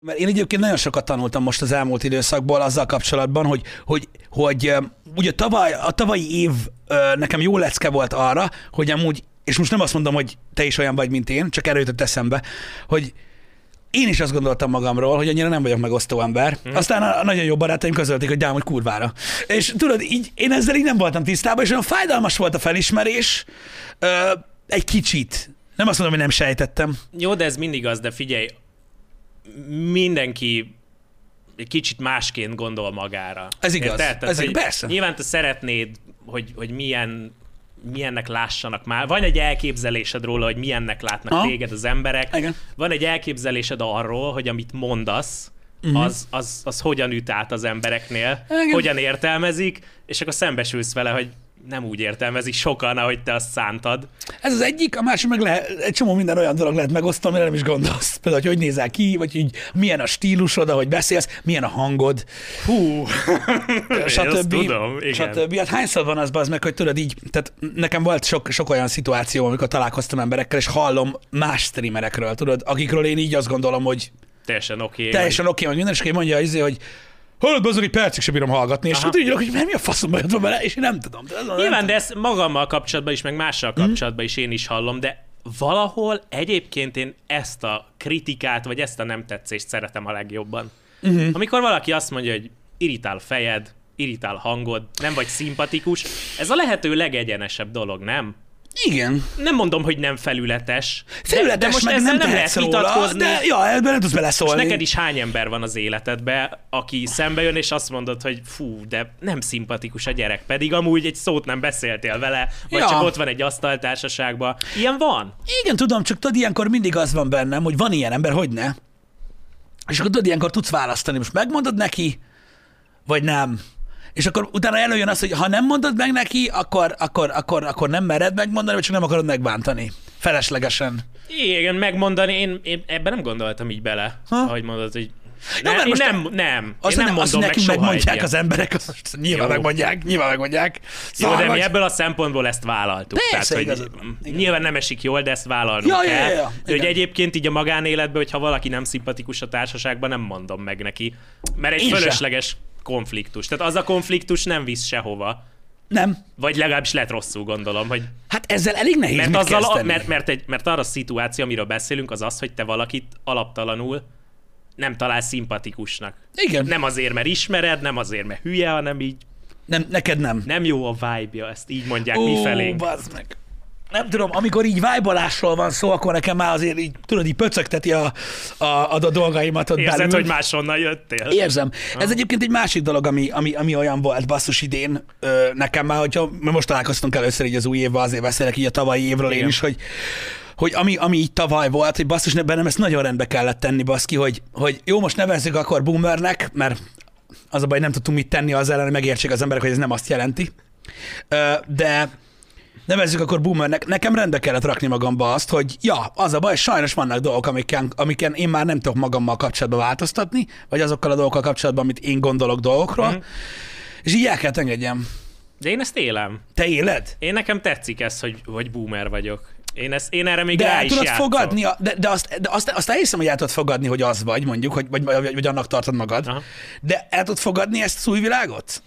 Mert én egyébként nagyon sokat tanultam most az elmúlt időszakból azzal kapcsolatban, hogy, hogy, hogy ugye tavaly, a tavalyi év nekem jó lecke volt arra, hogy amúgy, és most nem azt mondom, hogy te is olyan vagy, mint én, csak erről jutott eszembe, hogy én is azt gondoltam magamról, hogy annyira nem vagyok megosztó ember. Hmm. Aztán a, nagyon jó barátaim közölték, hogy hogy kurvára. És tudod, így, én ezzel így nem voltam tisztában, és olyan fájdalmas volt a felismerés, ö, egy kicsit. Nem azt mondom, hogy nem sejtettem. Jó, de ez mindig az, de figyelj, mindenki egy kicsit másként gondol magára. Ez igaz. Érted? Tehát, Ez hogy persze. Nyilván te szeretnéd, hogy, hogy milyen milyennek lássanak már. Van egy elképzelésed róla, hogy milyennek látnak Aha. téged az emberek. Igen. Van egy elképzelésed arról, hogy amit mondasz, uh-huh. az, az, az hogyan üt át az embereknél, Igen. hogyan értelmezik, és akkor szembesülsz vele, hogy nem úgy értelmezik sokan, ahogy te azt szántad. Ez az egyik, a másik meg lehet, egy csomó minden olyan dolog lehet megosztani, amire nem is gondolsz. Például, hogy hogy nézel ki, vagy hogy milyen a stílusod, ahogy beszélsz, milyen a hangod, Hú, stb. tudom, igen. stb. Hát hányszor van az, az meg, hogy tudod így, tehát nekem volt sok, sok olyan szituáció, amikor találkoztam emberekkel, és hallom más streamerekről, tudod, akikről én így azt gondolom, hogy Teljesen oké. Okay, teljesen oké, okay, hogy minden, és mondja, izé, hogy hallod, azok egy percig sem bírom hallgatni, és tudod, hogy mi a faszomba jött bele, és én nem tudom. De a- Nyilván, de ezt magammal kapcsolatban is, meg mással Mhm. kapcsolatban is én is hallom, de valahol egyébként én ezt a kritikát, vagy ezt a nem tetszést szeretem a legjobban. Uh-huh. Amikor valaki azt mondja, hogy irritál a fejed, irritál a hangod, nem vagy szimpatikus, ez a lehető legegyenesebb dolog, nem? Igen. Nem mondom, hogy nem felületes. Felületes, de, de most meg ezzel nem, nem lehet róla, vitatkozni. de ja, ebben nem tudsz És beleszólni. neked is hány ember van az életedben, aki szembe jön, és azt mondod, hogy fú, de nem szimpatikus a gyerek, pedig amúgy egy szót nem beszéltél vele, vagy Ja. csak ott van egy asztaltársaságban. Ilyen van. Igen, tudom, csak tudod, ilyenkor mindig az van bennem, hogy van ilyen ember, hogy ne. És akkor tudod, ilyenkor tudsz választani, most megmondod neki, vagy nem. És akkor utána előjön az, hogy ha nem mondod meg neki, akkor, akkor, akkor, akkor nem mered megmondani, vagy csak nem akarod megbántani. Feleslegesen. Igen, megmondani, én, én ebben nem gondoltam így bele, Ha? ahogy mondod, hogy Jó, ne, mert én most nem, nem, Azt, én nem ne, azt mondom meg nekünk soha megmondják egy az emberek, azt nyilván Jó. megmondják, nyilván megmondják. Jó, de mi vagy- ebből a szempontból ezt vállaltuk. Persze, Tehát, igazad hogy. Igen. nyilván nem esik jól, de ezt vállalnunk Ja, ja, kell. ja, ja. De hogy egyébként így a magánéletben, hogyha valaki nem szimpatikus a társaságban, nem mondom meg neki. Mert egy Én se. fölösleges konfliktus. Tehát az a konfliktus nem visz sehova. Nem. Vagy legalábbis lett rosszul, gondolom, hogy Hát ezzel elég nehéz mert, azzal, a, mert, mert, egy, mert arra a szituáció, amiről beszélünk, az az, hogy te valakit alaptalanul nem talál szimpatikusnak. Igen. Nem azért, mert ismered, nem azért, mert hülye, hanem így Nem, neked nem. nem jó a vibe-ja, ezt így mondják Ó, mi felénk. bazd meg. Nem tudom, amikor így vájbalásról van szó, akkor nekem már azért így, tudod, így pöcögteti a, a, a, a dolgaimat ott Érzed, belül. hogy máshonnan jöttél? Érzem. Ez egyébként egy másik dolog, ami, ami, ami olyan volt basszus idén ö, nekem már, hogyha most találkoztunk először így az új évben, azért beszélek így a tavalyi évről én Igen. is, hogy hogy ami, ami így tavaly volt, hogy basszus, ne- bennem ezt nagyon rendbe kellett tenni, baszki, hogy, hogy jó, most nevezzük akkor boomernek, mert az a baj, nem tudtunk mit tenni az ellen, hogy megértsék az emberek, hogy ez nem azt jelenti. De nevezzük akkor boomernek, nekem rendbe kellett rakni magamba azt, hogy ja, az a baj, sajnos vannak dolgok, amiken, amiken én már nem tudok magammal kapcsolatban változtatni, vagy azokkal a dolgokkal kapcsolatban, amit én gondolok dolgokról, mm. és így el kell engedjem. De én ezt élem. Te éled? Én nekem tetszik ez, hogy, hogy boomer vagyok. Én, ezt, én erre még De rá is tudod játszom. fogadni, a, de, de, azt, de azt, azt elhiszem, hogy el tudod fogadni, hogy az vagy, mondjuk, hogy, vagy, vagy, vagy annak tartod magad, Aha. de el tudod fogadni ezt az új világot?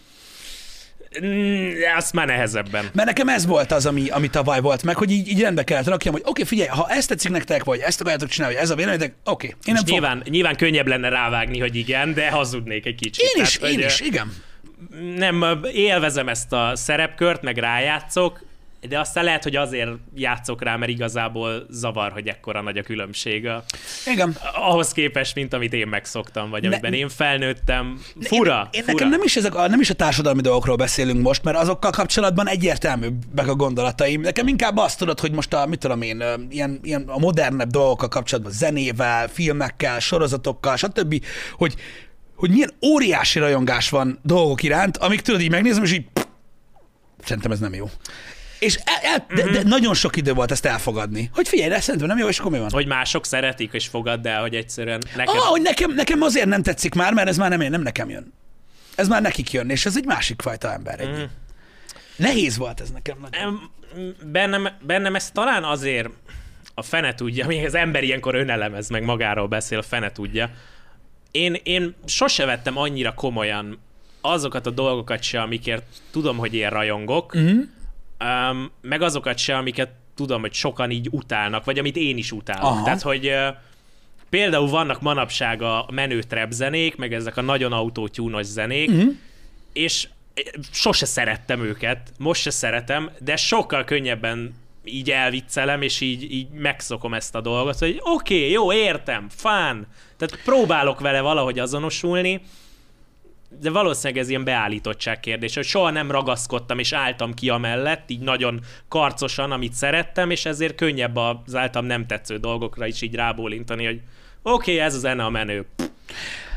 Mm, azt már nehezebben. Mert nekem ez volt az, ami, ami tavaly volt meg, hogy így, így rendbe kellett rakjam, hogy oké, okay, figyelj, ha ezt tetszik nektek, vagy ezt akarjátok csinálni, vagy ez a véleményetek, oké, okay, én nem fog... nyilván, nyilván könnyebb lenne rávágni, hogy igen, de hazudnék egy kicsit. Én is, Tehát, én is, igen. Nem, élvezem ezt a szerepkört, meg rájátszok, de aztán lehet, hogy azért játszok rá, mert igazából zavar, hogy ekkora nagy a különbség a, Igen. ahhoz képest, mint amit én megszoktam, vagy amiben én felnőttem. Fura, Én, én fura. nekem nem is, ezek a, nem is a társadalmi dolgokról beszélünk most, mert azokkal kapcsolatban egyértelműbbek a gondolataim. Nekem inkább azt tudod, hogy most a, mit tudom én, ilyen, ilyen a modernebb dolgokkal kapcsolatban, zenével, filmekkel, sorozatokkal, stb., hogy, hogy milyen óriási rajongás van dolgok iránt, amik tudod így megnézem, és így pff, szerintem ez nem jó. És el, el, de, Mhm. de, nagyon sok idő volt ezt elfogadni. Hogy figyelj, de szerintem nem jó, és akkor mi van? Hogy mások szeretik, és fogadd el, hogy egyszerűen nekem... Ah, hogy nekem, nekem azért nem tetszik már, mert ez már nem, nem nekem jön. Ez már nekik jön, és ez egy másik fajta ember. Egy. Mm. Nehéz volt ez nekem. Nagyon. Em, bennem, bennem ez talán azért a fene tudja, még az ember ilyenkor önelemez, meg magáról beszél, a fene tudja, én, én sose vettem annyira komolyan azokat a dolgokat se, amikért tudom, hogy én rajongok, Mhm. Um, meg azokat se, amiket tudom, hogy sokan így utálnak, vagy amit én is utálok. Aha. Tehát, hogy uh, például vannak manapság a menő trap zenék, meg ezek a nagyon autótyúnos zenék, uh-huh. és sose szerettem őket, most se szeretem, de sokkal könnyebben így elviccelem, és így, így megszokom ezt a dolgot, hogy oké, okay, jó, értem, fán. Tehát próbálok vele valahogy azonosulni, de valószínűleg ez ilyen beállítottság kérdés, hogy soha nem ragaszkodtam és álltam ki amellett, így nagyon karcosan, amit szerettem, és ezért könnyebb az általam nem tetsző dolgokra is így rábólintani, hogy oké, okay, ez a zene a menő.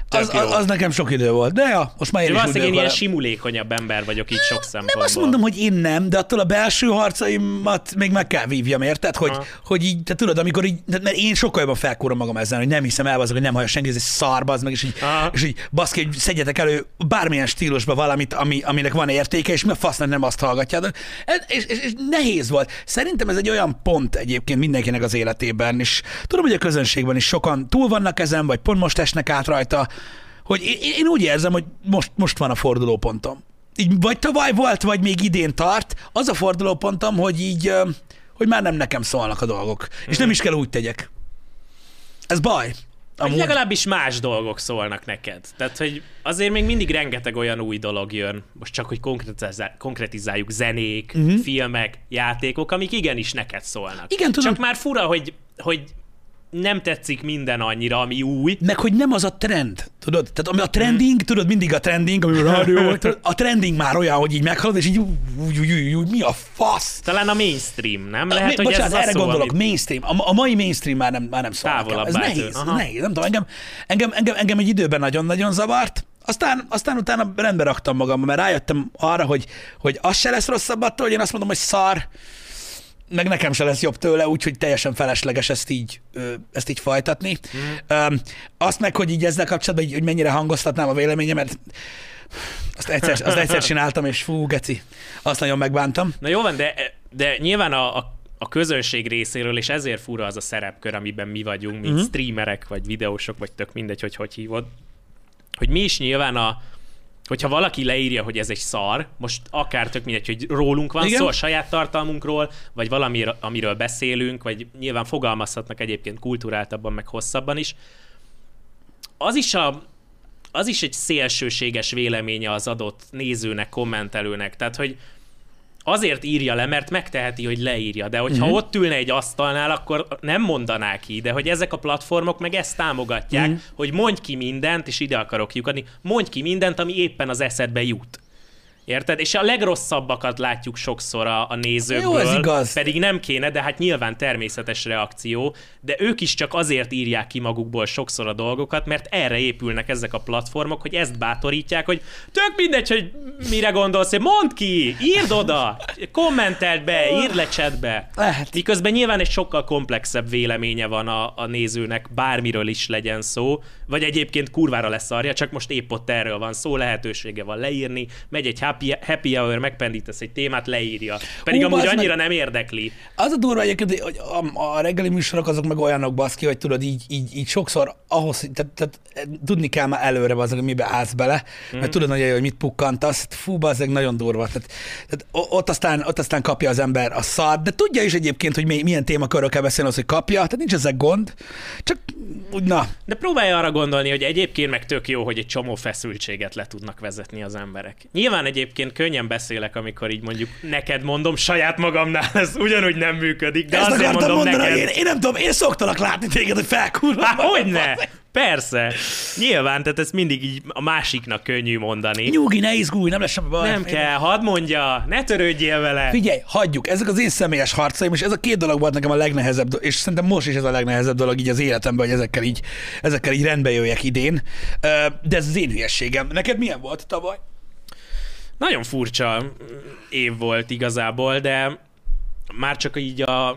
Az, az, az, nekem sok idő volt. De ja, most már én Én is úgy valószínűleg én ilyen simulékonyabb ember vagyok így sok szempontból. Nem azt mondom, hogy én nem, de attól a belső harcaimat még meg kell vívjam, érted? Hogy, Aha. hogy így, te tudod, amikor így, mert én sokkal jobban felkúrom magam ezen, hogy nem hiszem el, azok, hogy nem hallja senki, ez egy szar, bazd meg, és így, Aha. és így baszki, hogy szedjetek elő bármilyen stílusba valamit, ami, aminek van értéke, és mi a fasznak nem azt hallgatjátok. Ez- És, és, és, nehéz volt. Szerintem ez egy olyan pont egyébként mindenkinek az életében, és tudom, hogy a közönségben is sokan túl vannak ezen, vagy pont most esnek át rajta, hogy én, én úgy érzem, hogy most, most van a fordulópontom. Így vagy tavaly volt, vagy még idén tart, az a fordulópontom, hogy így, hogy már nem nekem szólnak a dolgok. És nem is kell úgy tegyek. Ez baj. Vagy Amúgy. legalábbis más dolgok szólnak neked. Tehát, hogy azért még mindig rengeteg olyan új dolog jön, most csak, hogy konkretizá- konkretizáljuk zenék, uh-huh. filmek, játékok, amik igenis neked szólnak. Mhm. Igen, tudom. Csak már fura, hogy, hogy nem tetszik minden annyira, ami új, Meg hogy nem az a trend, tudod? Tehát ami a trending, tudod, mindig a trending, ami a a trending már olyan, hogy így meghalad, és így ú, ú, ú, ú, ú, mi a fasz? talán a mainstream, nem? Lehet, Lehet, hogy bocsánat, ez erre szó, gondolok, amit- mainstream. A, a mai mainstream már nem, már nem szól. Távolabb Ez nehéz, Aha. nehéz. Nem tudom, engem, engem, engem, engem egy időben nagyon-nagyon zavart, aztán, aztán utána rendbe raktam magam, mert rájöttem arra, hogy, hogy az se lesz rosszabb attól, hogy én azt mondom, hogy szar, meg nekem se lesz jobb tőle, úgyhogy teljesen felesleges ezt így, ezt így folytatni. Mm. Azt meg, hogy így ezzel kapcsolatban, hogy mennyire hangoztatnám a véleményemet, azt egyszer, azt egyszer csináltam, és fú, geci, azt nagyon megbántam. Na jó van, de, de nyilván a, a, a közönség részéről, és ezért fura az a szerepkör, amiben mi vagyunk, mint uh-huh. streamerek, vagy videósok, vagy tök mindegy, hogy hogy hívod, hogy mi is nyilván a, hogyha valaki leírja, hogy ez egy szar, most akár tök mindegy, hogy rólunk van Igen. szó, a saját tartalmunkról, vagy valami, amiről beszélünk, vagy nyilván fogalmazhatnak egyébként kulturáltabban, meg hosszabban is, az is a az is egy szélsőséges véleménye az adott nézőnek, kommentelőnek. Tehát, hogy azért írja le, mert megteheti, hogy leírja, de hogyha uh-huh. ott ülne egy asztalnál, akkor nem mondaná ki, de hogy ezek a platformok meg ezt támogatják, uh-huh. hogy mondj ki mindent, és ide akarok lyukadni, mondj ki mindent, ami éppen az eszedbe jut. Érted? És a legrosszabbakat látjuk sokszor a, a nézőkből. Jó, ez igaz. Pedig nem kéne, de hát nyilván természetes reakció, de ők is csak azért írják ki magukból sokszor a dolgokat, mert erre épülnek ezek a platformok, hogy ezt bátorítják, hogy tök mindegy, hogy mire gondolsz, mondd ki, írd oda, kommenteld be, írd le chatbe. Lehet. Miközben nyilván egy sokkal komplexebb véleménye van a, a nézőnek, bármiről is legyen szó, vagy egyébként kurvára lesz arja, csak most épp ott erről van szó, lehetősége van leírni, megy egy happy, happy hour, megpendítesz egy témát, leírja. Pedig Hú, amúgy bazd meg. annyira nem érdekli. Az a durva egyébként, hogy a, a reggeli műsorok azok meg olyanok baszki, hogy tudod, így, így, így sokszor ahhoz, tehát, tehát tudni kell már előre azok, hogy mibe állsz bele, mm. mert tudod nagyon hogy mit pukkantasz, fú, bazeg nagyon durva. Tehát, tehát ott, aztán, ott aztán kapja az ember a szart, de tudja is egyébként, hogy mi, milyen témakörről kell beszélni, az, hogy kapja, tehát nincs ezek gond, csak úgy na, De próbálj arra gondolni, hogy egyébként meg tök jó, hogy egy csomó feszültséget le tudnak vezetni az emberek. Nyilván egyébként könnyen beszélek, amikor így mondjuk neked mondom, saját magamnál ez ugyanúgy nem működik, de ezt azért mondom mondani, neked. hogy én, én, nem tudom, én szoktalak látni téged, hogy felkurva. Há, hogyne? Persze. Nyilván, tehát ez mindig így a másiknak könnyű mondani. Nyugi, ne izgulj, nem lesz semmi baj. Nem kell, hadd mondja, ne törődjél vele. Figyelj, hagyjuk, ezek az én személyes harcaim, és ez a két dolog volt nekem a legnehezebb, és szerintem most is ez a legnehezebb dolog így az életemben, hogy ezekkel így, ezekkel így rendbe jöjjek idén. De ez az én hülyességem. Neked milyen volt tavaly? Nagyon furcsa év volt igazából, de már csak így a,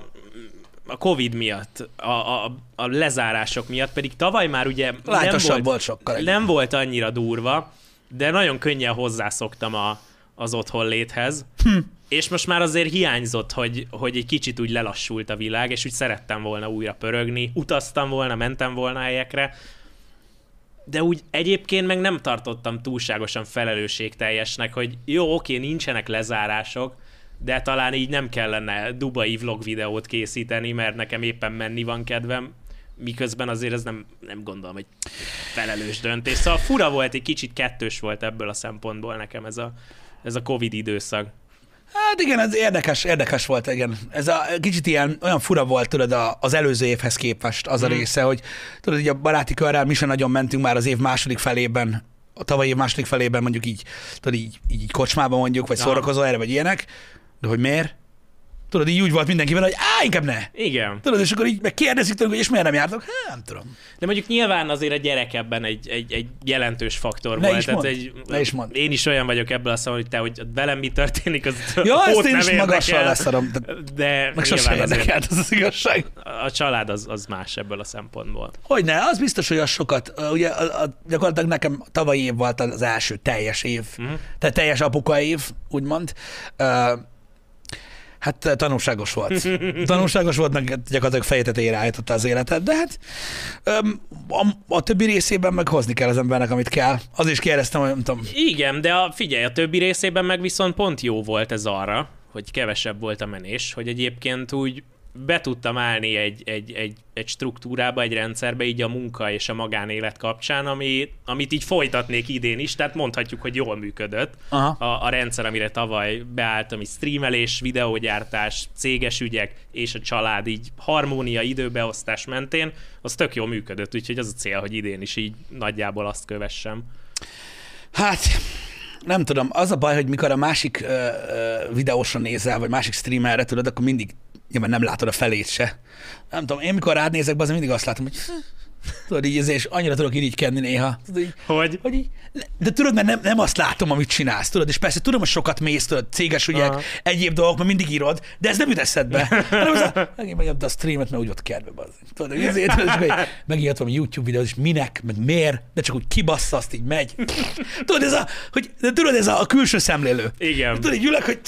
a Covid miatt, a, a, a lezárások miatt, pedig tavaly már ugye nem volt, volt sokkal. nem volt annyira durva, de nagyon könnyen hozzászoktam a, az otthon léthez. Hm. És most már azért hiányzott, hogy, hogy egy kicsit úgy lelassult a világ, és úgy szerettem volna újra pörögni, utaztam volna, mentem volna helyekre. De úgy egyébként meg nem tartottam túlságosan felelősségteljesnek, hogy jó, oké, nincsenek lezárások, de talán így nem kellene dubai vlog videót készíteni, mert nekem éppen menni van kedvem, miközben azért ez nem, nem gondolom, hogy felelős döntés. Szóval fura volt, egy kicsit kettős volt ebből a szempontból nekem ez a, ez a Covid időszak. Hát igen, ez érdekes, érdekes volt, igen. Ez a kicsit ilyen, olyan fura volt, tudod, a, az előző évhez képest az a Mhm. része, hogy tudod, így a baráti körrel mi sem nagyon mentünk már az év második felében, a tavalyi év második felében mondjuk így, tudod, így, így, így kocsmában mondjuk, vagy szórakozó erre, vagy ilyenek, de hogy miért? Tudod, így úgy volt mindenkivel, hogy á, inkább ne. Igen. Tudod, és akkor így megkérdezik tőlük, hogy és miért nem jártok? Hát, nem tudom. De mondjuk nyilván azért a gyerek ebben egy, egy, egy jelentős faktor Ne volt. is Tehát mondd, egy, ne is mondd. Én is olyan vagyok ebből a szemben, hogy te, hogy velem mi történik, az Ja, ezt én is magassal leszarom. Tehát De meg sose érdekelt, az az igazság. a család az, az más ebből a szempontból. Hogy ne, az biztos, hogy az sokat, ugye a, a, gyakorlatilag nekem tavalyi év volt az első teljes év, Mhm. tehát teljes apuka év, úgymond. Uh, hát ö, tanulságos volt. tanulságos volt, meg gyakorlatilag feje tetejére állította az életet, de hát a, a többi részében meg hozni kell az embernek, amit kell. Az is kérdeztem, hogy nem tudom, Igen, de a, figyelj, a többi részében meg viszont pont jó volt ez arra, hogy kevesebb volt a menés, hogy egyébként úgy be tudtam állni egy, egy, egy, egy struktúrába, egy rendszerbe így a munka és a magánélet kapcsán, ami, amit így folytatnék idén is, tehát mondhatjuk, hogy jól működött Aha. a, a rendszer, amire tavaly beálltam, így streamelés, videógyártás, céges ügyek és a család így harmónia, időbeosztás mentén, az tök jól működött, úgyhogy az a cél, hogy idén is így nagyjából azt kövessem. Hát, nem tudom, az a baj, hogy mikor a másik ö, ö, videósra nézel, vagy másik streamerre tudod, akkor mindig nyilván nem látod a felét se. Nem tudom, én mikor rád nézek, be, az mindig azt látom, hogy tudod így, és annyira tudok irigykedni néha. Tudod, így, Hogy? hogy így, de tudod, mert nem, nem azt látom, amit csinálsz, tudod, és persze tudom, hogy sokat mész, tudod, céges ügyek, Aha. egyéb dolgok, mert mindig írod, de ez nem jut eszedbe. Hanem az megint megadta a streamet, mert úgy volt kedve, az. Tudod, hogy ezért, megírt valami YouTube videót, és minek, meg miért, de csak úgy kibassza, azt így megy. Tudod, ez a, hogy, de tudod, ez a, a külső szemlélő. Igen. Tudod, így ülök, hogy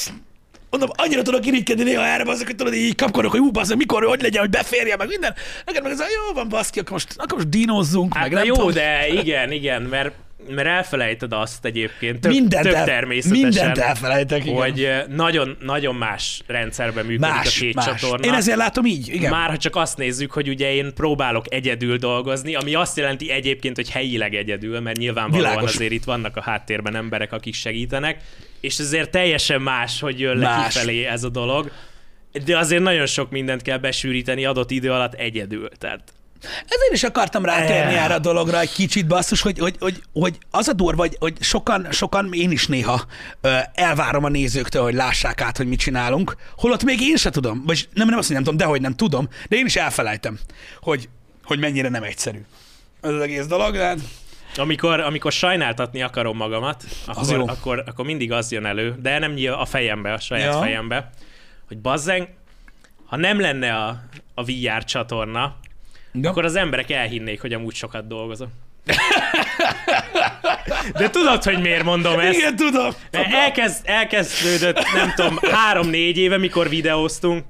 mondom, annyira tudok irigykedni néha erre, azok, hogy tudod, így kapkodok, hogy ú, basz, mikor, hogy legyen, hogy beférje, meg minden. Neked meg ez a, jó van, baszki, akkor most, akkor most dínozzunk, Hát meg nem jó, tudom. de igen, igen, mert, mert elfelejted azt egyébként, tök, mindent, tök el, természetesen, mindent elfelejtek, igen. hogy eh, nagyon, nagyon más rendszerben működik a más, két más. csatorna. Én ezért látom így, igen. Már ha csak azt nézzük, hogy ugye én próbálok egyedül dolgozni, ami azt jelenti egyébként, hogy helyileg egyedül, mert nyilvánvalóan Világos. azért itt vannak a háttérben emberek, akik segítenek, és ezért teljesen más, hogy jön le Más. kifelé ez a dolog. De azért nagyon sok mindent kell besűríteni adott idő alatt egyedül. Tehát Ezért is akartam rátérni Eh. erre a dologra egy kicsit, basszus, hogy, hogy, hogy, hogy az a durva, hogy, hogy sokan, sokan, én is néha elvárom a nézőktől, hogy lássák át, hogy mit csinálunk, holott még én se tudom, vagy nem, nem azt mondom, nem tudom, dehogy nem tudom, de én is elfelejtem, hogy, hogy mennyire nem egyszerű. Ez az egész dolog, de hát Amikor, amikor sajnáltatni akarom magamat, akkor, akkor, akkor mindig az jön elő, de nem a fejembe, a saját Ja. fejembe, hogy bazzeng, ha nem lenne a, a VR csatorna, Ja. akkor az emberek elhinnék, hogy amúgy sokat dolgozom. De tudod, hogy miért mondom ezt? Igen, tudom. Mert elkezd, elkezdődött, nem tudom, három-négy éve, mikor videóztunk.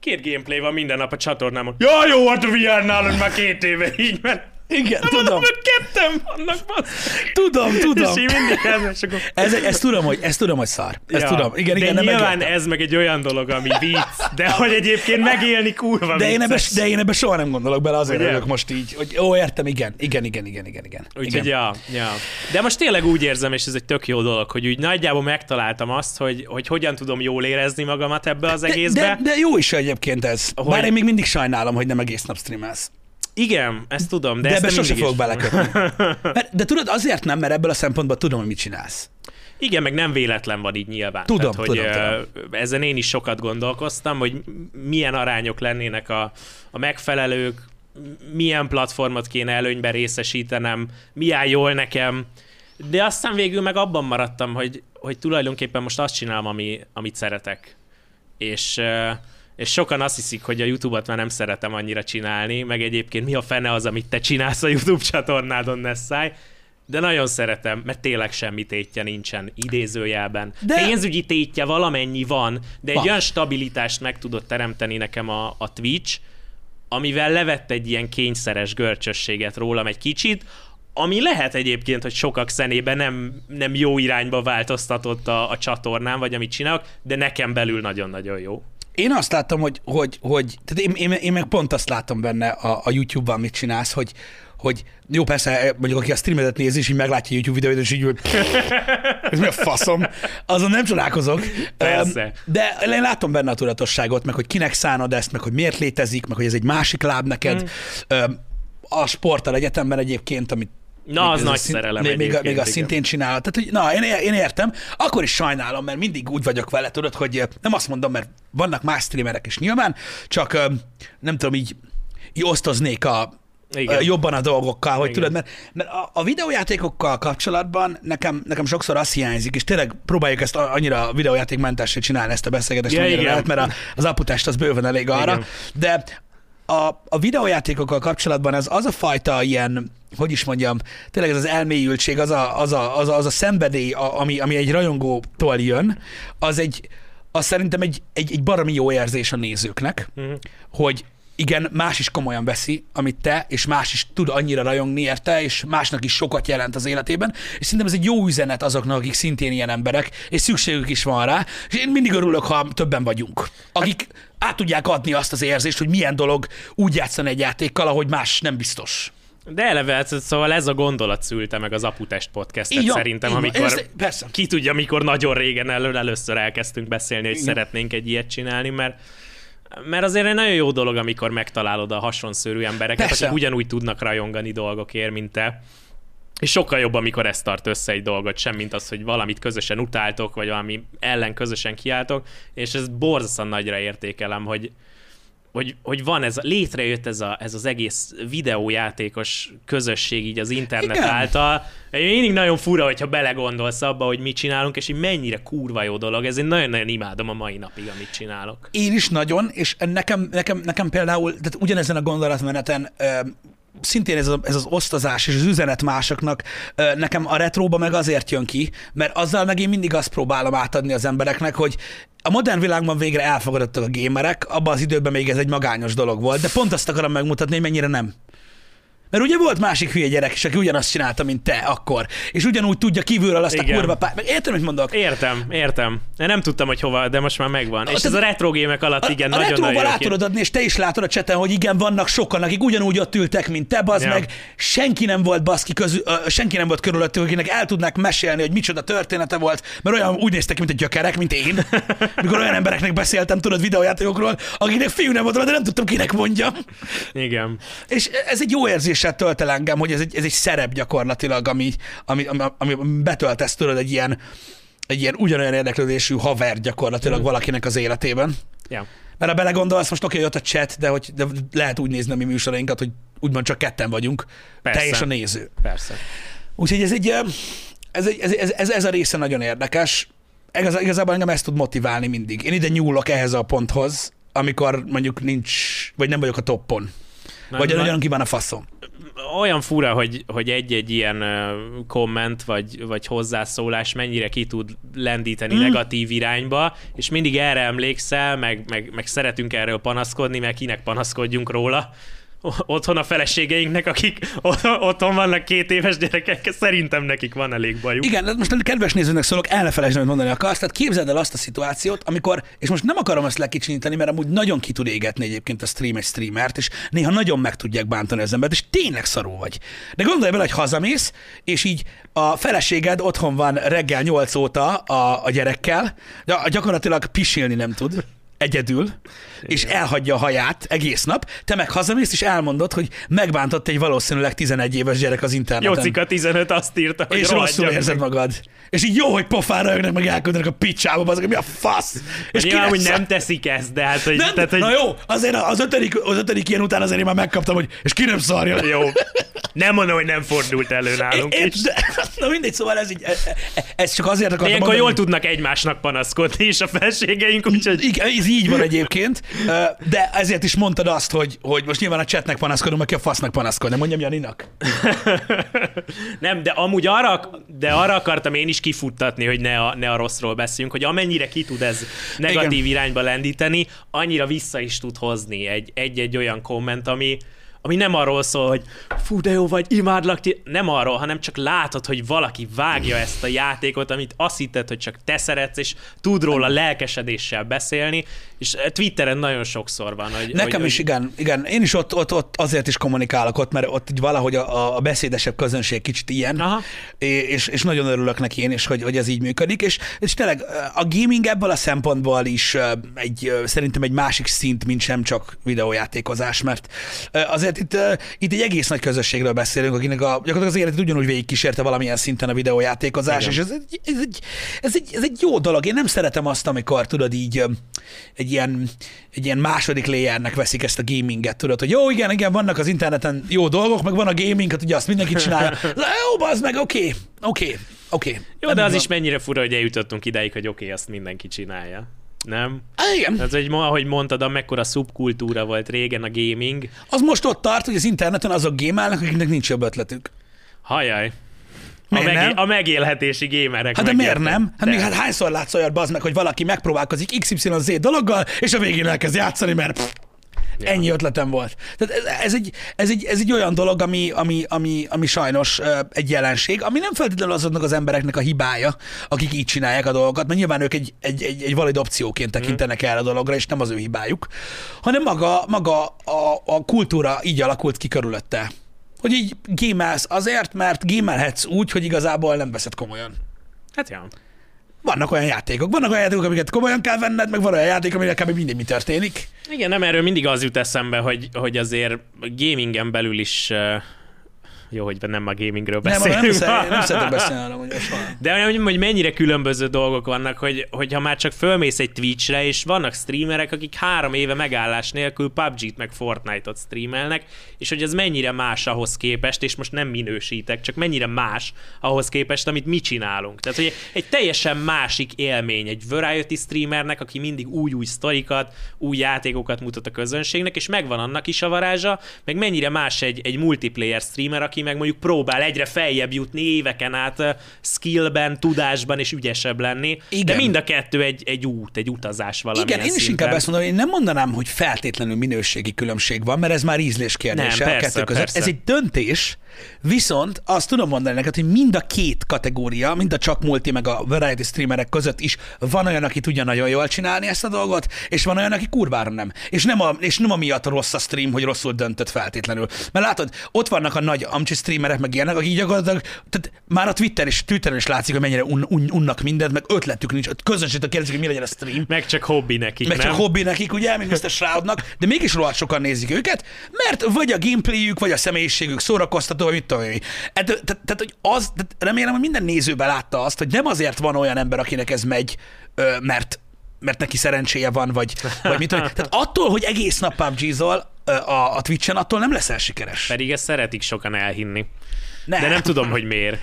Két gameplay van minden nap a csatornámon. Ja, jó, hát a VR nálad már két éve így, mert Igen, tudom, tudom. hogy ketten vannak, bassz. Tudom, tudom. És így mindig ez, akkor... Ez, ezt tudom, hogy, ezt tudom, hogy szar. Ezt tudom. Igen, de igen, nem nyilván megértem. ez meg egy olyan dolog, ami vicc, de hogy egyébként megélni kurva De én, ebbe, vicces. de én ebbe soha nem gondolok bele, azért örülök most így, hogy ó, értem, igen, igen, igen, igen, igen, igen. Úgyhogy ja, ja. De most tényleg úgy érzem, és ez egy tök jó dolog, hogy úgy nagyjából megtaláltam azt, hogy, hogy hogyan tudom jól érezni magamat ebbe az De, egészbe. de, de jó is egyébként ez. Hogy- Bár én még mindig sajnálom, hogy nem egész nap streamelsz. Igen, ezt tudom, de, De, ebbe sose fogok belekötni. Mert, de tudod, azért nem, mert ebből a szempontból tudom, hogy mit csinálsz. Igen, meg nem véletlen van így nyilván. Tudom, Tehát, hogy, tudom, Ezen én is sokat gondolkoztam, hogy milyen arányok lennének a, a megfelelők, milyen platformot kéne előnyben részesítenem, mi áll jól nekem, de aztán végül meg abban maradtam, hogy, hogy tulajdonképpen most azt csinálom, ami, amit szeretek. És, és sokan azt hiszik, hogy a YouTube-ot már nem szeretem annyira csinálni, meg egyébként mi a fene az, amit te csinálsz a YouTube csatornádon, Nessai. De nagyon szeretem, mert tényleg semmi tétje nincsen, idézőjelben. De-. Pénzügyi tétje valamennyi van, de egy Van. olyan stabilitást meg tudott teremteni nekem a, a Twitch, amivel levett egy ilyen kényszeres görcsösséget rólam egy kicsit, ami lehet egyébként, hogy sokak szenében nem, nem jó irányba változtatott a, a csatornán, vagy amit csinálok, de nekem belül nagyon-nagyon jó. Én azt láttam, hogy, hogy, hogy tehát én, én, én meg pont azt látom benne a, a YouTube-ban, mit csinálsz, hogy, hogy jó, persze, mondjuk aki a streamedet nézi, és így meglátja a YouTube videót, és így hogy ez mi a faszom, azon nem csodálkozok. Persze. De én látom benne a tudatosságot, meg hogy kinek szánod ezt, meg hogy miért létezik, meg hogy ez egy másik láb neked. Mm. A sporttal egyetemben egyébként, amit Na, az nagy szint- szerelem Még, még, a, még a igen. szintén csinálod. Tehát, hogy na, én, én értem. Akkor is sajnálom, mert mindig úgy vagyok vele, tudod, hogy eh, nem azt mondom, mert vannak más streamerek is nyilván, csak eh, nem tudom, így, így osztoznék a, Igen. a, jobban a dolgokkal, hogy Igen. tudod, mert, mert a, a videójátékokkal kapcsolatban nekem, nekem sokszor azt hiányzik, és tényleg próbáljuk ezt annyira videójátékmentessé csinálni ezt a beszélgetést, Ja, igen. lehet, mert a, az aputest az bőven elég arra, Igen. de a, a videójátékokkal kapcsolatban ez az a fajta ilyen, hogy is mondjam, tényleg ez az elmélyültség, az a, az a, az a, az a szenvedély, a, ami, ami egy rajongótól jön, az egy, az szerintem egy, egy, egy baromi jó érzés a nézőknek, Mhm. hogy igen, más is komolyan veszi, amit te, és más is tud annyira rajongni érte, és másnak is sokat jelent az életében, és szerintem ez egy jó üzenet azoknak, akik szintén ilyen emberek, és szükségük is van rá, és én mindig örülök, ha többen vagyunk, akik át tudják adni azt az érzést, hogy milyen dolog úgy játszani egy játékkal, ahogy más nem biztos. De eleve, hát, szóval ez a gondolat szülte meg az Aputest podcastet van, szerintem, van. amikor Ez- persze. ki tudja, mikor nagyon régen elő, először elkezdtünk beszélni, hogy Igen. szeretnénk egy ilyet csinálni, mert mert azért egy nagyon jó dolog, amikor megtalálod a hasonszörű embereket, Persze. akik ugyanúgy tudnak rajongani dolgokért, mint te. És sokkal jobb, amikor ez tart össze egy dolgot, sem mint az, hogy valamit közösen utáltok, vagy valami ellen közösen kiálltok, és ez borzasztóan nagyra értékelem, hogy, hogy, hogy van ez, létrejött ez, a, ez az egész videójátékos közösség így az internet Igen. által. Mindig nagyon fura, hogyha belegondolsz abba, hogy mit csinálunk, és így mennyire kurva jó dolog. Ez én nagyon-nagyon imádom a mai napig, amit csinálok. Én is nagyon, és nekem, nekem, nekem például, tehát ugyanezen a gondolatmeneten szintén ez, a, ez az osztozás és az üzenet másoknak nekem a retróba meg azért jön ki, mert azzal meg én mindig azt próbálom átadni az embereknek, hogy a modern világban végre elfogadottak a gémerek, abban az időben még ez egy magányos dolog volt, de pont azt akarom megmutatni, hogy mennyire nem. Mert ugye volt másik hülye gyerek is, aki ugyanazt csinálta, mint te akkor, és ugyanúgy tudja kívülről azt Igen. a kurva pár... Meg érted, mit mondok? Értem, értem. Én nem tudtam, hogy hova, de most már megvan. És te- ez a retro gémek alatt igen, a retróval jó át ki- tudod adni, és te is látod a cseten, hogy igen, vannak sokan, akik ugyanúgy ott ültek, mint te, bazd Ja. meg. Senki nem volt baszki közül, ö, senki nem volt körülöttük, akinek el tudnák mesélni, hogy micsoda története volt, mert olyan úgy néztek mint a gyökerek, mint én. Mikor olyan embereknek beszéltem, tudod, videójátékokról, akiknek fiú nem volt, de nem tudtam, kinek mondjam. Igen. És ez egy jó érzéssel tölt el engem, hogy ez egy, ez egy szerep gyakorlatilag, ami, ami, ami, ami betöltesz tudod egy ilyen, egy ilyen ugyanolyan érdeklődésű haver gyakorlatilag Mm. valakinek az életében. Ja. Mert ha belegondolsz, most oké, jött a chat, de, hogy, de lehet úgy nézni a mi műsorainkat, hogy úgymond csak ketten vagyunk, Persze. te és a néző. Persze. Úgyhogy ez egy, ez, egy, ez, ez, ez, ez a része nagyon érdekes. Igaz, igazából engem ezt tud motiválni mindig. Én ide nyúlok ehhez a ponthoz, amikor mondjuk nincs, vagy nem vagyok a toppon. Na, Vagy na- nagyon ki van a faszom. olyan fura, hogy, hogy egy-egy ilyen komment vagy, vagy hozzászólás mennyire ki tud lendíteni mm. negatív irányba, és mindig erre emlékszel, meg, meg, meg szeretünk erről panaszkodni, meg kinek panaszkodjunk róla. Otthon a feleségeinknek, akik otthon vannak két éves gyerekek, szerintem nekik van elég bajuk. Igen, de most kedves nézőnek szólok, el ne felejtsd, amit mondani akarsz. Tehát képzeld el azt a szituációt, amikor, és most nem akarom ezt lekicsinyíteni, mert amúgy nagyon ki tud égetni egyébként a stream egy streamert, és néha nagyon meg tudják bántani az embert, és tényleg szaró vagy. De gondolj bele, hogy hazamész, és így a feleséged otthon van reggel 8 óta a, a gyerekkel, de gyakorlatilag pisilni nem tud egyedül, és elhagyja a haját egész nap, te meg hazamész, és elmondod, hogy megbántott egy valószínűleg 11 éves gyerek az interneten. Jocika 15 azt írta, hogy És rosszul érzed meg. magad. És így jó, hogy pofára jönnek, meg elküldenek a picsába, azok, mi a fasz? És Nyilván, hogy nem teszik ezt, de hát, hogy... nem, tehát, hogy Na jó, azért az ötödik, az ötödik ilyen után azért én már megkaptam, hogy és ki nem szarja. Jó. Nem mondom, hogy nem fordult elő nálunk Én, is. de, na mindegy, szóval ez, így, e- e- ez csak azért akartam ilyenkor mondani, jól tudnak egymásnak panaszkodni, és a felségeink, úgyhogy... Igen, ez így van egyébként, de ezért is mondtad azt, hogy, hogy most nyilván a chatnek panaszkodom, aki a fasznak panaszkodni. Mondjam Janinak. Nem, de amúgy arra, de arra akartam én is kifuttatni, hogy ne a, ne a rosszról beszéljünk, hogy amennyire ki tud ez negatív Igen. irányba lendíteni, annyira vissza is tud hozni egy- egy-egy olyan komment, ami, ami nem arról szól, hogy fú, de jó vagy, imádlak ti. Nem arról, hanem csak látod, hogy valaki vágja ezt a játékot, amit azt hitted, hogy csak te szeretsz, és tud róla lelkesedéssel beszélni, és Twitteren nagyon sokszor van. Hogy, Nekem hogy, is, igen, igen. Én is ott, ott, ott azért is kommunikálok ott, mert ott így valahogy a, a beszédesebb közönség kicsit ilyen, Aha. és, és nagyon örülök neki én is, hogy, hogy ez így működik, és, és tényleg a gaming ebből a szempontból is egy, szerintem egy másik szint, mint sem csak videójátékozás, mert azért itt, itt egy egész nagy közösségről beszélünk, akinek a, gyakorlatilag az életet ugyanúgy végigkísérte valamilyen szinten a videójátékozás, Igen. és ez egy, ez, egy, ez, egy, ez egy jó dolog. Én nem szeretem azt, amikor tudod így egy ilyen, egy ilyen második layernek veszik ezt a gaminget, tudod, hogy jó, igen, igen, vannak az interneten jó dolgok, meg van a gaming, hát ugye azt mindenki csinálja. Jó, bazd meg, oké, oké, oké. Jó, de az is mennyire fura, hogy eljutottunk ideig, hogy oké, okay, azt mindenki csinálja. Nem? Igen. Hogy ma, ahogy mondtad, amekkora szubkultúra volt régen a gaming. Az most ott tart, hogy az interneten azok gémálnak, akiknek nincs jobb ötletük. Hajaj. A, Miért megé- nem? a megélhetési gémerek. Hát de miért megértem. nem? Hát, még, hát hányszor látsz olyat, bazd meg, hogy valaki megpróbálkozik XYZ dologgal, és a végén elkezd játszani, mert pff, Ja. ennyi ötletem volt. Tehát ez, ez, egy, ez, egy, ez egy olyan dolog, ami, ami, ami, ami sajnos egy jelenség, ami nem feltétlenül azoknak az embereknek a hibája, akik így csinálják a dolgokat, mert nyilván ők egy, egy, egy, egy valid opcióként tekintenek el a dologra, és nem az ő hibájuk, hanem maga, maga a, a kultúra így alakult ki körülötte. Hogy így gémelsz azért, mert gémelhetsz úgy, hogy igazából nem veszed komolyan. Hát ja. Vannak olyan játékok, vannak olyan játékok, amiket komolyan kell venned, meg van olyan játék, aminek kb. mindig mi történik. Igen, nem erről mindig az jut eszembe, hogy, hogy azért gamingen belül is uh, jó, hogy nem a gamingről Nem, beszélünk. nem, szeretek, nem szeretek beszélni arra, hogy. De hogy, hogy mennyire különböző dolgok vannak, hogy, hogyha már csak fölmész egy Twitchre, és vannak streamerek, akik három éve megállás nélkül PUBG-t meg Fortnite-ot streamelnek, és hogy ez mennyire más ahhoz képest, és most nem minősítek, csak mennyire más ahhoz képest, amit mi csinálunk. Tehát, hogy egy teljesen másik élmény egy variety streamernek, aki mindig új-új sztorikat, új játékokat mutat a közönségnek, és megvan annak is a varázsa, meg mennyire más egy, egy multiplayer streamer, aki meg mondjuk próbál egyre feljebb jutni éveken át skillben, tudásban és ügyesebb lenni. Igen. De mind a kettő egy, egy út, egy utazás valamilyen Igen, én is szinten. inkább ezt mondom, hogy én nem mondanám, hogy feltétlenül minőségi különbség van, mert ez már ízlés kérdése Nem, a persze, kettő között. persze. Ez egy döntés, viszont azt tudom mondani neked, hogy mind a két kategória, mind a csak multi meg a variety streamerek között is van olyan, aki tudja nagyon jól csinálni ezt a dolgot, és van olyan, aki kurvára nem. És nem, a, és nem amiatt rossz a stream, hogy rosszul döntött feltétlenül. Mert látod, ott vannak a nagy amcsi streamerek, meg ilyenek, akik gyakorlatilag, tehát már a Twitter és Twitteren is látszik, hogy mennyire un, un, unnak mindent, meg ötletük nincs. Közönségtől kérdezik, hogy mi legyen a stream. Meg csak hobbi nekik, Meg nem? csak hobbi nekik, ugye, mint Mr. Shroudnak, de mégis rohadt sokan nézik őket, mert vagy a gameplayük, vagy a személyiségük szórakoztató, vagy mit tudom én. Hát, Tehát, hogy az, tehát remélem, hogy minden nézőben látta azt, hogy nem azért van olyan ember, akinek ez megy, mert mert neki szerencséje van, vagy, vagy mit tudom. Tehát attól, hogy egész nap pubg a, a Twitch-en, attól nem leszel sikeres. Pedig ezt szeretik sokan elhinni. Ne. De nem tudom, hogy miért.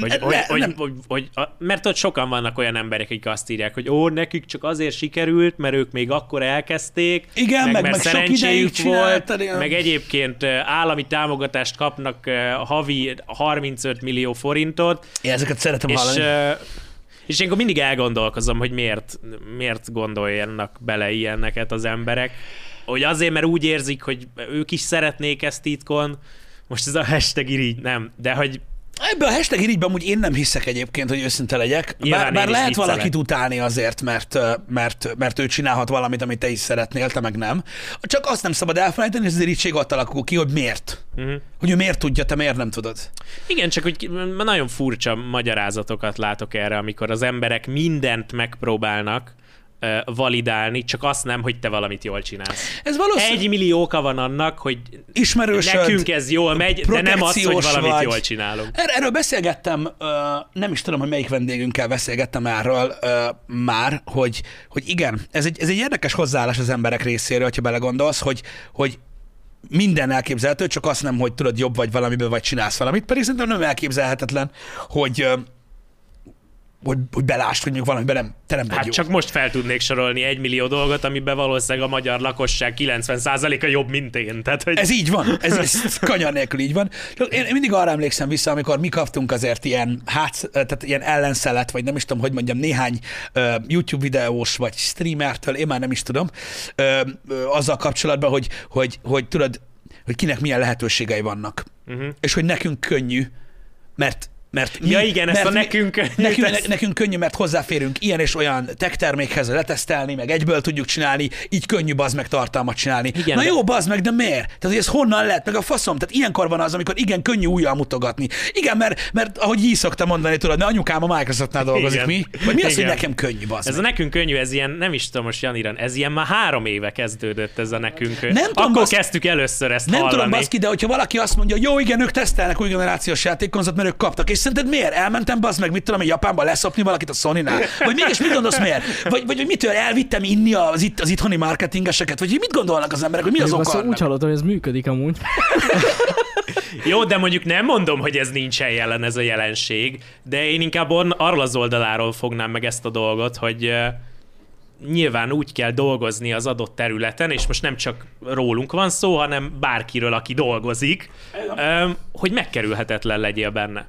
Hogy, Ne- hogy, ne- hogy, nem. hogy, hogy, mert ott sokan vannak olyan emberek, akik azt írják, hogy ó, nekik csak azért sikerült, mert ők még akkor elkezdték, Igen, meg, meg- mert meg sok szerencséjük volt, meg egyébként állami támogatást kapnak havi 35 millió forintot, Én ezeket szeretem és, hallani. és én akkor mindig elgondolkozom, hogy miért, miért gondoljanak bele ilyeneket az emberek. Hogy azért, mert úgy érzik, hogy ők is szeretnék ezt titkon, most ez a hashtag irigy, nem, de hogy Ebben a hashtag irigyben amúgy én nem hiszek egyébként, hogy őszinte legyek. Nyilván Bár, bár lehet viccelek. valakit utálni azért, mert, mert, mert ő csinálhat valamit, amit te is szeretnél, te meg nem. Csak azt nem szabad elfelejteni, hogy az irítség ott alakul ki, hogy miért. uh-huh. Hogy ő miért tudja, te miért nem tudod. Igen, csak hogy nagyon furcsa magyarázatokat látok erre, amikor az emberek mindent megpróbálnak validálni, csak azt nem, hogy te valamit jól csinálsz. Ez valószínűleg Egy millió oka van annak, hogy ismerősöd, nekünk ez jól megy, de nem az, hogy valamit vagy. jól csinálunk. Er- Erről beszélgettem, nem is tudom, hogy melyik vendégünkkel beszélgettem erről már, hogy, hogy igen, ez egy, ez egy érdekes hozzáállás az emberek részéről, hogyha belegondolsz, hogy, hogy minden elképzelhető, csak azt nem, hogy tudod jobb vagy valamiből, vagy csinálsz valamit, pedig szerintem nem elképzelhetetlen, hogy, hogy, hogy belásd, hogy mondjuk valamiben nem, te nem vagy Hát jó. csak most fel tudnék sorolni egy millió dolgot, amiben valószínűleg a magyar lakosság 90%-a jobb, mint én. Tehát, hogy Ez így van, ez, ez kanyar nélkül így van. Én, mindig arra emlékszem vissza, amikor mi kaptunk azért ilyen, hát, tehát ilyen ellenszelet, vagy nem is tudom, hogy mondjam, néhány uh, YouTube videós, vagy streamertől, én már nem is tudom, uh, azzal kapcsolatban, hogy, hogy, hogy tudod, hogy kinek milyen lehetőségei vannak. Uh-huh. És hogy nekünk könnyű, mert mert mi, Ja igen, ezt mert a nekünk könnyű, nekünk, ezt- nekünk könnyű, mert hozzáférünk ilyen és olyan tech termékhez letesztelni, meg egyből tudjuk csinálni, így könnyű bazd meg tartalmat csinálni. Igen, Na de- jó, bazd meg, de miért? Tehát, hogy ez honnan lett, meg a faszom? Tehát ilyenkor van az, amikor igen, könnyű újjal mutogatni. Igen, mert, mert ahogy így szoktam mondani, tudod, mert anyukám a Microsoftnál dolgozik, Igen. mi? Vagy mi az, hogy Igen. nekem könnyű, bazd Ez a meg? nekünk könnyű, ez ilyen, nem is tudom most Janira, ez ilyen már három éve kezdődött ez a nekünk. Nem tudom, Akkor basz- kezdtük először ezt Nem hallani. tudom, baszki, de hogyha valaki azt mondja, hogy jó, igen, ők tesztelnek új generációs játékkonzolt, mert ők kaptak, és szerinted miért? Elmentem, bazd meg, mit tudom, én Japánba leszopni valakit a Sony-nál? Vagy mégis mit gondolsz, miért? Vagy, vagy hogy mitől elvittem inni az, itt, az itthoni marketingeseket? Vagy hogy mit gondolnak az emberek, hogy mi az oka? azt úgy hallottam, hogy ez működik amúgy. Jó, de mondjuk nem mondom, hogy ez nincsen jelen ez a jelenség, de én inkább arról az oldaláról fognám meg ezt a dolgot, hogy nyilván úgy kell dolgozni az adott területen, és most nem csak rólunk van szó, hanem bárkiről, aki dolgozik, hogy megkerülhetetlen legyél benne.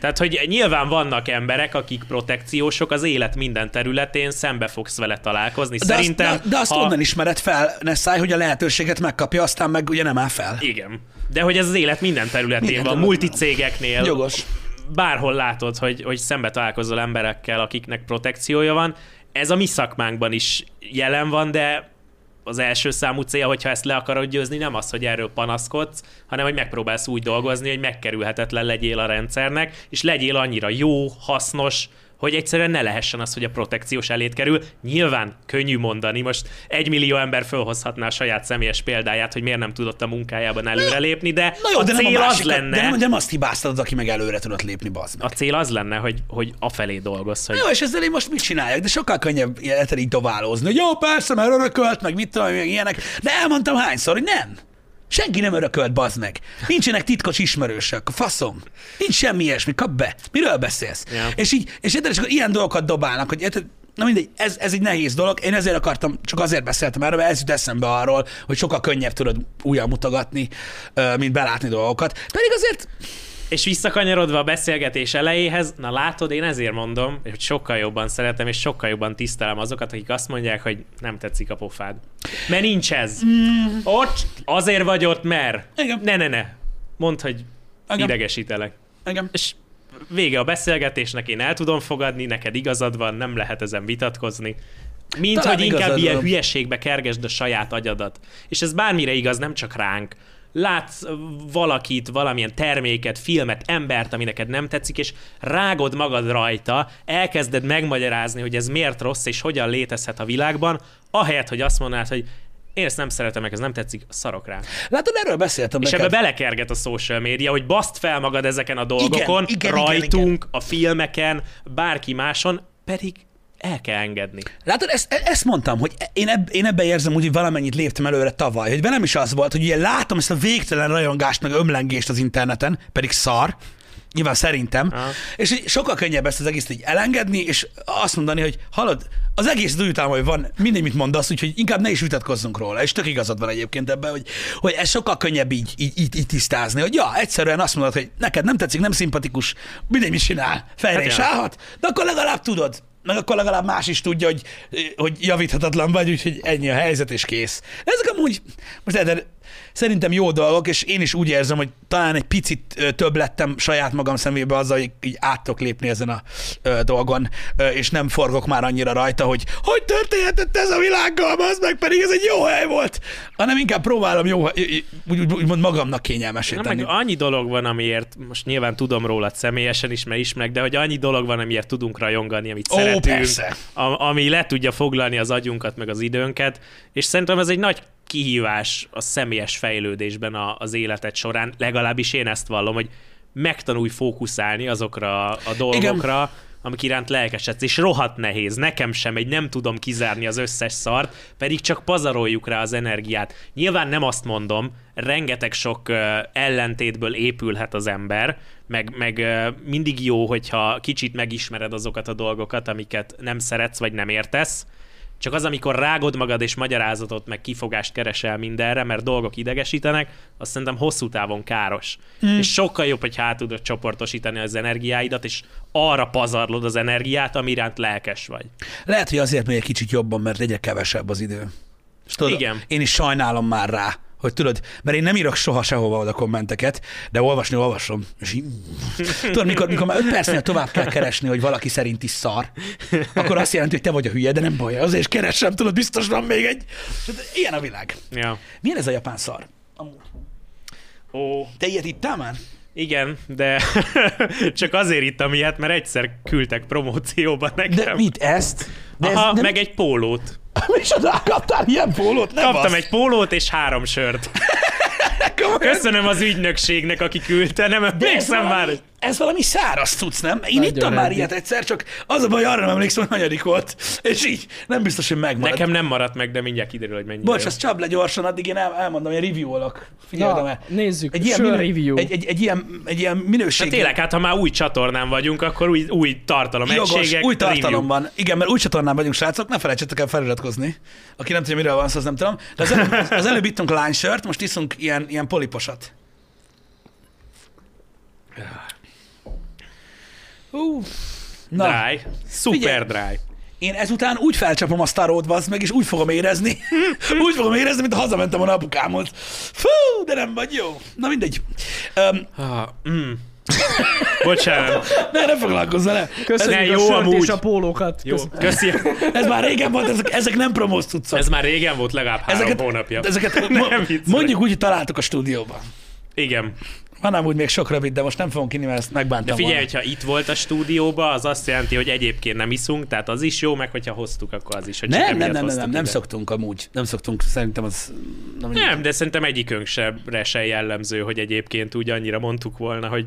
Tehát, hogy nyilván vannak emberek, akik protekciósok, az élet minden területén szembe fogsz vele találkozni. De Szerintem, azt, de, de azt ha... onnan ismered fel, ne száj, hogy a lehetőséget megkapja, aztán meg ugye nem áll fel. Igen. De hogy ez az élet minden területén Minden van, multicégeknél, Jogos. bárhol látod, hogy, hogy szembe találkozol emberekkel, akiknek protekciója van. Ez a mi szakmánkban is jelen van, de az első számú cél, hogyha ezt le akarod győzni, nem az, hogy erről panaszkodsz, hanem hogy megpróbálsz úgy dolgozni, hogy megkerülhetetlen legyél a rendszernek, és legyél annyira jó, hasznos, hogy egyszerűen ne lehessen az, hogy a protekciós elét kerül. Nyilván könnyű mondani, most egy millió ember fölhozhatná a saját személyes példáját, hogy miért nem tudott a munkájában előrelépni, de, Na jó, a de nem cél a az másikat, lenne, de nem, nem azt hibáztatod, aki meg előre tudott lépni, bazd meg. a cél az lenne, hogy, hogy afelé dolgozz, hogy Jó, és ezzel én most mit csináljak? De sokkal könnyebb ilyen így dobálózni. hogy Jó, persze, mert örökölt, meg mit tudom, meg ilyenek. De elmondtam hányszor, hogy nem. Senki nem örökölt, bazd meg. Nincsenek titkos ismerősök, faszom. Nincs semmi ilyesmi, kap be. Miről beszélsz? Ja. És így, és érted, és akkor ilyen dolgokat dobálnak, hogy érted, Na mindegy, ez, ez egy nehéz dolog. Én ezért akartam, csak azért beszéltem erről, mert ez jut eszembe arról, hogy sokkal könnyebb tudod újra mutogatni, mint belátni dolgokat. Pedig azért És visszakanyarodva a beszélgetés elejéhez, na látod, én ezért mondom, hogy sokkal jobban szeretem, és sokkal jobban tisztelem azokat, akik azt mondják, hogy nem tetszik a pofád. Mert nincs ez. Mm. Ott azért vagy ott, mert. Igen. Ne, ne, ne. Mondd, hogy Igen. idegesítelek. engem És vége a beszélgetésnek, én el tudom fogadni, neked igazad van, nem lehet ezen vitatkozni. Mint Talán hogy inkább igazad ilyen van. hülyeségbe kergesd a saját agyadat. És ez bármire igaz, nem csak ránk. Látsz valakit, valamilyen terméket, filmet, embert, ami neked nem tetszik, és rágod magad rajta, elkezded megmagyarázni, hogy ez miért rossz, és hogyan létezhet a világban, ahelyett, hogy azt mondanád, hogy én ezt nem szeretem meg, ez nem tetszik, szarok rá. Látod, erről beszéltem És neked. ebbe belekerget a social media, hogy baszt fel magad ezeken a dolgokon, igen, igen, rajtunk, a filmeken, bárki máson, pedig el kell engedni. Látod, ezt, ezt mondtam, hogy én, eb, én ebben érzem úgy, hogy valamennyit léptem előre tavaly, hogy velem is az volt, hogy ugye látom ezt a végtelen rajongást, meg ömlengést az interneten, pedig szar, nyilván szerintem, Aha. és hogy sokkal könnyebb ezt az egészet így elengedni, és azt mondani, hogy hallod, az egész úgy utána, hogy van mindig mit mondasz, úgyhogy inkább ne is vitatkozzunk róla, és tök igazad van egyébként ebben, hogy, hogy ez sokkal könnyebb így, így, így, így tisztázni, hogy ja, egyszerűen azt mondod, hogy neked nem tetszik, nem szimpatikus, mindegy mit csinál, fejre Hát is állhat, de akkor legalább tudod, meg akkor legalább más is tudja, hogy, hogy javíthatatlan vagy, úgyhogy ennyi a helyzet, és kész. Ezek amúgy, most de szerintem jó dolgok, és én is úgy érzem, hogy talán egy picit több lettem saját magam szemébe azzal, hogy így át tudok lépni ezen a ö, dolgon, ö, és nem forgok már annyira rajta, hogy hogy történhetett ez a világgal, az meg pedig ez egy jó hely volt, hanem inkább próbálom jó, úgy, úgy, úgymond magamnak kényelmesé Na, tenni. meg annyi dolog van, amiért, most nyilván tudom rólad személyesen is, mert ismerek, de hogy annyi dolog van, amiért tudunk rajongani, amit Ó, szeretünk, persze. ami le tudja foglalni az agyunkat, meg az időnket, és szerintem ez egy nagy kihívás a személyes fejlődésben a, az életed során, legalábbis én ezt vallom, hogy megtanulj fókuszálni azokra a dolgokra, Igen. amik iránt lelkesedsz, és rohadt nehéz, nekem sem, egy nem tudom kizárni az összes szart, pedig csak pazaroljuk rá az energiát. Nyilván nem azt mondom, rengeteg sok ellentétből épülhet az ember, meg, meg mindig jó, hogyha kicsit megismered azokat a dolgokat, amiket nem szeretsz, vagy nem értesz, csak az, amikor rágod magad és magyarázatot, meg kifogást keresel mindenre, mert dolgok idegesítenek, azt szerintem hosszú távon káros. Mm. És sokkal jobb, hogy hát tudod csoportosítani az energiáidat, és arra pazarlod az energiát, ami iránt lelkes vagy. Lehet, hogy azért megy egy kicsit jobban, mert egyre kevesebb az idő. És tudod, Igen. Én is sajnálom már rá, hogy tudod, mert én nem írok soha sehova oda kommenteket, de olvasni olvasom. És így, tudod, mikor, mikor már 5 percnél tovább kell keresni, hogy valaki szerint is szar, akkor azt jelenti, hogy te vagy a hülye, de nem baj, azért keresem, tudod, biztos van még egy. Ilyen a világ. Ja. Milyen ez a japán szar? Amúgy. Ó, Te ilyet ittál már? igen, de csak azért ittam ilyet, mert egyszer küldtek promócióba nekem. De mit, ezt? De Aha, de meg egy pólót. Micsoda, kaptál ilyen pólót? Nem Kaptam basz. egy pólót és három sört. Komolyan? Köszönöm az ügynökségnek, aki küldte, nem emlékszem már. Ez valami száraz tudsz, nem? Én Nagyon ittam már ilyet egyszer, csak az a baj, arra nem emlékszem, hogy hanyadik volt. És így nem biztos, hogy megmarad. Nekem nem maradt meg, de mindjárt kiderül, hogy mennyi. Bocs, az csap le gyorsan, addig én el, elmondom, hogy review-olok. Figyeld Na, meg. nézzük. Egy ilyen, minő, review. egy, egy, egy, ilyen, egy ilyen minőség. Hát tényleg, hát ha már új csatornán vagyunk, akkor új, új tartalom Jogos, egységek, új review. tartalomban. Igen, mert új csatornán vagyunk, srácok, ne felejtsetek el feliratkozni. Aki nem tudja, miről van szó, az nem tudom. De az előbb, az előbb ittunk lánysört, most iszunk ilyen, ilyen poliposat. Uh. Na, Dry. Super Figyelj. dry. én ezután úgy felcsapom a Starót, bazd meg, és úgy fogom érezni, úgy fogom érezni, mint ha hazamentem volna apukámhoz. Fú, de nem vagy jó. Na mindegy. Um, Ah, mm. Bocsánat. ne, ne foglalkozz vele. Köszönjük Ne, a jó sört amúgy. és a pólókat. Jó, köszi. Ez már régen volt, ezek, ezek nem promóz cuccok. Ez már régen volt, legalább három ezeket, hónapja. ezeket Nem mondjuk úgy, hogy találtuk a stúdióban. Igen. Van amúgy még sok rövid, de most nem fogom kinni, mert ezt megbántam De figyelj, volna. hogyha itt volt a stúdióba, az azt jelenti, hogy egyébként nem iszunk, tehát az is jó, meg hogyha hoztuk, akkor az is. Hogy Nem, nem, nem, nem, nem, nem szoktunk amúgy. Nem szoktunk, szerintem az... Nem, Nem, de szerintem egyikünk sem se jellemző, hogy egyébként úgy annyira mondtuk volna, hogy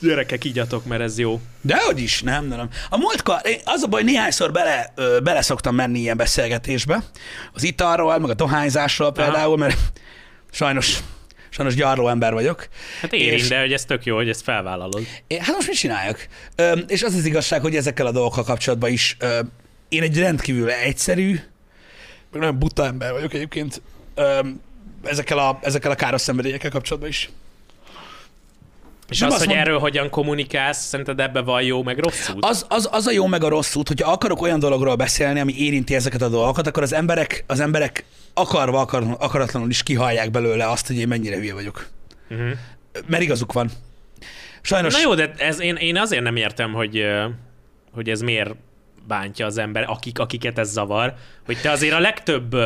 gyerekek, igyatok, mert ez jó. Dehogy is, nem, nem, nem. A múltkor, én- az a baj, néhányszor bele, ö, bele szoktam menni ilyen beszélgetésbe, az italról, meg a dohányzásról például, mert sajnos, sajnos gyarló ember vagyok. Hát érint, És- de hogy ez tök jó, hogy ezt felvállalod. Én, hát most mit csináljak? Ö, és az az igazság, hogy ezekkel a dolgokkal kapcsolatban is ö, én egy rendkívül egyszerű, meg nagyon buta ember vagyok egyébként, ö, ezekkel a, ezekkel a káros szenvedélyekkel kapcsolatban is. És Nem az, azt hogy mond- erről hogyan kommunikálsz, szerinted ebbe van jó, meg rossz út? Az, az, az a jó meg a rossz út, hogyha akarok olyan dologról beszélni, ami érinti ezeket a dolgokat, akkor az emberek, az emberek akarva, akar, akaratlanul is kihallják belőle azt, hogy én mennyire hülye vagyok. Uh-huh. Mert igazuk van. Sajnos. Na jó, de ez, én, én azért nem értem, hogy, hogy ez miért bántja az ember, akik, akiket ez zavar, hogy te azért a legtöbb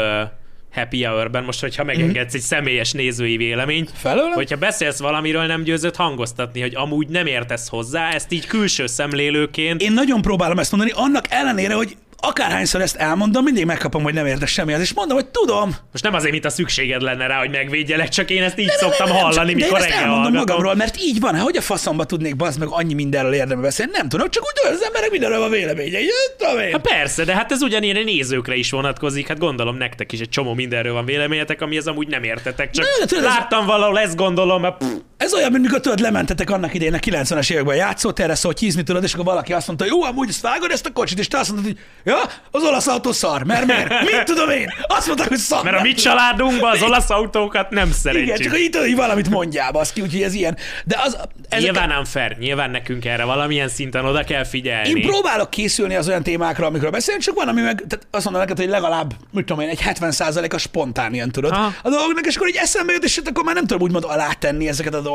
happy hour-ben, most hogyha megengedsz egy személyes nézői véleményt, Felőlem? hogyha beszélsz valamiről, nem győzött hangoztatni, hogy amúgy nem értesz hozzá, ezt így külső szemlélőként. Én nagyon próbálom ezt mondani, annak ellenére, hogy akárhányszor ezt elmondom, mindig megkapom, hogy nem értek semmihez, és mondom, hogy tudom. Most nem azért, mint a szükséged lenne rá, hogy megvédjelek, csak én ezt így szoktam Nem, nem, hallani, csak- de mikor reggel elmondom hallgatom. magamról, mert így van. Hát, hogy a faszomba tudnék bazd meg annyi mindenről érdembe beszélni? Nem tudom, csak úgy az emberek mindenről van véleménye. Tudom én. Hát persze, de hát ez ugyanilyen a nézőkre is vonatkozik, hát gondolom nektek is egy csomó mindenről van véleményetek, ami ez amúgy nem értetek, csak Na, de tudod, ez- láttam valahol, ezt gondolom, mert pff, Ez olyan, mint mikor tudod, lementetek annak idején a 90-es években a játszótérre, szóval hízni tudod, és akkor valaki azt mondta, jó, amúgy ezt vágod ezt a kocsit, és te azt mondod, hogy ja, az olasz autó szar, mert miért? Mit tudom én? Azt mondták, hogy szar. mert a mi családunkban az olasz autókat nem Igen, szeretjük. csak hogy tudod, hogy valamit mondjál, baszki, úgyhogy ez ilyen. De az, ezek, Nyilván nem fair, nyilván nekünk erre valamilyen szinten oda kell figyelni. Én próbálok készülni az olyan témákra, amikről beszélünk, csak van, ami meg, tehát azt mondom neked, hogy legalább, mit tudom én, egy 70% a spontán ilyen, tudod, Aha. a dolgoknak, és akkor így eszembe jut, és hát akkor már nem tudom úgymond alátenni ezeket a dolgokat.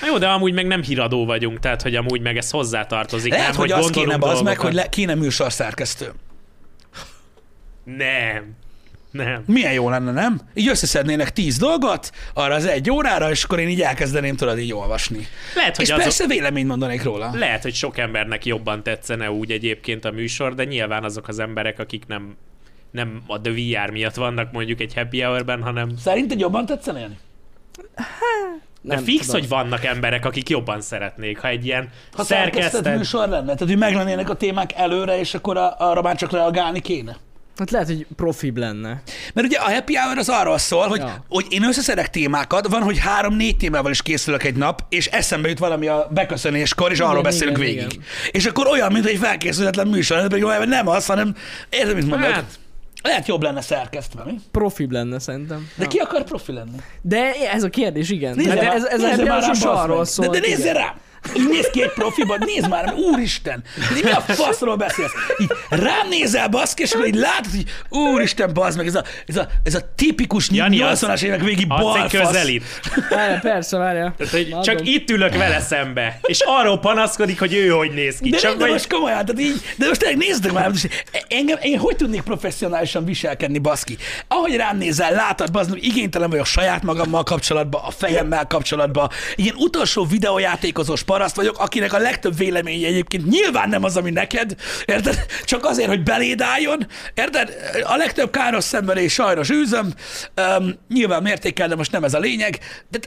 Na Jó, de amúgy meg nem híradó vagyunk, tehát hogy amúgy meg ez hozzátartozik. Lehet, nem, hogy, hogy az kéne az meg, dolgokat. hogy le, kéne műsorszerkesztő. Nem. Nem. Milyen jó lenne, nem? Így összeszednének tíz dolgot, arra az egy órára, és akkor én így elkezdeném tudod így olvasni. Lehet, hogy és azok- persze véleményt mondanék róla. Lehet, hogy sok embernek jobban tetszene úgy egyébként a műsor, de nyilván azok az emberek, akik nem, nem a The VR miatt vannak mondjuk egy happy hour-ben, hanem Szerinted jobban tetszene Jani? De Nem fix, tudom. hogy vannak emberek, akik jobban szeretnék, ha egy ilyen Ha szerkesztett műsor lenne, tehát hogy meglennének a témák előre, és akkor a, arra már csak reagálni kéne. Hát lehet, hogy profibb lenne. Mert ugye a happy hour az arról szól, hogy, Ja. hogy én összeszedek témákat, van, hogy három-négy témával is készülök egy nap, és eszembe jut valami a beköszönéskor, és arról Igen, beszélünk igen, végig. igen. És akkor olyan, mint egy felkészületlen műsor, pedig nem az, hanem érted, mit mondod? Hát, Lehet jobb lenne szerkesztve, mi? Profibb lenne szerintem. De ki akar profi lenni? De ez a kérdés, igen. Nézze De már- ez, ez, ez már ez bazd arról szól. De, de igen. rám! Így néz ki egy profiban, nézd már, úristen, mi a faszról beszélsz? Így rám nézel, baszki, és akkor így látod, hogy úristen, bazd meg, ez a, ez a, ez a tipikus Jani, 80-as évek végi balfasz. közelít. Várjál, persze, várjál. Tehát, hogy Adom. csak itt ülök vele szembe, és arról panaszkodik, hogy ő hogy néz ki. De, csak nem, de hogy... most komolyan, tehát így, de most tényleg nézzük már, most engem, én hogy tudnék professzionálisan viselkedni, baszki? Ahogy rám nézel, látod, bazd, hogy igénytelen vagyok saját magammal kapcsolatban, a fejemmel kapcsolatban. Ilyen utolsó videójátékozós paraszt vagyok, akinek a legtöbb véleménye egyébként nyilván nem az, ami neked, érted? Csak azért, hogy beléd álljon, érted? A legtöbb káros szenvedés sajnos űzöm, um, nyilván mértékel, de most nem ez a lényeg, de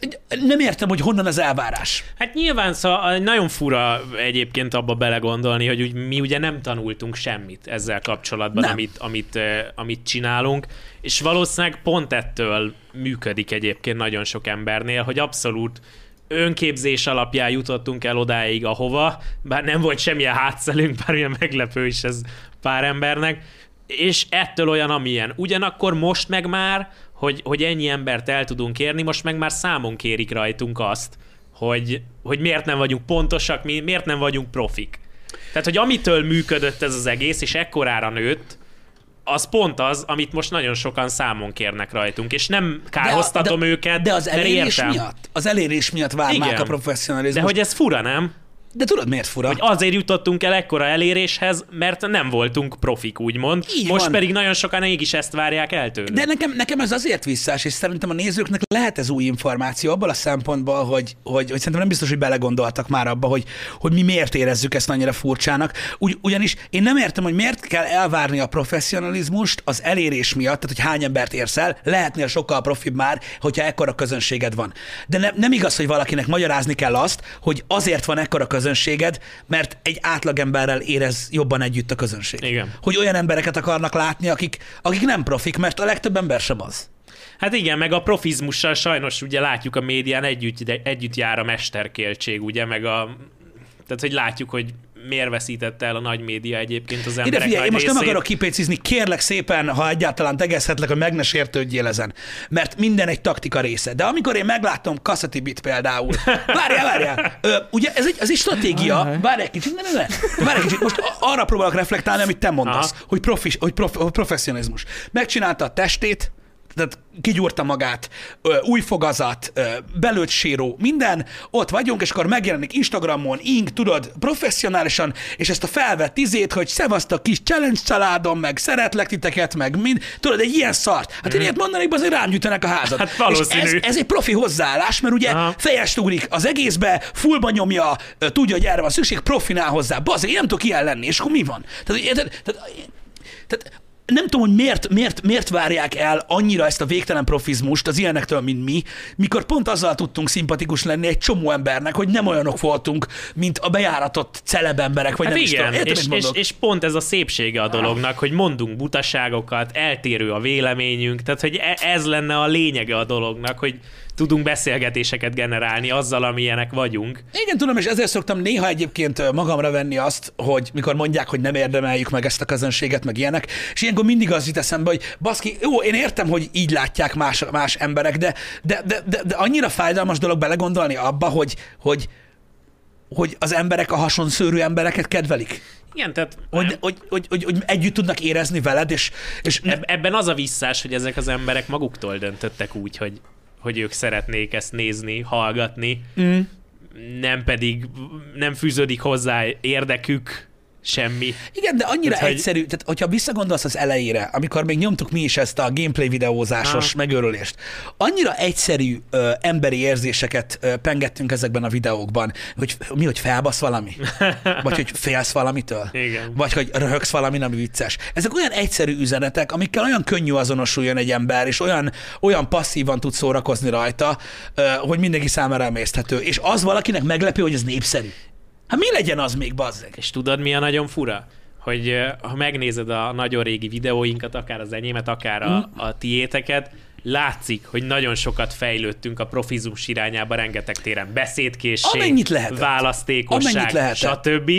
nem értem, hogy honnan az elvárás. Hát nyilván szóval nagyon fura egyébként abba belegondolni, hogy úgy, mi ugye nem tanultunk semmit ezzel kapcsolatban, Nem. amit, amit, amit csinálunk, és valószínűleg pont ettől működik egyébként nagyon sok embernél, hogy abszolút önképzés alapján jutottunk el odáig, ahova, bár nem volt semmilyen hátszelünk, bár ilyen meglepő is ez pár embernek, és ettől olyan, amilyen. Ugyanakkor most meg már, hogy, hogy ennyi embert el tudunk érni, most meg már számon kérik rajtunk azt, hogy, hogy miért nem vagyunk pontosak, mi, miért nem vagyunk profik. Tehát, hogy amitől működött ez az egész, és ekkorára nőtt, az pont az, amit most nagyon sokan számon kérnek rajtunk, és nem kárhoztatom de, őket, De az elérés értem. miatt, az elérés miatt várnák Igen. a professzionalizmus. De hogy ez fura, nem? De tudod miért fura? Hogy azért jutottunk el ekkora eléréshez, mert nem voltunk profik, úgymond. Így Most van. pedig nagyon sokan mégis ezt várják el tőlünk. De nekem, nekem ez azért visszás, és szerintem a nézőknek lehet ez új információ abban a szempontból, hogy, hogy, hogy szerintem nem biztos, hogy belegondoltak már abba, hogy, hogy mi miért érezzük ezt annyira furcsának. Ugy, ugyanis én nem értem, hogy miért kell elvárni a professzionalizmust az elérés miatt, tehát hogy hány embert érsz el, lehetnél sokkal profibb már, hogyha ekkora közönséged van. De ne, nem igaz, hogy valakinek magyarázni kell azt, hogy azért van ekkora közönséged, mert egy átlagemberrel érez jobban együtt a közönség. Igen. Hogy olyan embereket akarnak látni, akik, akik nem profik, mert a legtöbb ember sem az. Hát igen, meg a profizmussal sajnos ugye látjuk a médián együtt, együtt jár a mesterkéltség, ugye, meg a... Tehát, hogy látjuk, hogy miért veszítette el a nagy média egyébként az Ide emberek figyelj, nagy én most nem részét. akarok kipécizni, kérlek szépen, ha egyáltalán tegezhetlek, hogy meg ne sértődjél ezen. Mert minden egy taktika része. De amikor én megláttam Cassati Bit például, várjál, várjál, Ö, ugye ez egy, ez egy stratégia, várj egy kicsit, ne, ne, ne, várj egy kicsit, most arra próbálok reflektálni, amit te mondasz, Aha. hogy, profi, hogy, prof, hogy professzionizmus. Megcsinálta a testét, tehát kigyúrta magát, új fogazat, belőtt síró, minden, ott vagyunk, és akkor megjelenik Instagramon, ink, tudod, professzionálisan, és ezt a felvett izét, hogy szevasztok kis challenge családom, meg szeretlek titeket, meg mind, tudod, egy ilyen szart. Hát én ilyet mondanék, azért rám gyűjtenek a házat. Hát valószínű. És ez, ez egy profi hozzáállás, mert ugye Aha. fejest ugrik az egészbe, fullba nyomja, tudja, hogy erre van szükség, profinál hozzá. Bazd, én nem tudok ilyen lenni, és akkor mi van? Tehát, érted? tehát, tehát nem tudom, hogy miért, miért, miért várják el annyira ezt a végtelen profizmust az ilyenektől, mint mi, mikor pont azzal tudtunk szimpatikus lenni egy csomó embernek, hogy nem olyanok voltunk, mint a bejáratott celeb emberek, vagy Hát nem igen, is tudom. Érted, és, és, és pont ez a szépsége a dolognak, hogy mondunk butaságokat, eltérő a véleményünk, tehát hogy e- ez lenne a lényege a dolognak, hogy tudunk beszélgetéseket generálni azzal, amilyenek vagyunk. Igen, tudom, és ezért szoktam néha egyébként magamra venni azt, hogy mikor mondják, hogy nem érdemeljük meg ezt a közönséget, meg ilyenek, és ilyenkor mindig az jut eszembe, hogy baszki, jó, én értem, hogy így látják más, más emberek, de, de, de, de, de annyira fájdalmas dolog belegondolni abba, hogy, hogy, hogy az emberek a hasonszőrű embereket kedvelik. Igen, tehát Hogy, hogy, hogy, hogy, hogy együtt tudnak érezni veled, és, és eb- ebben az a visszás, hogy ezek az emberek maguktól döntöttek úgy, hogy, hogy ők szeretnék ezt nézni, hallgatni, mm, nem pedig nem fűződik hozzá érdekük, semmi. Igen, de annyira hogy- egyszerű, tehát hogyha visszagondolsz az elejére, amikor még nyomtuk mi is ezt a gameplay videózásos Ah. megőrülést, annyira egyszerű ö, emberi érzéseket ö, pengettünk ezekben a videókban, hogy mi, hogy felbasz valami, vagy hogy félsz valamitől, Igen. vagy hogy röhögsz valami, ami vicces. Ezek olyan egyszerű üzenetek, amikkel olyan könnyű azonosuljon egy ember, és olyan, olyan passzívan tud szórakozni rajta, ö, hogy mindenki számára emészthető. És az valakinek meglepő, hogy ez népszerű. Hát mi legyen az még, bazzeg? És tudod, mi a nagyon fura? Hogy ha megnézed a nagyon régi videóinkat, akár az enyémet, akár a, a tiéteket, látszik, hogy nagyon sokat fejlődtünk a profizmus irányába rengeteg téren. Beszédkészség, Amennyit lehetett. választékosság, Amennyit lehetett. stb.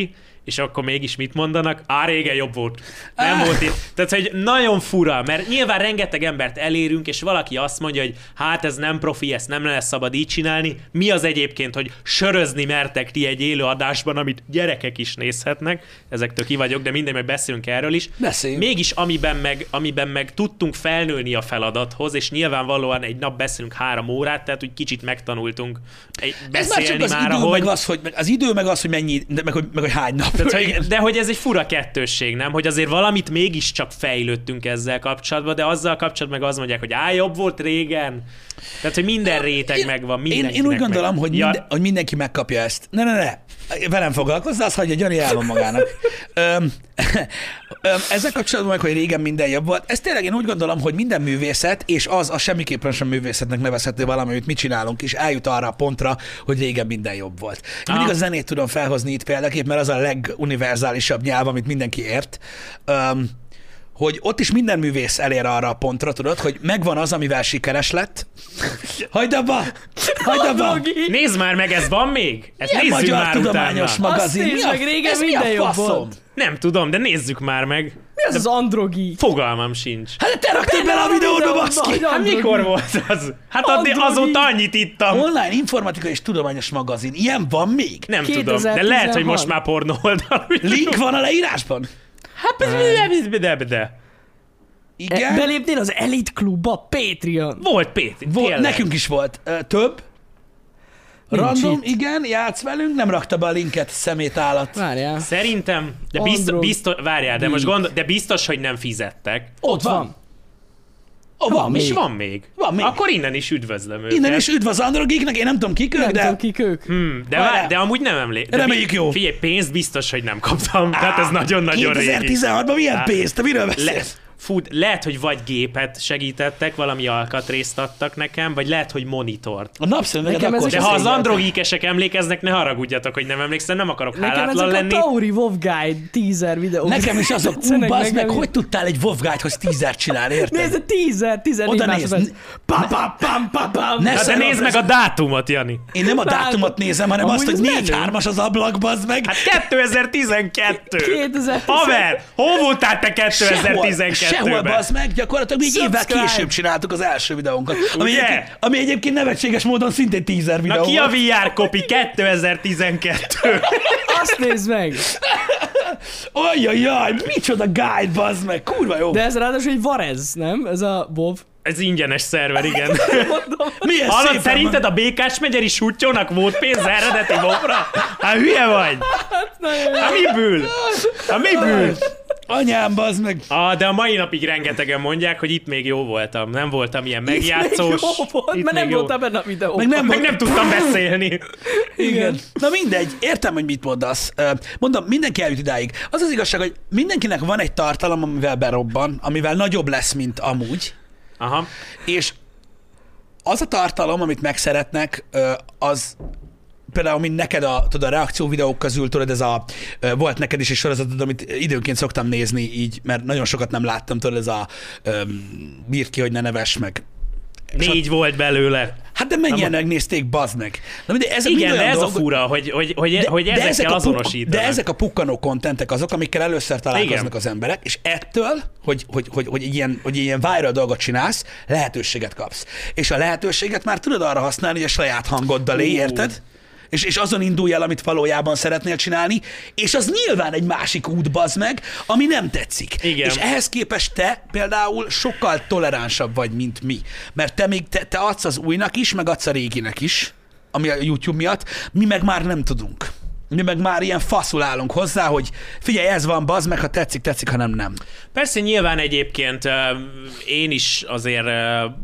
És akkor mégis mit mondanak? Á, régen jobb volt. Nem volt itt. Tehát, hogy nagyon fura, mert nyilván rengeteg embert elérünk, és valaki azt mondja, hogy hát ez nem profi, ezt nem lesz szabad így csinálni. Mi az egyébként, hogy sörözni mertek ti egy élő adásban, amit gyerekek is nézhetnek, ezektől ki vagyok, de minden, meg beszélünk erről is. Beszéljünk. Mégis amiben meg, amiben meg tudtunk felnőni a feladathoz, és nyilvánvalóan egy nap beszélünk három órát, tehát úgy kicsit megtanultunk egy- Ez már csak beszélni az már, idő, ahogy... meg az, hogy, az idő, meg az, hogy mennyi, meg, hogy, meg hogy hány nap. Tehát, hogy, de hogy ez egy fura kettősség, nem? Hogy azért valamit mégiscsak fejlődtünk ezzel kapcsolatban, de azzal kapcsolatban meg azt mondják, hogy á, jobb volt régen. Tehát, hogy minden réteg megvan, Én, én úgy gondolom, hogy, ja, minden, hogy mindenki megkapja ezt. Ne, ne, ne. Velem foglalkozz, azt hagyja, Gyani el van magának. öm, ezzel kapcsolatban meg, hogy régen minden jobb volt. Ez tényleg én úgy gondolom, hogy minden művészet, és az, az semmiképpen sem művészetnek nevezhető valami, amit mi csinálunk, és eljut arra a pontra, hogy régen minden jobb volt. Én mindig Aha. a zenét tudom felhozni itt példaképp, mert az a leguniverzálisabb nyelv, amit mindenki ért. Öm, hogy ott is minden művész elér arra a pontra, tudod, hogy megvan az, amivel sikeres lett. Hagyd abba! Hagyd abba! Nézd már meg, ez van még? Ezt Ilyen nézzük magyar már tudományos utána. magazin. Azt nézd meg, régen ez mi minden jobb volt. Nem tudom, de nézzük már meg. Mi az az androgi? Fogalmam sincs. Hát de te raktad bele a videódba, baszki! Hát mikor volt az? Hát addig, azóta annyit ittam. Online informatika és tudományos magazin. Ilyen van még? Nem tudom, de lehet, hogy most 2016. már pornó oldal. Link van a leírásban? Hát, de, de, de, de. Igen. Belépnél az Elite Klubba, Patreon. Volt Péter, Volt, tényleg. nekünk is volt. Ö, több? Nincs Random, itt. igen, játsz velünk, nem rakta be a linket, szemét állat. Várjál. Szerintem, de biztos, biztos várjál, de most gondol, de biztos, hogy nem fizettek. Ott van. van. Ó, van És még. van még. Van még. Akkor innen is üdvözlöm őket. Innen is üdv az Androgiknek, én nem tudom kik ők, Nem de... tudom, kik ők. Hmm, de, vár, de amúgy nem emlékszem. Reméljük jó. Figyelj, pénzt biztos, hogy nem kaptam. Tehát ez nagyon-nagyon régi. 2016-ban milyen pénzt? Te miről Le, beszélsz? Fú, lehet, hogy vagy gépet segítettek, valami alkatrészt adtak nekem, vagy lehet, hogy monitort. A napszemüveget Nekem akkor ezek De ha az szégyeltem. androgikesek emlékeznek, ne haragudjatok, hogy nem emlékszem, nem akarok Nekem hálátlan ezek lenni. a Tauri WoW Guide teaser videók. Nekem is azok, ú, bazd meg, hogy tudtál egy WoW Guide-hoz tízer csinálni, érted? Nézd, a teaser, 14 Oda nézd. másodperc. Pa, pa, pam, pa, pam. Ne de nézd meg ez- a dátumot, Jani. Én nem a dátumot nézem, hanem azt, hogy ez menő. 4-3-as az ablak, bazd meg. Hát 2012. 2010. Haver, hol voltál te Sehol, 2012-ben? Sehol bazd meg, gyakorlatilag még évvel később csináltuk az első videónkat. Ami, Ugye? egyébként, ami egyébként nevetséges módon szintén teaser videó Na ki a. VR kopi 2012? Azt nézd meg. Ajajaj, micsoda guide, bazd meg, kurva jó. De ez ráadásul egy Varez, nem? Ez a WoW. Ez ingyenes szerver, igen. Milyen Hallod, szépen szerinted a Békás megyeri sutyónak volt pénz eredeti mobra? Hát hülye vagy? Hát miből? Hát miből? Anyám, bazd meg. Ah, de a mai napig rengetegen mondják, hogy itt még jó voltam. Nem voltam ilyen megjátszós. Még jó volt, Itt mert nem jó. voltál benne a videóban. Meg nem Meg nem tudtam beszélni. Igen. Na mindegy, értem, hogy mit mondasz. Mondom, mindenki eljut idáig. Az az igazság, hogy mindenkinek van egy tartalom, amivel berobban, amivel nagyobb lesz, mint amúgy, Aha. és az a tartalom, amit megszeretnek, az például, mint neked a, tudod, a reakció videók közül, tudod, ez a, volt neked is egy sorozatod, amit időnként szoktam nézni így, mert nagyon sokat nem láttam, tudod, ez a um, bírt ki, hogy ne neves meg. Négy volt belőle. Hát de mennyien megnézték, bazd meg. Na mindegy, ezek Igen, de ez a dolgok- fura, hogy, hogy, hogy, hogy ezekkel ezek a puk- azonosítanak. De ezek a pukkanó kontentek azok, amikkel először találkoznak Igen. az emberek, és ettől, hogy, hogy, hogy, hogy, ilyen, hogy ilyen viral dolgot csinálsz, lehetőséget kapsz. És a lehetőséget már tudod arra használni, hogy a saját hangoddal Ú. érted? És, és azon indulj el, amit valójában szeretnél csinálni, és az nyilván egy másik út, bazd meg, ami nem tetszik. Igen. És ehhez képest te például sokkal toleránsabb vagy, mint mi. Mert te még te, te adsz az újnak is, meg adsz a réginek is, ami a YouTube miatt, mi meg már nem tudunk. Mi meg már ilyen faszul állunk hozzá, hogy figyelj, ez van, bazd meg, ha tetszik, tetszik, ha nem, nem. Persze nyilván egyébként én is azért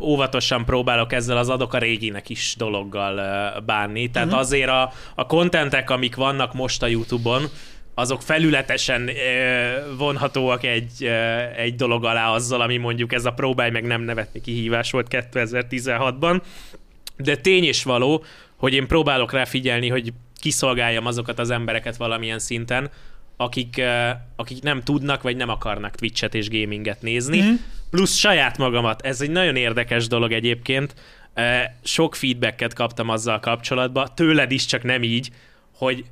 óvatosan próbálok ezzel az adok a réginek is dologgal bánni. Tehát uh-huh. azért a, a kontentek, amik vannak most a YouTube-on, azok felületesen ö, vonhatóak egy, ö, egy dolog alá azzal, ami mondjuk ez a próbálj meg nem nevetni kihívás volt 2016-ban. De tény és való, hogy én próbálok rá figyelni, hogy kiszolgáljam azokat az embereket valamilyen szinten, akik, akik nem tudnak, vagy nem akarnak Twitch-et és gaminget nézni, mm. plusz saját magamat. Ez egy nagyon érdekes dolog egyébként. Sok feedbacket kaptam azzal kapcsolatban, tőled is, csak nem így, hogy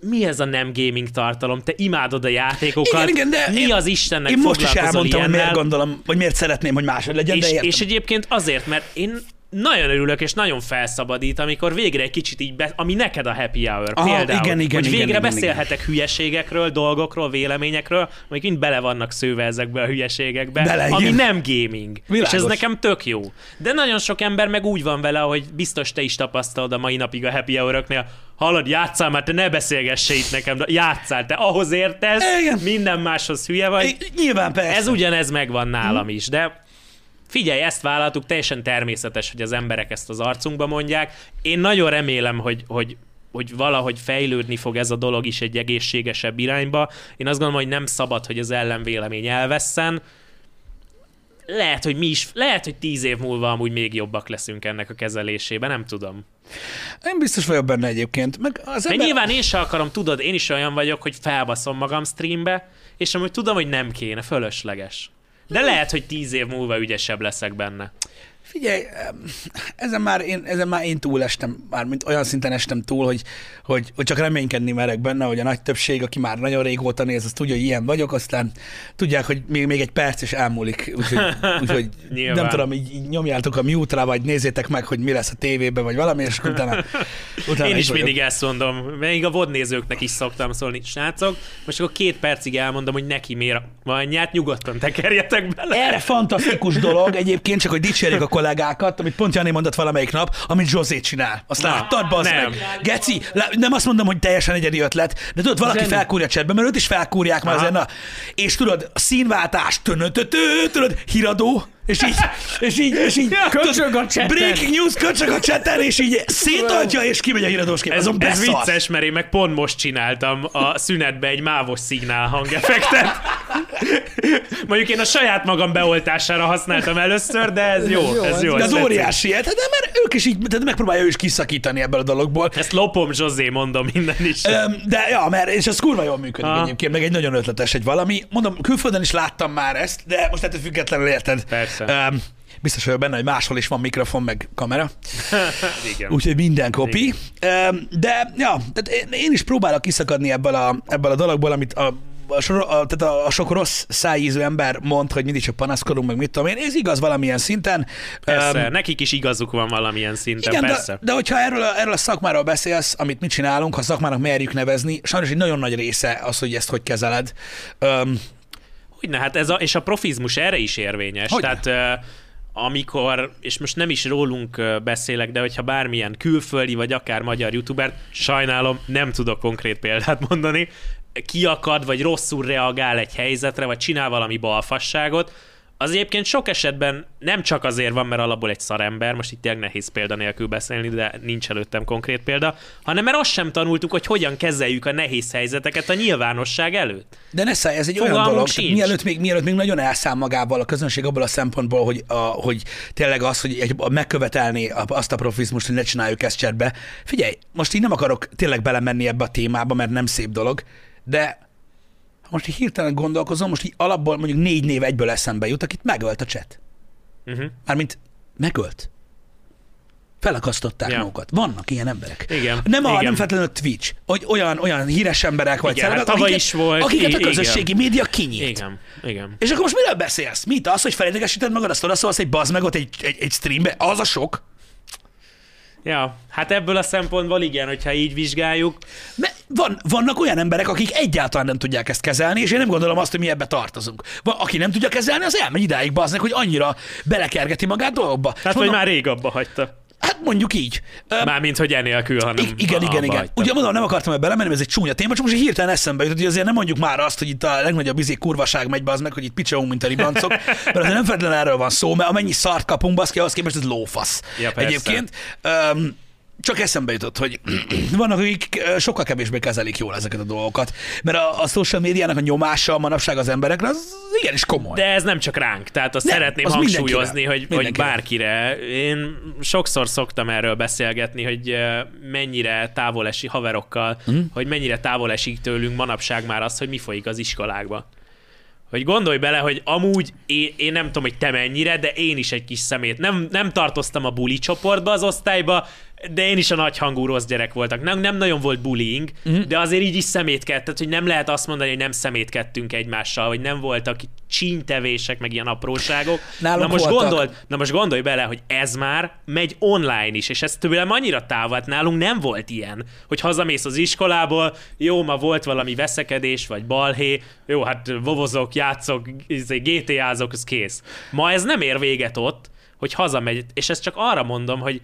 mi ez a nem gaming tartalom? Te imádod a játékokat. Igen, igen, de mi én- az Istennek Én most is elmondtam, hogy miért gondolom, vagy miért szeretném, hogy máshogy legyen, de És, értem. és egyébként azért, mert én nagyon örülök, és nagyon felszabadít, amikor végre egy kicsit így, be, ami neked a happy hour Aha, például, igen, igen, hogy igen, végre igen, beszélhetek hülyeségekről, dolgokról, véleményekről, amik mind bele vannak szőve ezekbe a hülyeségekbe, Bele, ami igen. nem gaming. Világos. És ez nekem tök jó. De nagyon sok ember meg úgy van vele, hogy biztos te is tapasztalod a mai napig a happy hour Hallod, játszál már, te ne beszélgesse itt nekem, de játszál, te ahhoz értesz, Igen. minden máshoz hülye vagy. I- Nyilván persze. Ez ugyanez megvan nálam is, de figyelj, ezt vállaltuk, teljesen természetes, hogy az emberek ezt az arcunkba mondják. Én nagyon remélem, hogy, hogy hogy valahogy fejlődni fog ez a dolog is egy egészségesebb irányba. Én azt gondolom, hogy nem szabad, hogy az ellenvélemény elvesszen. Lehet, hogy mi is, lehet, hogy tíz év múlva amúgy még jobbak leszünk ennek a kezelésében, nem tudom. Én biztos vagyok benne egyébként. Meg az ember... nyilván én se akarom, tudod, én is olyan vagyok, hogy felbaszom magam streambe, és amúgy tudom, hogy nem kéne, fölösleges. De lehet, hogy tíz év múlva ügyesebb leszek benne. Figyelj, ezen már én, ezen már én túl estem, már mint olyan szinten estem túl, hogy, hogy, hogy csak reménykedni merek benne, hogy a nagy többség, aki már nagyon régóta néz, az tudja, hogy ilyen vagyok, aztán tudják, hogy még, még egy perc is elmúlik, úgyhogy, úgyhogy nem tudom, így, így nyomjátok a mute-ra, vagy nézzétek meg, hogy mi lesz a tévében, vagy valami, és utána, utána Én is vagyok. mindig ezt mondom, még a vodnézőknek is szoktam szólni, srácok, most akkor két percig elmondom, hogy neki miért van anyját, nyugodtan tekerjetek bele. Erre fantasztikus dolog egyébként, csak hogy dicsérjük a kollégákat, amit pont Jani mondott valamelyik nap, amit Zsozé csinál. Azt Na, láttad, bazd nem. meg? Geci, nem azt mondom, hogy teljesen egyedi ötlet, de tudod, valaki Zseni. felkúrja chatbe, mert őt is felkúrják már na. És tudod, a színváltás, tudod, híradó, és így, és így, és így, Köcsög a chatten. breaking news, köcsög a chatten, és így szétadja, és kimegy a híradós kép. Ez, Azon ez beszarsz. vicces, mert én meg pont most csináltam a szünetbe egy mávos szignál hangeffektet. Mondjuk én a saját magam beoltására használtam először, de ez jó, Jó, ez jó. De ez óriási, hát, de mert ők is így, tehát megpróbálja ő is kiszakítani ebből a dologból. Ezt lopom, Zsozé, mondom minden is. De ja, mert és ez kurva jól működik Aha. egyébként, meg egy nagyon ötletes egy valami. Mondom, külföldön is láttam már ezt, de most ettől függetlenül érted. Persze. Öm, biztos vagyok benne, hogy máshol is van mikrofon, meg kamera, Igen. úgyhogy minden kopi. Öm, De ja, tehát én- is próbálok kiszakadni ebből a, ebből a dologból, amit a a, a, tehát a, a sok rossz szájízű ember mond, hogy mindig csak panaszkodunk, meg mit tudom én, ez igaz valamilyen szinten. Persze, Öm, nekik is igazuk van valamilyen szinten, igen, persze. de, de hogyha erről a, erről a szakmáról beszélsz, amit mi csinálunk, ha szakmának merjük nevezni, sajnos egy nagyon nagy része az, hogy ezt hogy kezeled. Öm, Hogyne, hát ez a, és a profizmus erre is érvényes. Hogyne. Tehát amikor, és most nem is rólunk beszélek, de hogyha bármilyen külföldi vagy akár magyar youtuber, sajnálom, nem tudok konkrét példát mondani, kiakad, vagy rosszul reagál egy helyzetre, vagy csinál valami balfasságot, az egyébként sok esetben nem csak azért van, mert alapból egy szarember, most itt tényleg nehéz példa nélkül beszélni, de nincs előttem konkrét példa, hanem mert azt sem tanultuk, hogy hogyan kezeljük a nehéz helyzeteket a nyilvánosság előtt. de ne szállj, ez egy olyan Fogalmunk dolog, tehát sincs. mielőtt még, mielőtt még nagyon elszáll magával a közönség abból a szempontból, hogy, a, hogy tényleg az, hogy egy, megkövetelni azt a profizmust, hogy ne csináljuk ezt csetbe. Figyelj, most így nem akarok tényleg belemenni ebbe a témába, mert nem szép dolog, de most így hirtelen gondolkozom, most így alapból mondjuk négy név egyből eszembe jut, akit megölt a chat. Uh-huh. Mármint megölt. Felakasztották ja. magukat. Vannak ilyen emberek. Igen, Nem, a, igen. nem feltétlenül a Twitch, hogy olyan, olyan híres emberek vagy Igen, hát celebek, tavaly akiket, is volt, akiket a igen. közösségi média kinyit. Igen, igen. És akkor most miről beszélsz? Mit? Az, hogy felidegesíted magad, azt oda szólsz egy bazd meg ott egy, egy, egy streambe? Az a sok? Ja, hát ebből a szempontból igen, hogyha így vizsgáljuk. Mert van, vannak olyan emberek, akik egyáltalán nem tudják ezt kezelni, és én nem gondolom azt, hogy mi ebbe tartozunk. Van, aki nem tudja kezelni, az elmegy idáig meg, hogy annyira belekergeti magát dolgokba. Hát vagy mondom, már rég abba hagyta. Hát mondjuk így. Mármint, hogy enélkül, hanem I- igen, igen, igen. Ugye mondom, nem akartam ebbe belemenni, mert ez egy csúnya téma, csak most hirtelen eszembe jutott, hogy azért nem mondjuk már azt, hogy itt a legnagyobb izé kurvaság megy be az meg, hogy itt picsaunk, mint a ribancok, mert azért nem feltétlenül erről van szó, mert amennyi szart kapunk, baszki, ahhoz képest ez lófasz. Ja, persze. Egyébként. Um, csak eszembe jutott, hogy vannak, akik sokkal kevésbé kezelik jól ezeket a dolgokat, mert a, a social médiának a nyomása manapság az emberekre, az igenis komoly. De ez nem csak ránk, tehát azt Nem, szeretném az hangsúlyozni, hogy, hogy bárkire. Én sokszor szoktam erről beszélgetni, hogy mennyire távol esik haverokkal, Mhm. mm. hogy mennyire távol esik tőlünk manapság már az, hogy mi folyik az iskolákban. Hogy gondolj bele, hogy amúgy én, én nem tudom, hogy te mennyire, de én is egy kis szemét. Nem, nem tartoztam a buli csoportba az osztályba, de én is a nagyhangú rossz gyerek voltak. Nem, nem nagyon volt bullying, uh-huh. de azért így is szemétkedett, hogy nem lehet azt mondani, hogy nem szemétkedtünk egymással, hogy nem voltak csínytevések, meg ilyen apróságok. Nálunk na most, voltak. na most gondolj bele, hogy ez már megy online is, és ez tőlem annyira távol, nálunk nem volt ilyen, hogy hazamész az iskolából, jó, ma volt valami veszekedés, vagy balhé, jó, hát vovozok, játszok, izé, GTA-zok, ez kész. Ma ez nem ér véget ott, hogy hazamegy, és ezt csak arra mondom, hogy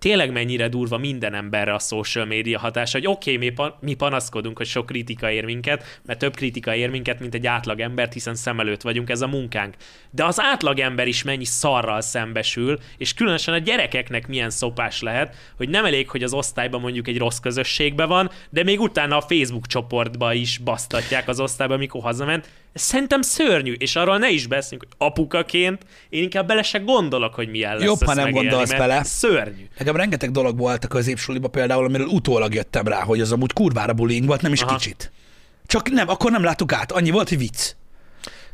tényleg mennyire durva minden emberre a social media hatása, hogy oké, okay, mi, pa- mi panaszkodunk, hogy sok kritika ér minket, mert több kritika ér minket, mint egy átlag embert, hiszen szem előtt vagyunk, ez a munkánk. De az átlag ember is mennyi szarral szembesül, és különösen a gyerekeknek milyen szopás lehet, hogy nem elég, hogy az osztályban mondjuk egy rossz közösségben van, de még utána a Facebook csoportba is basztatják az osztályba, amikor hazament. Ez szerintem szörnyű, és arról ne is beszéljünk, hogy apukaként én inkább bele se gondolok, hogy milyen lesz Jobb, ha nem megélni, gondolsz bele. Szörnyű. Nekem rengeteg dolog volt a középsuliba például, amiről utólag jöttem rá, hogy az amúgy kurvára bullying volt, nem is Aha. Kicsit. Csak nem, akkor nem láttuk át. Annyi volt, hogy vicc.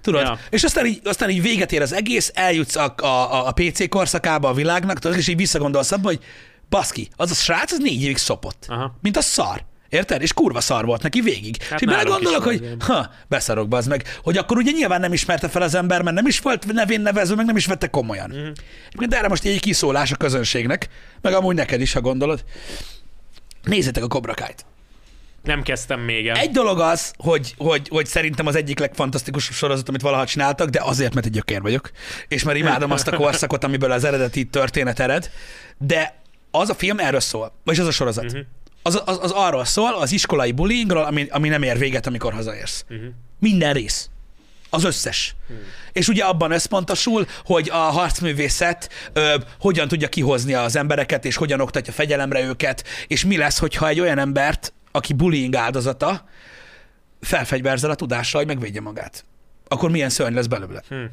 Tudod? Ja. És aztán így, aztán így véget ér az egész, eljutsz a, a, a, a PC korszakába a világnak, tudod, és így visszagondolsz abba, hogy baszki, az a srác az négy évig szopott. Aha. Mint a szar. Érted? És kurva szar volt neki végig. Hát és így belegondolok, hogy ha, beszarok bazd meg, hogy akkor ugye nyilván nem ismerte fel az ember, mert nem is volt nevén nevező, meg nem is vette komolyan. Mm. De erre most egy kiszólás a közönségnek, meg amúgy neked is, ha gondolod. Nézzétek a Cobra Kai-t. Nem kezdtem még el. Egy dolog az, hogy, hogy, hogy szerintem az egyik legfantasztikusabb sorozat, amit valaha csináltak, de azért, mert egy gyökér vagyok, és mert imádom azt a korszakot, amiből az eredeti történet ered, de az a film erről szól, vagy az a sorozat. Uh-huh. Az, az, az arról szól, az iskolai bullyingról, ami, ami nem ér véget, amikor hazaérsz. Uh-huh. Minden rész. Az összes. Hmm. És ugye abban összpontosul, hogy a harcművészet ö, hogyan tudja kihozni az embereket, és hogyan oktatja fegyelemre őket, és mi lesz, hogyha egy olyan embert, aki bullying áldozata, felfegyverzel a tudással, hogy megvédje magát. Akkor milyen szörny lesz belőle. Hmm.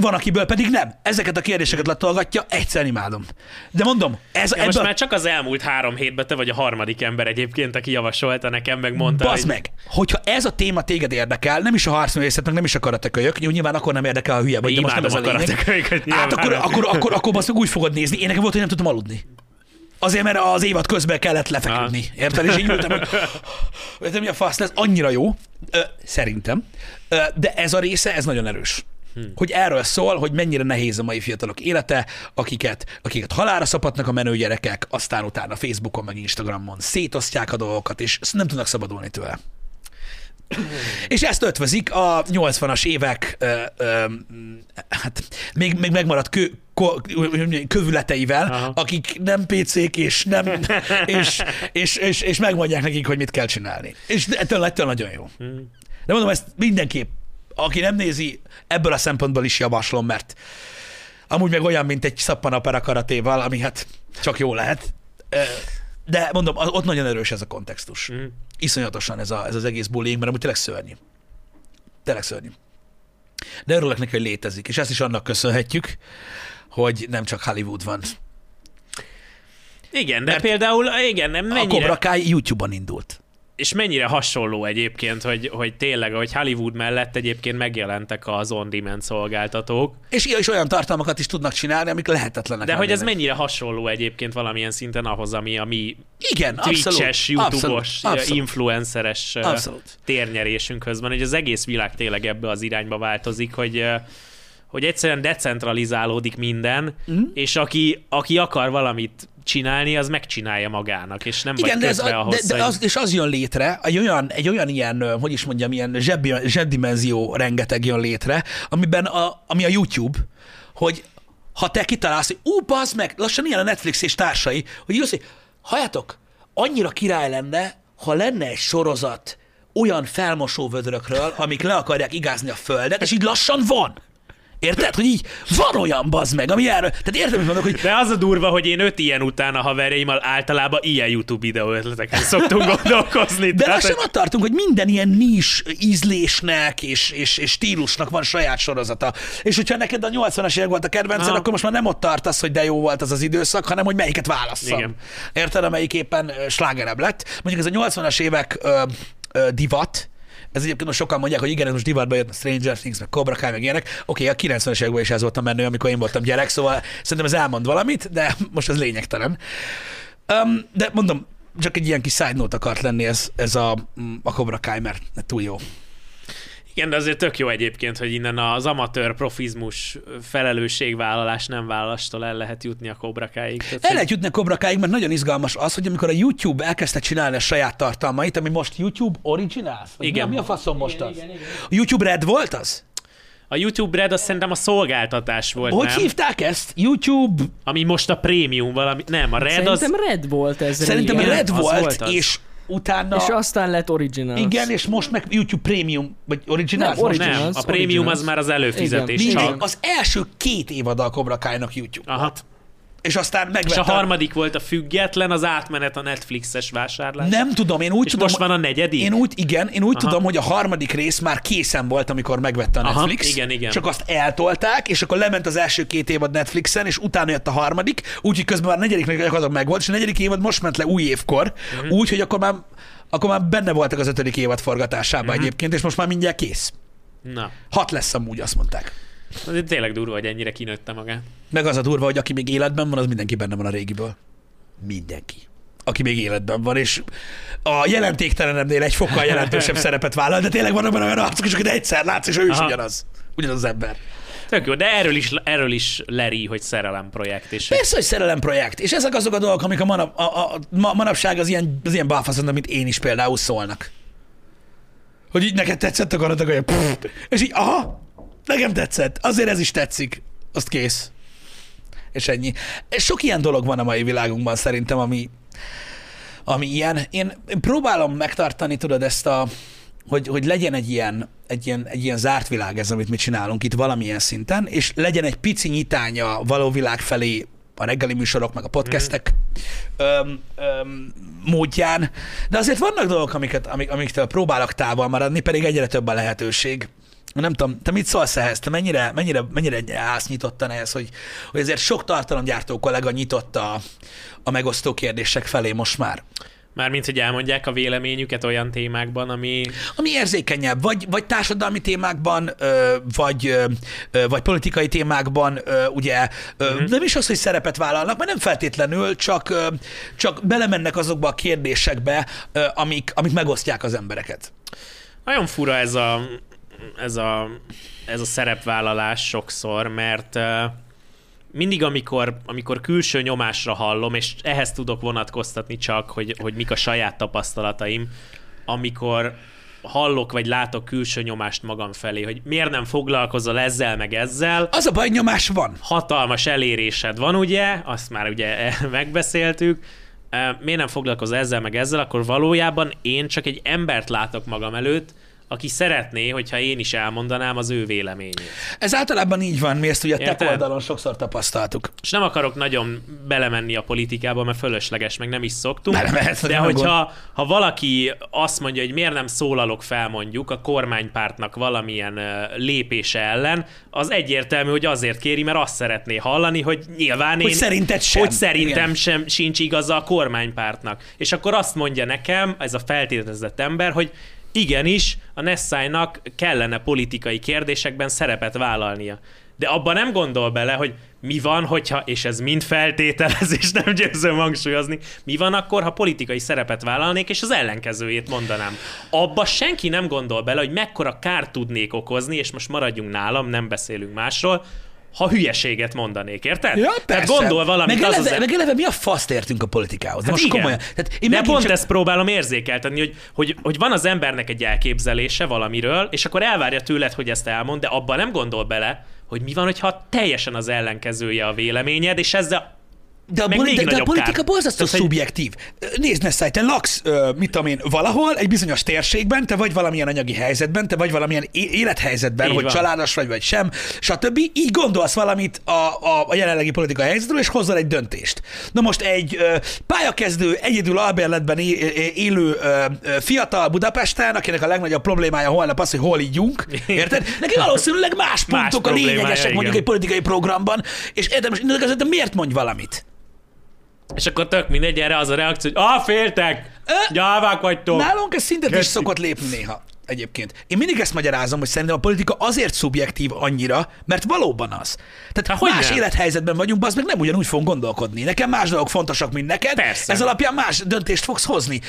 Van, akiből pedig nem. Ezeket a kérdéseket latolgatja, egyszer imádom. De mondom, ez Ja, ebből... most már csak az elmúlt három hétben te vagy a harmadik ember egyébként, aki javasolta nekem, meg mondta, Bazd hogy meg, hogyha ez a téma téged érdekel, nem is a harcművészet, meg nem is a karatekölyök, jó, nyilván akkor nem érdekel a hülye vagy, de most nem ez a a lényeg. Hát akkor, akkor, akkor, akkor azt meg úgy fogod nézni. Én nekem volt, hogy nem tudtam aludni. Azért, mert az évad közben kellett lefeküdni. Érted? És így ültem, hogy érted, mi a fasz lesz? Annyira jó, szerintem. De ez a része, ez nagyon erős. Hmm. Hogy erről szól, hogy mennyire nehéz a mai fiatalok élete, akiket, akiket halára szapatnak a menő gyerekek, aztán utána Facebookon, meg Instagramon szétosztják a dolgokat, és nem tudnak szabadulni tőle. És ezt ötvözik a 80-as évek, ö, ö, hát még, még megmaradt kö, ko, kövületeivel, Aha. akik nem PC-k, és, nem, és, és, és, és megmondják nekik, hogy mit kell csinálni. És ettől, ettől nagyon jó. De mondom, ezt mindenképp, aki nem nézi, ebből a szempontból is javaslom, mert amúgy meg olyan, mint egy szappanapera karatéval, ami hát csak jó lehet. De mondom, ott nagyon erős ez a kontextus. Mm. Iszonyatosan ez, a, ez az egész bullying, mert amúgy tényleg szörnyű. Tényleg szörnyű. De örülök neki, hogy létezik, és ezt is annak köszönhetjük, hogy nem csak Hollywood van. Igen, de Mert például, igen, nem A mennyire, Cobra Kai YouTube-on indult. És mennyire hasonló egyébként, hogy, hogy tényleg, hogy Hollywood mellett egyébként megjelentek az on-demand szolgáltatók, És, és olyan tartalmakat is tudnak csinálni, amik lehetetlenek. de hogy ez mennyire hasonló egyébként valamilyen szinten ahhoz, ami a mi Igen. Twitch-es, YouTube-os, influenceres Abszolút. térnyerésünkhöz van, hogy az egész világ tényleg ebbe az irányba változik, hogy hogy egyszerűen decentralizálódik minden, Mhm. és aki, aki akar valamit csinálni, az megcsinálja magának, és nem Igen, vagy de, ez a, ahhoz, de, de az, és az jön létre, egy olyan, egy olyan ilyen, hogy is mondjam, ilyen zseb, zsebdimenzió rengeteg jön létre, amiben a, ami a YouTube, hogy ha te kitalálsz, hogy ú, bazd meg, lassan ilyen a Netflix és társai, hogy írsz, hogy halljátok, annyira király lenne, ha lenne egy sorozat olyan felmosóvödrökről, amik le akarják igázni a földet, és így lassan van. Érted? Hogy így van olyan bazd meg, ami erről. Tehát érted, mit mondok, hogy De az a durva, hogy én öt ilyen után a haverjaimmal általában ilyen YouTube videó ötleteken szoktunk gondolkozni. De Tehát, lassan ott tartunk, hogy minden ilyen nis ízlésnek és, és, és stílusnak van saját sorozata. És hogyha neked a 80-as évek volt a kedvenced, akkor most már nem ott tartasz, hogy de jó volt az az időszak, hanem hogy melyiket válasszam. Igen. Érted, amelyik éppen slágerebb lett. Mondjuk ez a 80-as évek ö, ö, divat, Ez egyébként most sokan mondják, hogy igen, ez most divatba jött a Stranger Things, meg Cobra Kai, meg ilyenek. Oké, a 90-es években is ez volt a menő, amikor én voltam gyerek, szóval szerintem ez elmond valamit, de most ez lényegtelen. Um, de mondom, csak egy ilyen kis side note akart lenni ez, ez a, a Cobra Kai, mert túl jó. Igen, de azért tök jó egyébként, hogy innen az amatőr profizmus felelősségvállalás nem vállalastól el lehet jutni a kobrakáig. Tehát, El lehet jutni a Cobra Kai-ig, mert nagyon izgalmas az, hogy amikor a YouTube elkezdte csinálni a saját tartalmait, ami most YouTube Originals? Igen. Mi a, mi a faszom most Igen, az? igen, igen. A YouTube Red volt az? A YouTube Red azt szerintem a szolgáltatás volt, Hogy nem? hívták ezt? YouTube Ami most a prémium valami. Nem, a Red az... Szerintem Red volt ez. Szerintem régen. Red volt, volt az. és utána... És aztán lett Original. igen, és most meg YouTube Premium, vagy Original. Nem, Originals. Nem, a prémium Originals. az már az előfizetés. Igen. Csak. az első két évad a Cobra Kai-nak YouTube Aha. volt. És aztán És megvette... a harmadik volt a független, az átmenet a Netflixes vásárlás. Nem tudom, én úgy És tudom... most van a negyedik? Én úgy, igen, én úgy Aha. tudom, hogy a harmadik rész már készen volt, amikor megvette a Aha, Netflix. igen, igen. Csak azt eltolták, és akkor lement az első két évad Netflixen, és utána jött a harmadik, úgyhogy közben már a negyediknek gyakorlatilag megvolt, és a negyedik évad most ment le új évkor, Mhm. uh-huh. úgyhogy akkor már, akkor már benne voltak az ötödik évad forgatásában Mhm. uh-huh. egyébként, és most már mindjárt kész. Na, Hat lesz amúgy, azt mondták. Azért tényleg durva, hogy ennyire kinőtte magát. Meg az a durva, hogy aki még életben van, az mindenki benne van a régiből. Mindenki. Aki még életben van, és a jelentéktelenemnél egy fokkal jelentősebb szerepet vállal, de tényleg vannak benne olyan arcok is, akit egyszer látsz, és ő is Aha. ugyanaz. Ugyanaz az ember. Tök jó, de erről is, erről is leri, hogy szerelem projekt. És Persze, hogy szerelem projekt. És ezek azok a dolgok, amik a, manap, a, a, a ma- manapság az ilyen, az ilyen balfaszon, mint én is például szólnak. Hogy így neked tetszett a pff, és így, aha, nekem tetszett, azért ez is tetszik. Azt kész. És ennyi. Sok ilyen dolog van a mai világunkban szerintem, ami, ami ilyen. Én, próbálom megtartani, tudod, ezt a, hogy, hogy legyen egy ilyen, egy, ilyen, egy ilyen zárt világ ez, amit mi csinálunk itt valamilyen szinten, és legyen egy pici nyitánya való világ felé a reggeli műsorok, meg a podcastek öm, öm, módján, de azért vannak dolgok, amiket, amik, amiktől próbálok távol maradni, pedig egyre több a lehetőség. Nem tudom, te mit szólsz ehhez? Te mennyire, mennyire, mennyire állsz nyitottan ehhez, hogy, hogy azért sok tartalomgyártó kollega nyitott a, a megosztó kérdések felé most már? Mármint, hogy elmondják a véleményüket olyan témákban, ami... ami érzékenyebb, vagy, vagy társadalmi témákban, vagy, vagy politikai témákban, ugye ö, Mhm. nem is az, hogy szerepet vállalnak, mert nem feltétlenül, csak, csak belemennek azokba a kérdésekbe, amik, amik megosztják az embereket. Nagyon fura ez a, ez a, ez a szerepvállalás sokszor, mert mindig, amikor, amikor külső nyomásra hallom, és ehhez tudok vonatkoztatni csak, hogy, hogy mik a saját tapasztalataim, amikor hallok vagy látok külső nyomást magam felé, hogy miért nem foglalkozol ezzel meg ezzel, Az a baj, nyomás van. hatalmas elérésed van, ugye, azt már ugye megbeszéltük, miért nem foglalkozol ezzel meg ezzel, akkor valójában én csak egy embert látok magam előtt, aki szeretné, hogyha én is elmondanám az ő véleményét. Ez általában így van, mi ezt ugye a Érted? oldalon sokszor tapasztaltuk. És nem akarok nagyon belemenni a politikába, mert fölösleges, meg nem is szoktunk. Belemehetsz, de hogyha ha valaki azt mondja, hogy miért nem szólalok fel mondjuk a kormánypártnak valamilyen lépése ellen, az egyértelmű, hogy azért kéri, mert azt szeretné hallani, hogy nyilván Hogy én... szerinted sem. Hogy szerintem Igen. sem sincs igaza a kormánypártnak. És akkor azt mondja nekem, ez a feltételezett ember, hogy igenis, a Nessájnak kellene politikai kérdésekben szerepet vállalnia. De abban nem gondol bele, hogy mi van, hogyha, és ez mind feltételezés, nem győzöm hangsúlyozni, mi van akkor, ha politikai szerepet vállalnék, és az ellenkezőjét mondanám. Abba senki nem gondol bele, hogy mekkora kárt tudnék okozni, és most maradjunk nálam, nem beszélünk másról, ha hülyeséget mondanék, érted? Ja, Tehát persze. gondol valamit meg eleve, az... meg eleve mi a faszt értünk a politikához? Hát most igen. komolyan. Tehát én De pont csak... ezt próbálom érzékeltetni, hogy, hogy, hogy van az embernek egy elképzelése valamiről, és akkor elvárja tőled, hogy ezt elmond, de abban nem gondol bele, hogy mi van, hogyha teljesen az ellenkezője a véleményed, és ezzel De a, boli- de, de a politika kár. borzasztó Tehát, szubjektív. Nézd, Nessai, te laksz, ö, mit tudom én, valahol, egy bizonyos térségben, te vagy valamilyen anyagi helyzetben, te vagy valamilyen é- élethelyzetben, Így hogy van. családos vagy, vagy sem, stb. Így gondolsz valamit a, a, a jelenlegi politikai helyzetről, és hozol egy döntést. Na most egy ö, pályakezdő, egyedül albérletben é- é- élő ö, ö, fiatal Budapesten, akinek a legnagyobb problémája holnap az, hogy hol ígyunk, érted? Neki valószínűleg más pontok a problémája, lényegesek mondjuk igen. egy politikai programban, és érted, most de miért mondj valamit? És akkor tök mindegy, erre az a reakció, hogy ah, féltek! Gyávák vagytok! Nálunk ez szintet is szokott lépni néha. Egyébként. Én mindig ezt magyarázom, hogy szerintem a politika azért szubjektív annyira, mert valóban az. Tehát Há, hogy más nem? élethelyzetben vagyunk, az meg nem ugyanúgy fogunk gondolkodni. Nekem más dolgok fontosak, mint neked. Persze. Ez alapján más döntést fogsz hozni.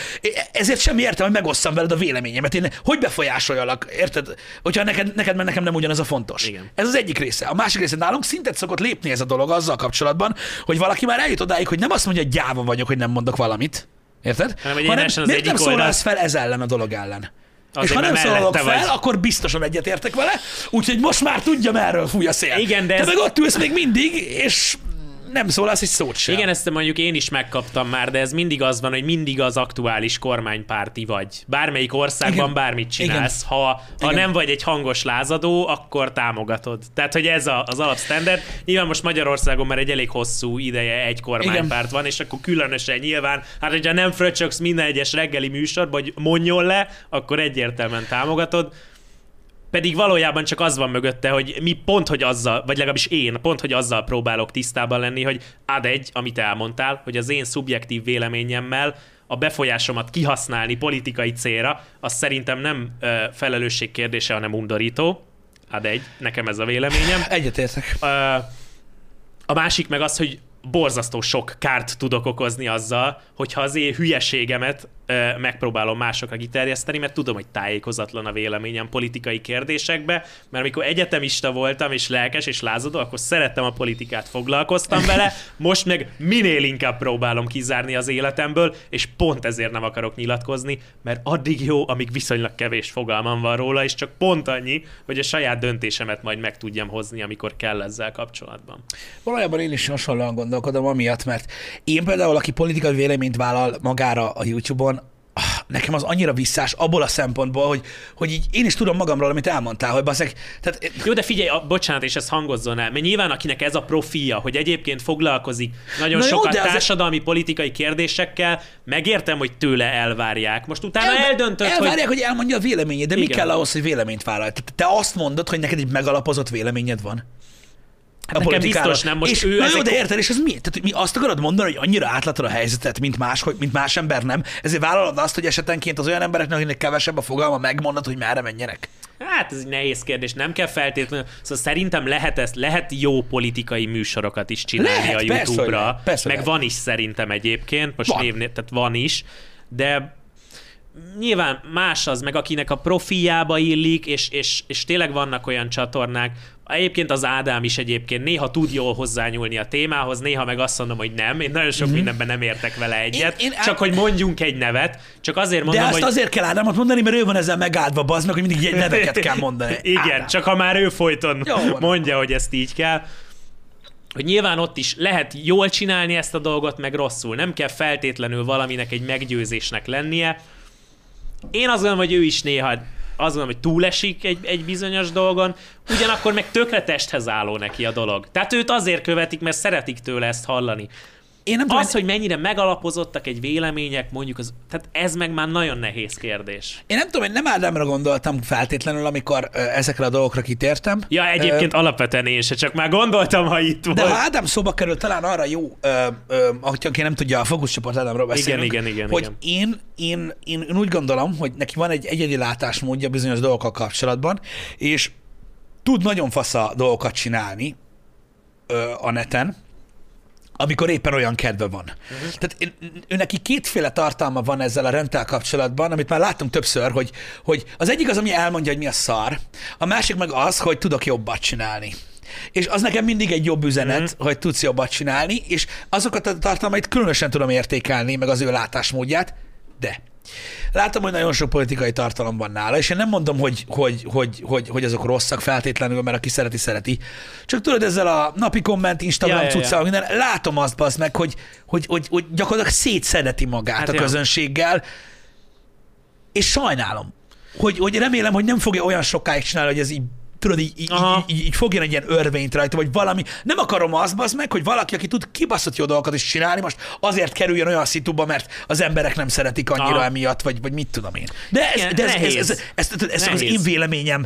Ezért semmi értelme, hogy megosszam veled a véleményemet. Én hogy befolyásoljalak, érted? Hogyha neked, neked meg nekem nem ugyanaz a fontos. Igen. Ez az egyik része. A másik része nálunk szintet szokott lépni ez a dolog azzal kapcsolatban, hogy valaki már eljut odáig, hogy nem azt mondja, hogy gyáva vagyok, hogy nem mondok valamit. Érted? Hanem az miért nem szólalsz fel ez ellen a dolog ellen? Azért, és ha nem szólalok fel, vagy. akkor biztosan egyetértek vele, úgyhogy most már tudja, merről fúj a szél. Igen, de Te ez- meg ott ülsz még mindig, és nem szólalsz egy szót sem. Igen, ezt mondjuk én is megkaptam már, de ez mindig az van, hogy mindig az aktuális kormánypárti vagy. Bármelyik országban Igen. bármit csinálsz. Ha, ha Igen. nem vagy egy hangos lázadó, akkor támogatod. Tehát, hogy ez a, az alapstandard. Nyilván most Magyarországon már egy elég hosszú ideje egy kormánypárt van, és akkor különösen nyilván, hát hogyha nem fröcsöksz minden egyes reggeli műsorban, hogy mondjon le, akkor egyértelműen támogatod. Pedig valójában csak az van mögötte, hogy mi pont, hogy azzal, vagy legalábbis én pont, hogy azzal próbálok tisztában lenni, hogy ad egy, amit elmondtál, hogy az én szubjektív véleményemmel a befolyásomat kihasználni politikai célra, az szerintem nem ö, felelősség kérdése, hanem undorító. Ad egy, nekem ez a véleményem. Egyetértek. A másik meg az, hogy borzasztó sok kárt tudok okozni azzal, hogyha az én hülyeségemet megpróbálom másokra kiterjeszteni, mert tudom, hogy tájékozatlan a véleményem politikai kérdésekbe, mert amikor egyetemista voltam, és lelkes, és lázadó, akkor szerettem a politikát, foglalkoztam vele, most meg minél inkább próbálom kizárni az életemből, és pont ezért nem akarok nyilatkozni, mert addig jó, amíg viszonylag kevés fogalmam van róla, és csak pont annyi, hogy a saját döntésemet majd meg tudjam hozni, amikor kell ezzel kapcsolatban. Valójában én is hasonlóan gondolkodom amiatt, mert én például, aki politikai véleményt vállal magára a YouTube-on, nekem az annyira visszás abból a szempontból, hogy, hogy így én is tudom magamról, amit elmondtál, hogy baszek, tehát Jó, de figyelj, a, bocsánat, és ez hangozzon el, mert nyilván akinek ez a profilja, hogy egyébként foglalkozik nagyon Na jó, sokat az- társadalmi, politikai kérdésekkel, megértem, hogy tőle elvárják. Most utána Elv- eldöntöd, elvárják, hogy... hogy... elmondja a véleményét, de mi Igen. kell ahhoz, hogy véleményt vállalj? Tehát te azt mondod, hogy neked egy megalapozott véleményed van. Hát nekem politikáról. biztos nem, most és, ő na jó, ezek- de érted, és ez mi? Tehát mi azt akarod mondani, hogy annyira átlátod a helyzetet, mint más, hogy, mint más ember nem, ezért vállalod azt, hogy esetenként az olyan embereknek, akiknek kevesebb a fogalma, megmondod, hogy merre menjenek. Hát ez egy nehéz kérdés, nem kell feltétlenül. Szóval szerintem lehet ezt, lehet jó politikai műsorokat is csinálni Lehet, a persze, YouTube-ra. persze, hogy meg lehet. van is szerintem egyébként, most Van. névné, tehát van is, de nyilván más az, meg akinek a profiába illik, és, és, és tényleg vannak olyan csatornák, Egyébként az Ádám is egyébként néha tud jól hozzányúlni a témához, néha meg azt mondom, hogy nem. Én nagyon sok mm-hmm. mindenben nem értek vele egyet. Én- én- csak hogy mondjunk egy nevet. Csak azért De mondom, azt hogy... azért kell Ádámot mondani, mert ő van ezzel megáldva, baznak, hogy mindig ilyen neveket kell mondani. Igen, Ádám. csak ha már ő folyton Jó mondja, hogy ezt így kell. Hogy nyilván ott is lehet jól csinálni ezt a dolgot, meg rosszul. Nem kell feltétlenül valaminek egy meggyőzésnek lennie. Én azt gondolom, hogy ő is néha azt gondolom, hogy túlesik egy, egy bizonyos dolgon, ugyanakkor meg tökre testhez álló neki a dolog. Tehát őt azért követik, mert szeretik tőle ezt hallani. Én nem tudom, Az, hogy mennyire megalapozottak egy vélemények, mondjuk, az, tehát ez meg már nagyon nehéz kérdés. Én nem tudom, én nem Ádámra gondoltam feltétlenül, amikor ö, ezekre a dolgokra kitértem. Ja, egyébként alapvetően én se, csak már gondoltam, ha itt De volt. ha Ádám szóba kerül, talán arra jó, ö, ö, aki nem tudja, a fókuszcsoport Ádámról beszélünk, igen, igen, hogy igen. Én, én, én, én úgy gondolom, hogy neki van egy egyedi látásmódja bizonyos dolgokkal kapcsolatban, és tud nagyon fasza dolgokat csinálni ö, a neten, amikor éppen olyan kedve van. Uh-huh. Tehát én- neki kétféle tartalma van ezzel a rendtel kapcsolatban, amit már láttunk többször, hogy, hogy az egyik az, ami elmondja, hogy mi a szar, a másik meg az, hogy tudok jobbat csinálni. És az nekem mindig egy jobb üzenet, uh-huh. hogy tudsz jobbat csinálni, és azokat a tartalmait különösen tudom értékelni, meg az ő látásmódját, de látom, hogy nagyon sok politikai tartalom van nála, és én nem mondom, hogy, hogy, hogy, hogy, hogy azok rosszak feltétlenül, mert aki szereti, szereti. Csak tudod, ezzel a napi komment, Instagram Ja, ja, ja, ja. minden, látom azt, bazd meg, hogy, hogy, hogy, hogy gyakorlatilag szétszedeti magát hát a ja. közönséggel, és sajnálom, hogy, hogy remélem, hogy nem fogja olyan sokáig csinálni, hogy ez így tudod, így, így, Aha. így, így fogjon egy ilyen örvényt rajta, vagy valami. Nem akarom azt, bazd meg, hogy valaki, aki tud kibaszott jó dolgokat is csinálni, most azért kerüljön olyan szituba, mert az emberek nem szeretik annyira Aha. emiatt, vagy, vagy mit tudom én. De ez, Igen, de ez, nehéz. ez, ez, ez, ez, ez az én véleményem.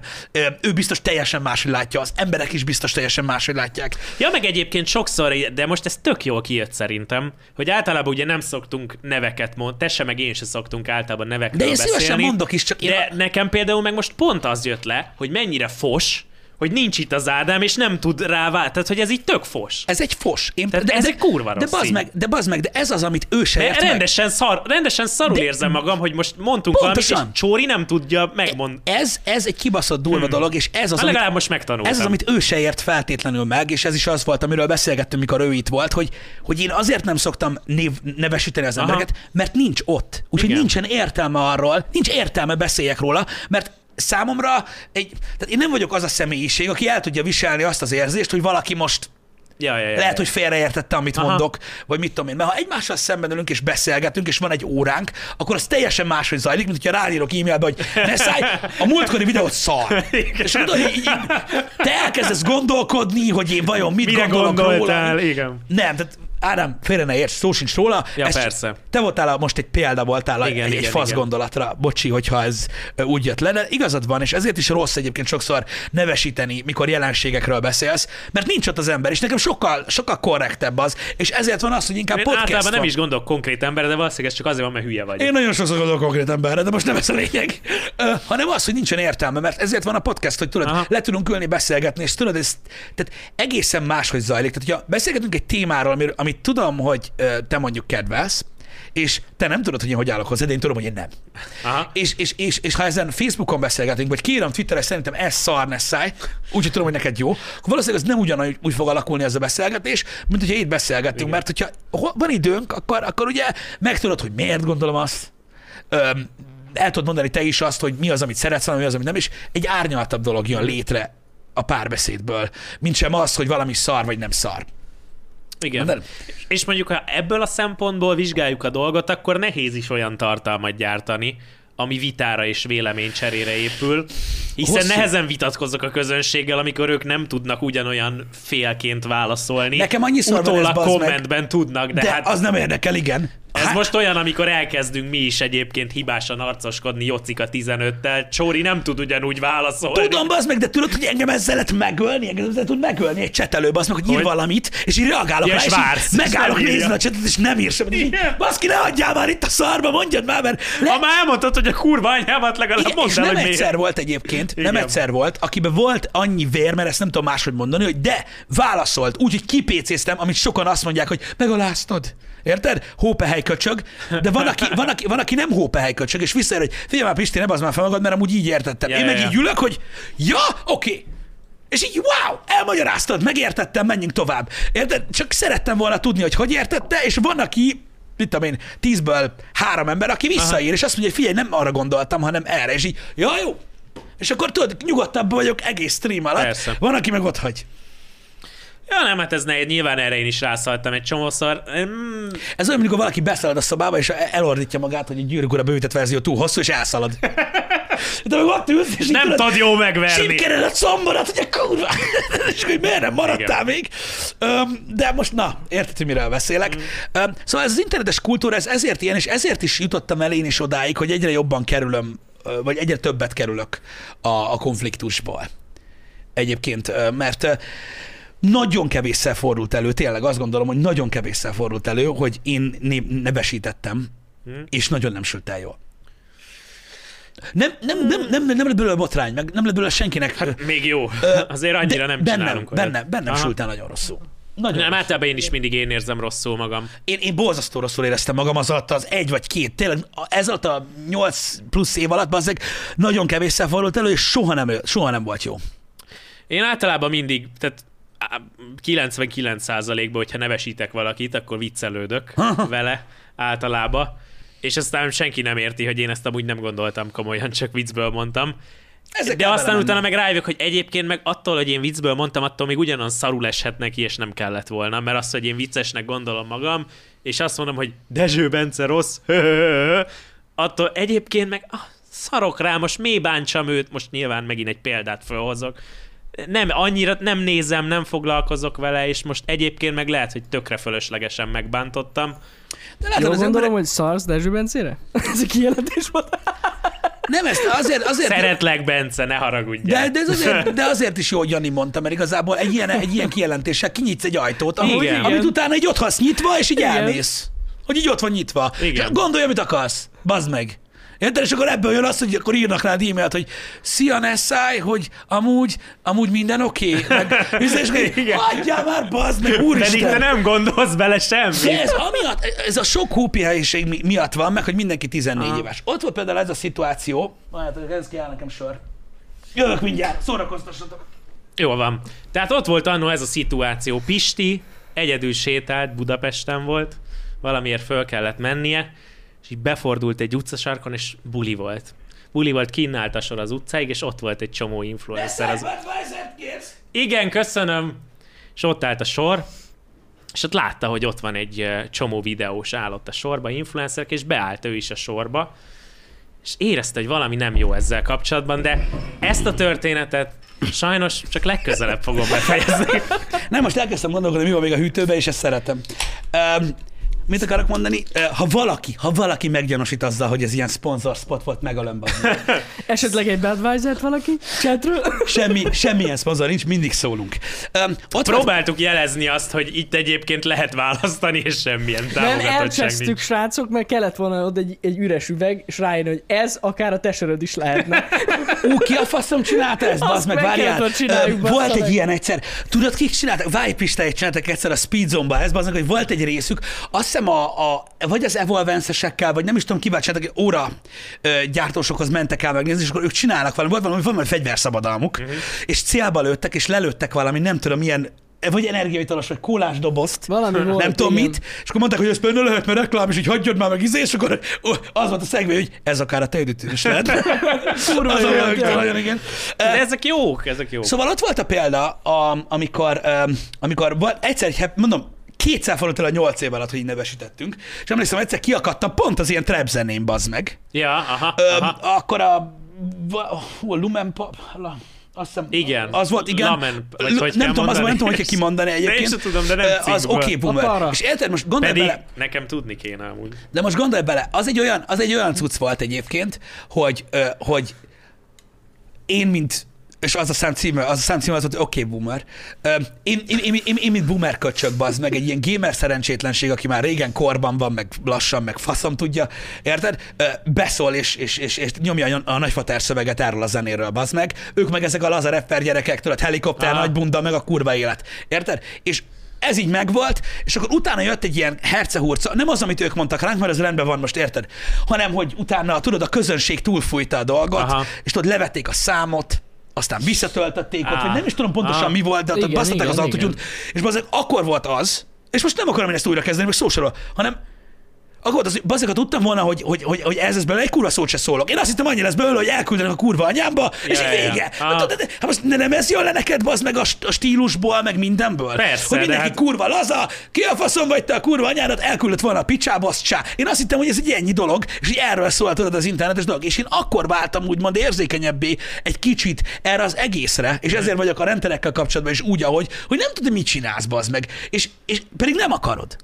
Ő biztos teljesen máshogy látja, az emberek is biztos teljesen máshogy látják. Ja, meg egyébként sokszor, de most ez tök jól kijött szerintem, hogy általában ugye nem szoktunk neveket mondani, te se meg én se szoktunk általában nevekről De én beszélni. szívesen mondok is, csak én... De nekem például meg most pont az jött le, hogy mennyire fos, hogy nincs itt az Ádám, és nem tud rá vál... Tehát, hogy ez így tök fos. Ez egy fos. Én, Tehát ez egy kurva de rossz bazd így. meg, de bazd meg, de ez az, amit ő se De ért meg. rendesen, szar, rendesen szarul De- érzem magam, hogy most mondtunk valamit, Pontosan. és Csóri nem tudja megmondani. Ez, ez egy kibaszott durva dolog, és ez az, Hát amit, most megtanultam. ez az, amit ő se ért feltétlenül meg, és ez is az volt, amiről beszélgettünk, mikor ő itt volt, hogy, hogy én azért nem szoktam név, nevesíteni az Aha. embereket, mert nincs ott. Úgyhogy nincsen értelme arról, nincs értelme beszéljek róla, mert számomra egy, tehát én nem vagyok az a személyiség, aki el tudja viselni azt az érzést, hogy valaki most Ja, ja, ja, lehet, ja. hogy félreértette, amit Aha. mondok, vagy mit tudom én. Mert ha egymással szemben ülünk és beszélgetünk, és van egy óránk, akkor az teljesen máshogy zajlik, mint hogyha ráírok e-mailbe, hogy ne szállj, a múltkori videót szar. és akkor tudod, így, így, te elkezdesz gondolkodni, hogy én vajon mit Mire gondolok gondoltál? róla. Igen. Nem, tehát Ádám, félre ne érts, szó sincs róla. Ja, Ez persze. Te voltál a, most egy példa voltál Igen, egy, egy igen, fasz igen. gondolatra. Bocsi, hogyha ez úgy jött le, de igazad van, és ezért is rossz egyébként sokszor nevesíteni, mikor jelenségekről beszélsz, mert nincs ott az ember, és nekem sokkal, sokkal korrektebb az, és ezért van az, hogy inkább Én podcast általában nem van. is gondolok konkrét emberre, de valószínűleg ez csak azért van, mert hülye vagy. Én nagyon sokszor gondolok konkrét emberre, de most nem ez a lényeg, Ö, hanem az, hogy nincsen értelme, mert ezért van a podcast, hogy tudod, Aha. le tudunk ülni, beszélgetni, és tudod, ez tehát egészen máshogy zajlik. Tehát, hogyha beszélgetünk egy témáról, amit, amit tudom, hogy te mondjuk kedvelsz, és te nem tudod, hogy én hogy állok hozzá, de én tudom, hogy én nem. Aha. És, és, és, és ha ezen Facebookon beszélgetünk, vagy kiírom Twitterre, szerintem ez szar, ne száj, úgyhogy tudom, hogy neked jó, akkor valószínűleg ez nem ugyanúgy úgy fog alakulni ez a beszélgetés, mint hogyha itt beszélgettünk, Igen. mert hogyha ho- van időnk, akkor, akkor ugye megtudod, hogy miért gondolom azt, Öm, el tudod mondani te is azt, hogy mi az, amit szeretsz, mi az, amit nem, és egy árnyaltabb dolog jön létre a párbeszédből, mint sem az, hogy valami szar vagy nem szar. Igen. De- És mondjuk, ha ebből a szempontból vizsgáljuk a dolgot, akkor nehéz is olyan tartalmat gyártani, ami vitára és véleménycserére épül, hiszen Hosszú- nehezen vitatkozok a közönséggel, amikor ők nem tudnak ugyanolyan félként válaszolni. Nekem annyiszor van ez, Utólag bazd meg. kommentben tudnak, de, De, hát az nem érdekel, igen. Ez Hát- most olyan, amikor elkezdünk mi is egyébként hibásan arcoskodni Jocika 15-tel, Csóri nem tud ugyanúgy válaszolni. Tudom, az meg, de tudod, hogy engem ezzel lehet megölni, engem ezzel tud megölni egy csetelő, az meg, hogy ír Hogy? valamit, és így reagálok Ja, rá, és és, vársz, és megállok nem írja. nézni a csetet, és nem ír semmit. És. Baszki, ne hagyjál már itt a szarba, mondjad már, mert le, Ha már elmondtad, hogy a kurva anyámat legalább igen, mondd és el, nem hogy egyszer miért. volt egyébként, nem Igen. egyszer volt, akiben volt annyi vér, mert ezt nem tudom máshogy mondani, hogy de válaszolt, úgy, hogy kipécéztem, amit sokan azt mondják, hogy megaláztad. Érted? Hópehely köcsög, de van aki, van, aki, van, aki nem hópehely köcsög, és visszaér, hogy figyelj már Pisti, ne bazd már fel magad, mert amúgy így értettem. Ja, Én meg ja. így ülök, hogy ja, oké, és így, wow, elmagyaráztad, megértettem, menjünk tovább. Érted? Csak szerettem volna tudni, hogy hogy értette, és van, aki, mit tudom én, tízből három ember, aki visszaír, és azt mondja, hogy figyelj, nem arra gondoltam, hanem erre, és így, ja, jó. És akkor tudod, nyugodtabb vagyok egész stream alatt. Persze. Van, aki meg ott hagy. Ja, nem, hát ez ne, nyilván erre én is rászaltam egy csomószor. Mm, Ez olyan, amikor valaki beszalad a szobába, és elordítja magát, hogy a gyűrűk ura bővített verzió túl hosszú, és elszalad. De meg ott ülsz, és nem tudod, jó megverni. Simkered a combodat, hogy a kurva. és hogy miért nem maradtál még? Öm, de most na, érted, hogy miről beszélek. Öm, szóval ez az internetes kultúra, ez ezért ilyen, és ezért is jutottam el én is odáig, hogy egyre jobban kerülöm, vagy egyre többet kerülök a, a konfliktusból. Egyébként, mert nagyon kevésszer fordult elő, tényleg azt gondolom, hogy nagyon kevésszer fordult elő, hogy én nevesítettem, és nagyon nem sült el jól. Nem, nem, nem, nem, nem lett belőle botrány, meg nem lett belőle senkinek. Hát, Még jó. Azért annyira nem bennem, csinálunk olyat. bennem, bennem sült el nagyon rosszul. Nagyon Nem, nem, általában én is mindig én érzem rosszul magam. én, én borzasztó rosszul éreztem magam az alatt az egy vagy két, tényleg ez alatt a nyolc plusz év alatt, bazzeg, nagyon kevésszer fordult elő, és soha nem, soha nem volt jó. Én általában mindig, tehát 99%-ban, hogyha nevesítek valakit, akkor viccelődök vele általában, és aztán senki nem érti, hogy én ezt amúgy nem gondoltam komolyan, csak viccből mondtam. Ezek De aztán utána meg rájövök, hogy egyébként meg attól, hogy én viccből mondtam, attól még ugyanan szarul eshet neki, és nem kellett volna, mert azt, hogy én viccesnek gondolom magam, és azt mondom, hogy Dezső Bence rossz, attól egyébként meg ah, szarok rá, most mi bántsam őt, most nyilván megint egy példát felhozok. Nem, annyira nem nézem, nem foglalkozok vele, és most egyébként meg lehet, hogy tökre fölöslegesen megbántottam. De Jól az gondolom, ember... hogy szarsz Dezső Bencére? Ez a kijelentés volt. Nem, ezt azért, azért... Szeretlek, Bence, ne haragudjál. De, de, ez azért, de azért is jó, hogy Jani mondta, mert igazából egy ilyen, egy ilyen kijelentéssel kinyitsz egy ajtót, ahogy, Igen. amit utána így ott hasz nyitva, és így Igen. elmész. Hogy így ott van nyitva. Igen. És gondolj, amit akarsz. Bazd meg. Érted? És akkor ebből jön az, hogy akkor írnak rád e-mailt, hogy szia Nessai, hogy amúgy, amúgy minden oké. Okay. Meg, és Igen. hagyjál már, bazd meg, Pedig te úristen. nem gondolsz bele De semmit. ez amiatt, ez a sok hópihelyiség mi- miatt van, meg hogy mindenki 14 Aha. éves. Ott volt például ez a szituáció, hát ez kell nekem sör. Jövök mindjárt, szórakoztassatok. Jó van. Tehát ott volt annó ez a szituáció. Pisti egyedül sétált, Budapesten volt, valamiért föl kellett mennie, és így befordult egy utcasarkon, és buli volt. Buli volt, kinnált a sor az utcáig, és ott volt egy csomó influencer. Az... Igen, köszönöm. És ott állt a sor, és ott látta, hogy ott van egy csomó videós állott a sorba, influencerek, és beállt ő is a sorba, és érezte, hogy valami nem jó ezzel kapcsolatban, de ezt a történetet sajnos csak legközelebb fogom befejezni. Nem, most elkezdtem gondolkodni, mi van még a hűtőben, és ezt szeretem. Um, mit akarok mondani? Ha valaki, ha valaki meggyanúsít azzal, hogy ez ilyen sponsor spot volt, megölöm bazd meg. Esetleg egy Budweiser-t valaki? Chatről? Semmi, semmilyen szponzor nincs, mindig szólunk. Um, ott volt, Próbáltuk jelezni azt, hogy itt egyébként lehet választani, és semmilyen Nem támogatottság elcsesztük, nincs. srácok, mert kellett volna ott egy, egy üres üveg, és rájönni, hogy ez akár a tesöröd is lehetne. Ú, ki a faszom csinálta ezt, bazd meg, várjál. Volt egy ilyen egyszer. Tudod, kik csináltak? Várj, Pistáért csináltak egyszer a Speedzone-ba, ez bazd meg, hogy volt egy részük, azt hiszem a, a vagy az Evolvence-esekkel, vagy nem is tudom kivel csináltak, hogy óra ö, gyártósokhoz mentek el megnézni, és akkor ők csinálnak valami, volt valami, van valami fegyverszabadalmuk, uh-huh. és célba lőttek, és lelőttek valami, nem tudom, milyen vagy energiaitalos, vagy kólás dobozt, Valami volt, nem tudom igen. mit, és akkor mondták, hogy ez például lehet, mert reklám, és így hagyjad már meg izé, és akkor ó, az volt a szegvény, hogy ez akár a teődítő is lehet. Kurva az jó, olyan, igen. nagyon igen. De ezek jók, ezek jók. Szóval ott volt a példa, amikor, amikor volt, egyszer, mondom, kétszer fordult el a nyolc év alatt, hogy így nevesítettünk, és emlékszem, egyszer kiakadtam pont az ilyen trap zenén, bazd meg. Ja, aha, Öm, aha. akkor a, hú, a Lumen Pop, azt hiszem, Igen. Az volt, igen. Lamen, vagy hogy nem tudom, az, nem tudom, hogy kimondani egyébként. Én sem tudom, de nem Ö, Az cikkből. oké, okay, boomer. És érted, most gondolj Pedig bele, nekem tudni kéne amúgy. de most gondolj bele, az egy olyan, az egy olyan cucc volt egyébként, hogy, ö, hogy én, mint és az a szám címe, az a szám címe az volt, hogy oké, okay, boomer. Én, én, én, én, én, mint boomer köcsög, bazd meg, egy ilyen gamer szerencsétlenség, aki már régen korban van, meg lassan, meg faszom tudja, érted? Beszól és, és, és, és nyomja a nagyfater szöveget erről a zenéről, bazd meg. Ők meg ezek a laza rapper gyerekek, tudod, helikopter, Aha. nagy bunda, meg a kurva élet. Érted? És ez így megvolt, és akkor utána jött egy ilyen hercehurca, nem az, amit ők mondtak ránk, mert ez rendben van most, érted? Hanem, hogy utána, tudod, a közönség túlfújta a dolgot, Aha. és tudod, levették a számot, aztán visszatöltötték ott, vagy nem is tudom pontosan Á. mi volt, de ott Igen, basztatták az igen, autotyút, és bazeg, akkor volt az, és most nem akarom én ezt újra kezdeni, meg szó hanem akkor az, hogy bazzeg, tudtam volna, hogy, hogy, hogy, hogy ez lesz belőle, egy kurva szót se szólok. Én azt hittem, annyi lesz belőle, hogy elküldenek a kurva anyámba, és Ja, így vége. ja. Hát, tudod, de- hát most ne- nem ez jön le neked, bazd meg a, a stílusból, meg mindenből? Persze, hogy de mindenki hát- kurva laza, ki a faszom vagy te a kurva anyádat, elküldött volna a picsába, azt csá. Én azt hittem, hogy ez egy ennyi dolog, és így erről szól tudod az internetes dolog. És én akkor váltam úgymond érzékenyebbé egy kicsit erre az egészre, és ezért vagyok a renderekkel kapcsolatban is úgy, ahogy, hogy nem tudod, mit csinálsz, bazd meg. És, és pedig nem akarod.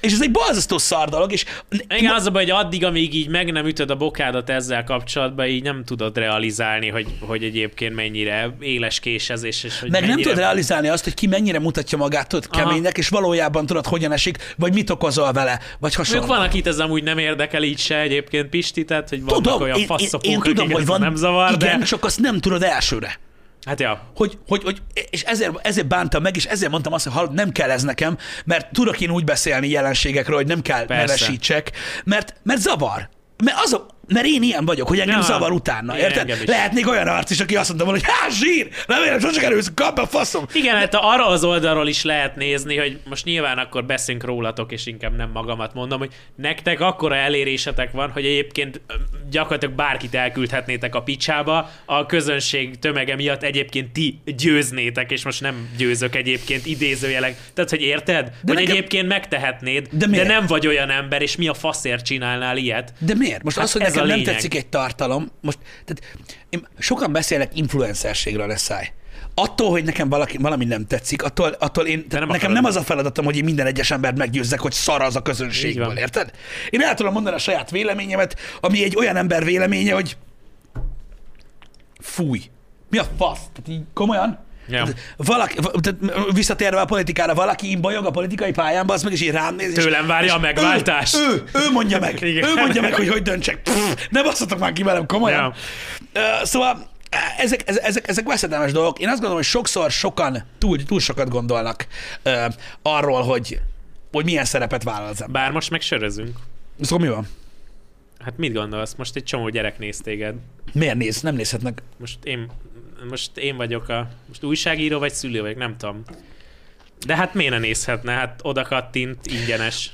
És ez egy balzasztó szar dolog, és Igen, az a baj, hogy addig, amíg így meg nem ütöd a bokádat ezzel kapcsolatban, így nem tudod realizálni, hogy, hogy egyébként mennyire éles késezés, és hogy Meg mennyire... nem tudod realizálni azt, hogy ki mennyire mutatja magát tudod, keménynek, és valójában tudod, hogyan esik, vagy mit okozol vele, vagy hasonló. van, akit ez amúgy nem érdekel így se egyébként Pisti, tehát hogy vannak Tudom, olyan én, én, faszopók, én tudom, hogy van, nem zavar, igen, de... csak azt nem tudod elsőre. Hát ja, Hogy, hogy, hogy, és ezért, ezért bántam meg, és ezért mondtam azt, hogy hallod, nem kell ez nekem, mert tudok én úgy beszélni jelenségekről, hogy nem kell Persze. nevesítsek, mert, mert zavar. Mert, az a, mert én ilyen vagyok, hogy engem Ja, zavar utána, igen, érted? Lehetnék olyan arc is, aki azt mondta volna, hogy há, zsír, remélem, sose kerülsz, kap a faszom. Igen, hát arra az oldalról is lehet nézni, hogy most nyilván akkor beszélünk rólatok, és inkább nem magamat mondom, hogy nektek akkora elérésetek van, hogy egyébként gyakorlatilag bárkit elküldhetnétek a picsába, a közönség tömege miatt egyébként ti győznétek, és most nem győzök egyébként idézőjelek. Tehát, hogy érted? De hogy nekem- egyébként megtehetnéd, De de, miért? de nem vagy olyan ember, és mi a faszért csinálnál ilyet? De miért? Most Hát az, hogy ez nekem nem lényeg. tetszik egy tartalom, most, tehát én, sokan beszélnek influencerségről, ne száj. Attól, hogy nekem valaki, valami nem tetszik, attól, attól én, nem nekem nem az a feladatom, hogy én minden egyes embert meggyőzzek, hogy szar az a közönségből, érted? Én el tudom mondani a saját véleményemet, ami egy olyan ember véleménye, hogy fúj. Mi a fasz? Tehát így komolyan? Ja. Valaki, va- tehát visszatérve a politikára, valaki imbajog a politikai pályámba, az meg is így rám néz. és- Tőlem várja a és megváltást. Ő, ő, ő mondja meg. Igen. ő mondja meg, hogy hogy döntsek. Pff, ne basszatok már ki velem, komolyan. Ja. Szóval ezek, ezek, ezek, ezek veszedelmes dolgok. Én azt gondolom, hogy sokszor sokan túl, túl sokat gondolnak uh, arról, hogy, hogy milyen szerepet vállal az ember. Bár most meg sörözünk. Szóval mi van? Hát mit gondolsz? Most egy csomó gyerek néz téged. Miért néz? Nem nézhetnek. Most én, most én vagyok a... Most újságíró vagy szülő vagyok, nem tudom. De hát miért ne nézhetne? Hát oda kattint, ingyenes.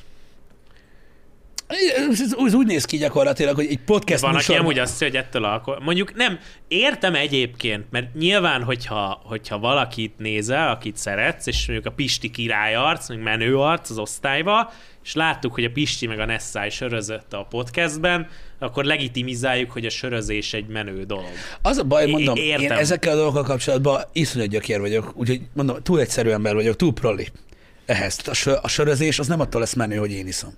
Ez, úgy néz ki gyakorlatilag, hogy egy podcast Van, aki műsorban- amúgy azt hogy ettől alkohol... Mondjuk nem, értem egyébként, mert nyilván, hogyha, hogyha valakit nézel, akit szeretsz, és mondjuk a Pisti király arc, menő arc az osztályba, és láttuk, hogy a Pisti meg a Nessai sörözött a podcastben, akkor legitimizáljuk, hogy a sörözés egy menő dolog. Az a baj, mondom, értem. én ezekkel a dolgokkal kapcsolatban iszonyat gyökér vagyok, úgyhogy mondom, túl egyszerű ember vagyok, túl proli ehhez. A, sör, a sörözés az nem attól lesz menő, hogy én iszom.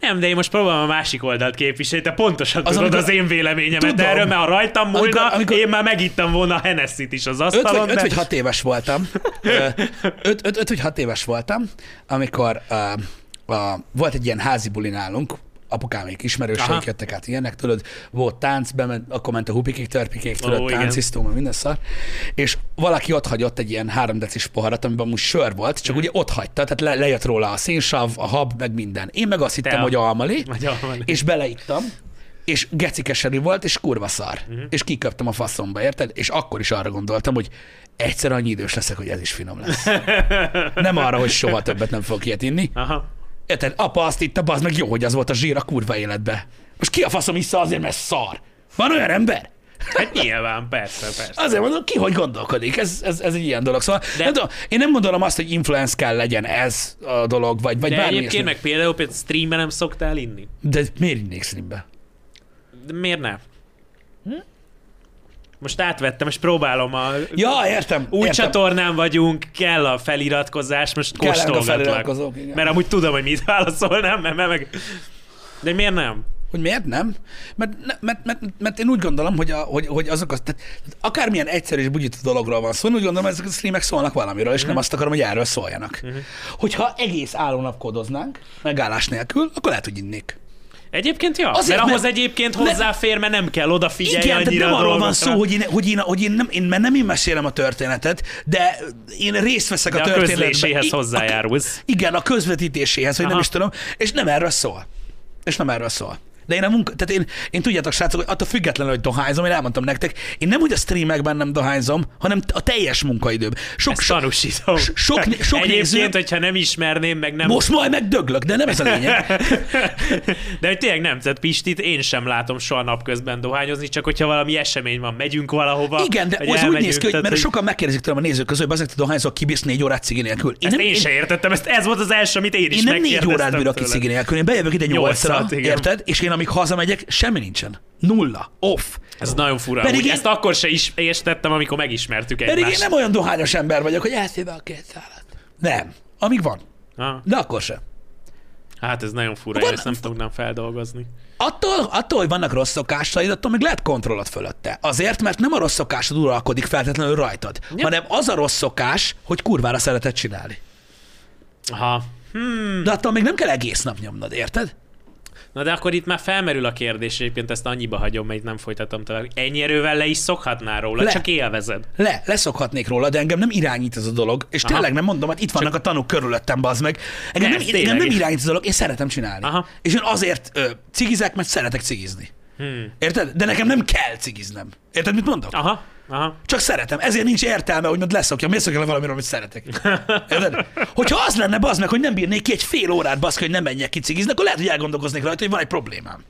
Nem, de én most próbálom a másik oldalt képviselni, te pontosan Az, tudod amikor- az én véleményemet Tudom. Tudom. erről, mert ha rajtam múlna, Amikor- amikor, én már megittam volna a Hennessy-t is az asztalon, vagy, öt de... vagy hat éves voltam. Ö, öt, öt, öt vagy hat éves voltam, amikor uh, uh, volt egy ilyen házi buli nálunk, apukámék ismerőseik Aha. jöttek át ilyenek, tudod, volt tánc, bement, akkor ment a hupikék, törpikék, tudod, táncisztó, meg minden szar, és valaki ott hagyott egy ilyen három decis poharat, amiben most sör volt, csak ugye ott hagyta, tehát le, lejött róla a szénsav, a hab, meg minden. Én meg azt hittem, a- hogy almali. és beleittam, és gecikeseri volt, és kurva szar. Uh-huh. És kiköptem a faszomba, érted? És akkor is arra gondoltam, hogy egyszer annyi idős leszek, hogy ez is finom lesz. Nem arra, hogy soha többet nem fogok ilyet inni. Aha. Érted? Apa azt itta, az meg jó, hogy az volt a zsír a kurva életbe. Most ki a faszom issza azért, mert szar? Van olyan ember? Hát nyilván, persze, persze. Azért mondom, ki hogy gondolkodik, ez, ez, ez egy ilyen dolog. Szóval De... nem tudom, én nem gondolom azt, hogy influence kell legyen ez a dolog, vagy, vagy De bármi egyébként meg például, például streamben nem szoktál inni? De miért innék streambe? De miért ne? Most átvettem, és próbálom a... Ja, értem. Új értem. csatornán vagyunk, kell a feliratkozás, most a kóstolgatlak. igen. Mert amúgy tudom, hogy mit válaszolnám, mert, mert meg... De miért nem? Hogy miért nem? Mert, mert, mert, mert én úgy gondolom, hogy, a, hogy, hogy azok az, tehát akármilyen egyszerű és bugyító dologról van szó, én úgy gondolom, hogy ezek a streamek szólnak valamiről, és nem azt akarom, hogy erről szóljanak. Hogyha egész állónap kódoznánk, megállás nélkül, akkor lehet, hogy innék. Egyébként ja, Azért, mert ahhoz mert- egyébként hozzáfér, mert nem kell odafigyelni Igen, annyira nem arról van szó, hogy én, hogy én, hogy én, nem, én, mert nem én mesélem a történetet, de én részt veszek De a a történetben. közléséhez a- hozzájárulsz. Igen, a közvetítéséhez, hogy nem Aha. is tudom, és nem erről szól. És nem erről szól. De én a munka, tehát én, én tudjátok, srácok, hogy attól függetlenül, hogy dohányzom, én elmondtam nektek, én nem úgy a streamekben nem dohányzom, hanem a teljes munkaidőm. Sok, Ezt tanúsítom. sok- sok Egyébként, néző- hogyha nem ismerném, meg nem... most majd megdöglök, de nem ez a lényeg. De hogy tényleg nem, tehát Pistit én sem látom soha napközben dohányozni, csak hogyha valami esemény van, megyünk valahova. Igen, de az úgy néz ki, hogy, mert sokan megkérdezik tőlem a nézők közül, hogy te dohányzol, kibírsz négy órát cigi nélkül. Én Ezt én, én sem értettem, ezt, ez volt az első, amit én is Én nem négy órát bírok ki cigi nélkül, én bejövök ide nyolcra, érted? És én amíg hazamegyek, semmi nincsen. Nulla. Off. Ez nagyon fura. Pedig Pedig én- Ezt akkor se is értettem, amikor megismertük Pedig egymást. én nem olyan dohányos ember vagyok, hogy elszébe a két szálat. Nem. Amíg van. Ah, De akkor sem. hát ez nagyon fura, Van- ezt nem tudnám feldolgozni. Attól, attól, hogy vannak rossz szokásaid, attól még lehet kontrollod fölötte. Azért, mert nem a rossz szokásod uralkodik feltétlenül rajtad, Ja. hanem az a rossz szokás, hogy kurvára szereted csinálni. Aha. Hmm. De attól még nem kell egész nap nyomnod, érted? Na de akkor itt már felmerül a kérdés, egyébként ezt annyiba hagyom, mert itt nem folytatom tovább. Ennyi erővel le is szokhatnál róla, Le. csak élvezed. Le, leszokhatnék róla, de engem nem irányít ez a dolog. És Aha. tényleg nem mondom, hogy itt vannak a tanúk körülöttem, bazd meg. Engem, nem, engem nem irányít ez a dolog, én szeretem csinálni. Aha. És én azért ö, cigizek, mert szeretek cigizni. Hmm. Érted? De nekem nem kell cigiznem. Érted, mit mondok? Aha, aha. Csak szeretem. Ezért nincs értelme, hogy majd leszokjam. Miért szokjam le valamiről, amit szeretek? Érted? Hogyha az lenne, bazd meg, hogy nem bírnék ki egy fél órát, bazd, hogy nem menjek ki cigizni, akkor lehet, hogy elgondolkoznék rajta, hogy van egy problémám.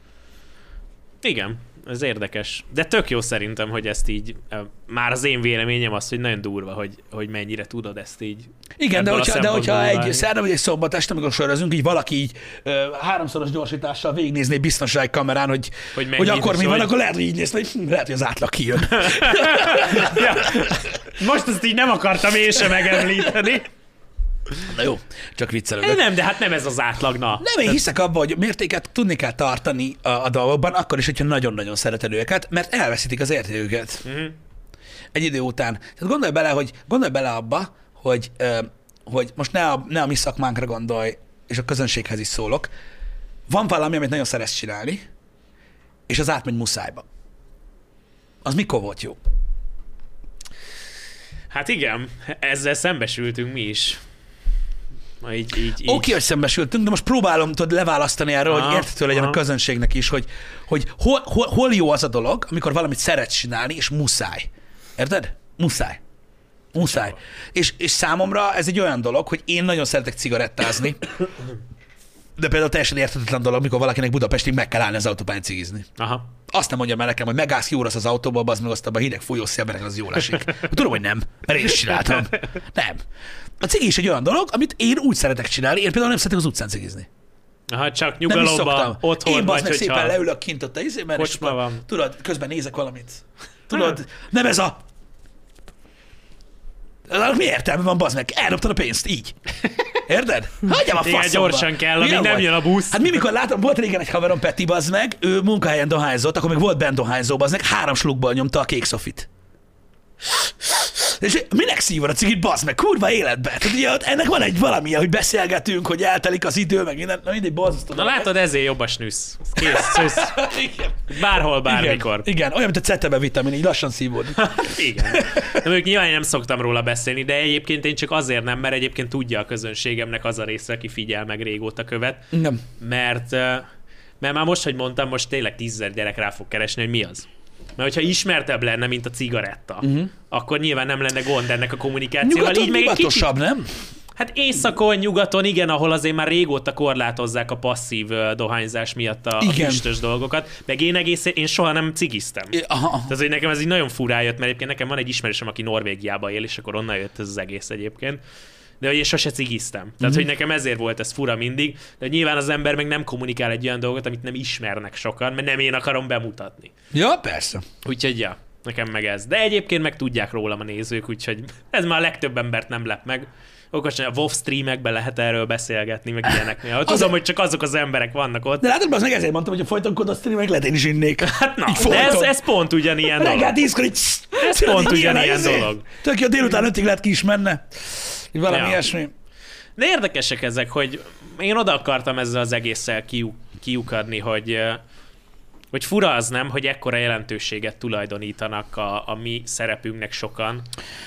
Igen. Ez érdekes. De tök jó szerintem, hogy ezt így, ö, már az én véleményem az, hogy nagyon durva, hogy, hogy mennyire tudod ezt így. Igen, de hogyha, de hogyha egy szerda vagy egy szombat este, amikor sorozunk, így valaki így ö, háromszoros gyorsítással végignézné egy biztonsági kamerán, hogy, Hogy hogy, akkor mi van, akkor lehet, hogy így néz, hogy hm, lehet, hogy az átlag kijön. ja. Most ezt így nem akartam én sem megemlíteni. Na jó, csak viccelődök. Én nem, de hát nem ez az átlag, na. Nem, én hiszek abban, hogy mértéket tudni kell tartani a, a dolgokban, akkor is, hogyha nagyon-nagyon szereted őket, mert elveszítik az értéküket. Mhm. Egy idő után. Tehát gondolj bele, hogy gondolj bele abba, hogy, hogy most ne a, ne a mi szakmánkra gondolj, és a közönséghez is szólok. Van valami, amit nagyon szeretsz csinálni, és az átmegy muszájba. Az mikor volt jó? Hát igen, ezzel szembesültünk mi is. Így, így, így. Oké, okay, hogy szembesültünk, de most próbálom tudod, leválasztani erről, hogy érthető legyen a aha. közönségnek is, hogy, hogy hol, hol, hol jó az a dolog, amikor valamit szeretsz csinálni, és muszáj. Érted? Muszáj. Muszáj. És, és számomra ez egy olyan dolog, hogy én nagyon szeretek cigarettázni, de például teljesen érthetetlen dolog, amikor valakinek Budapestig meg kell állni az autópályán cigizni. Aha. Azt nem mondja már nekem, hogy megállsz, kiúrasz az autóba, az meg azt abban a hideg folyó szélben, az jól esik. Tudom, hogy nem, mert én is csináltam. Nem. A cigi is egy olyan dolog, amit én úgy szeretek csinálni. Én például nem szeretek az utcán cigizni. Aha, csak Nem nyugalomban, otthon Én vagy, meg szépen hogyha... leülök kint ott a izében, és akkor, van. tudod, közben nézek valamit. Tudod, nem ez a... Mi értelme van, bazd meg? Elrobtad a pénzt, így. Érted? Hagyjam a Igen, faszomba. gyorsan kell, amíg nem jön a busz. Hát mi, mikor látom, volt régen egy haverom, Peti, bazd meg, ő munkahelyen dohányzott, akkor még volt bent dohányzó, bazd meg, három slukból nyomta a kék szofit. És minek szívod a cigit, bazd meg, kurva életbe? Tehát ugye ott ennek van egy valami, hogy beszélgetünk, hogy eltelik az idő, meg minden, na mindegy, borzasztó. Na látod, ezért jobb a snűsz. Kész, szűsz. Bárhol, bármikor. Igen, igen, olyan, mint a cetebe vitamin, így lassan szívódik. Igen. De mondjuk nyilván nem szoktam róla beszélni, de egyébként én csak azért nem, mert egyébként tudja a közönségemnek az a része, aki figyel meg régóta követ, Nem. mert, mert már most, hogy mondtam, most tényleg tízzer gyerek rá fog keresni, hogy mi az. Mert hogyha ismertebb lenne, mint a cigaretta, uh-huh. akkor nyilván nem lenne gond ennek a kommunikációval. Nyugaton Így meg egy kicsit, nem? hát északon, nyugaton, igen, ahol azért már régóta korlátozzák a passzív dohányzás miatt a, a Igen. füstös dolgokat. Meg én egész, én soha nem cigiztem. Aha. Tehát, hogy nekem ez így nagyon furá jött, mert egyébként nekem van egy ismerősöm, aki Norvégiába él, és akkor onnan jött ez az egész egyébként. De hogy én sose cigiztem. Tehát, mm-hmm. hogy nekem ezért volt ez fura mindig. De nyilván az ember meg nem kommunikál egy olyan dolgot, amit nem ismernek sokan, mert nem én akarom bemutatni. Ja, persze. Úgyhogy ja, nekem meg ez. De egyébként meg tudják rólam a nézők, úgyhogy ez már a legtöbb embert nem lep meg. Okosan, a WoW streamekben lehet erről beszélgetni, meg ilyenek. Ja, tudom, hogy csak azok az emberek vannak ott. De látod, az meg ezért mondtam, hogy a folytonkodott streamek lehet én is innék. Hát na, Így de ez, ez pont ugyanilyen Reggel dolog. tízkor így... Ez pont ugyanilyen izé. dolog. Tök jó, délután ötig lehet ki is menne. Valami Ja. ilyesmi. De érdekesek ezek, hogy én oda akartam ezzel az egésszel kiu- kiukadni, hogy, hogy fura az nem, hogy ekkora jelentőséget tulajdonítanak a, a mi szerepünknek sokan.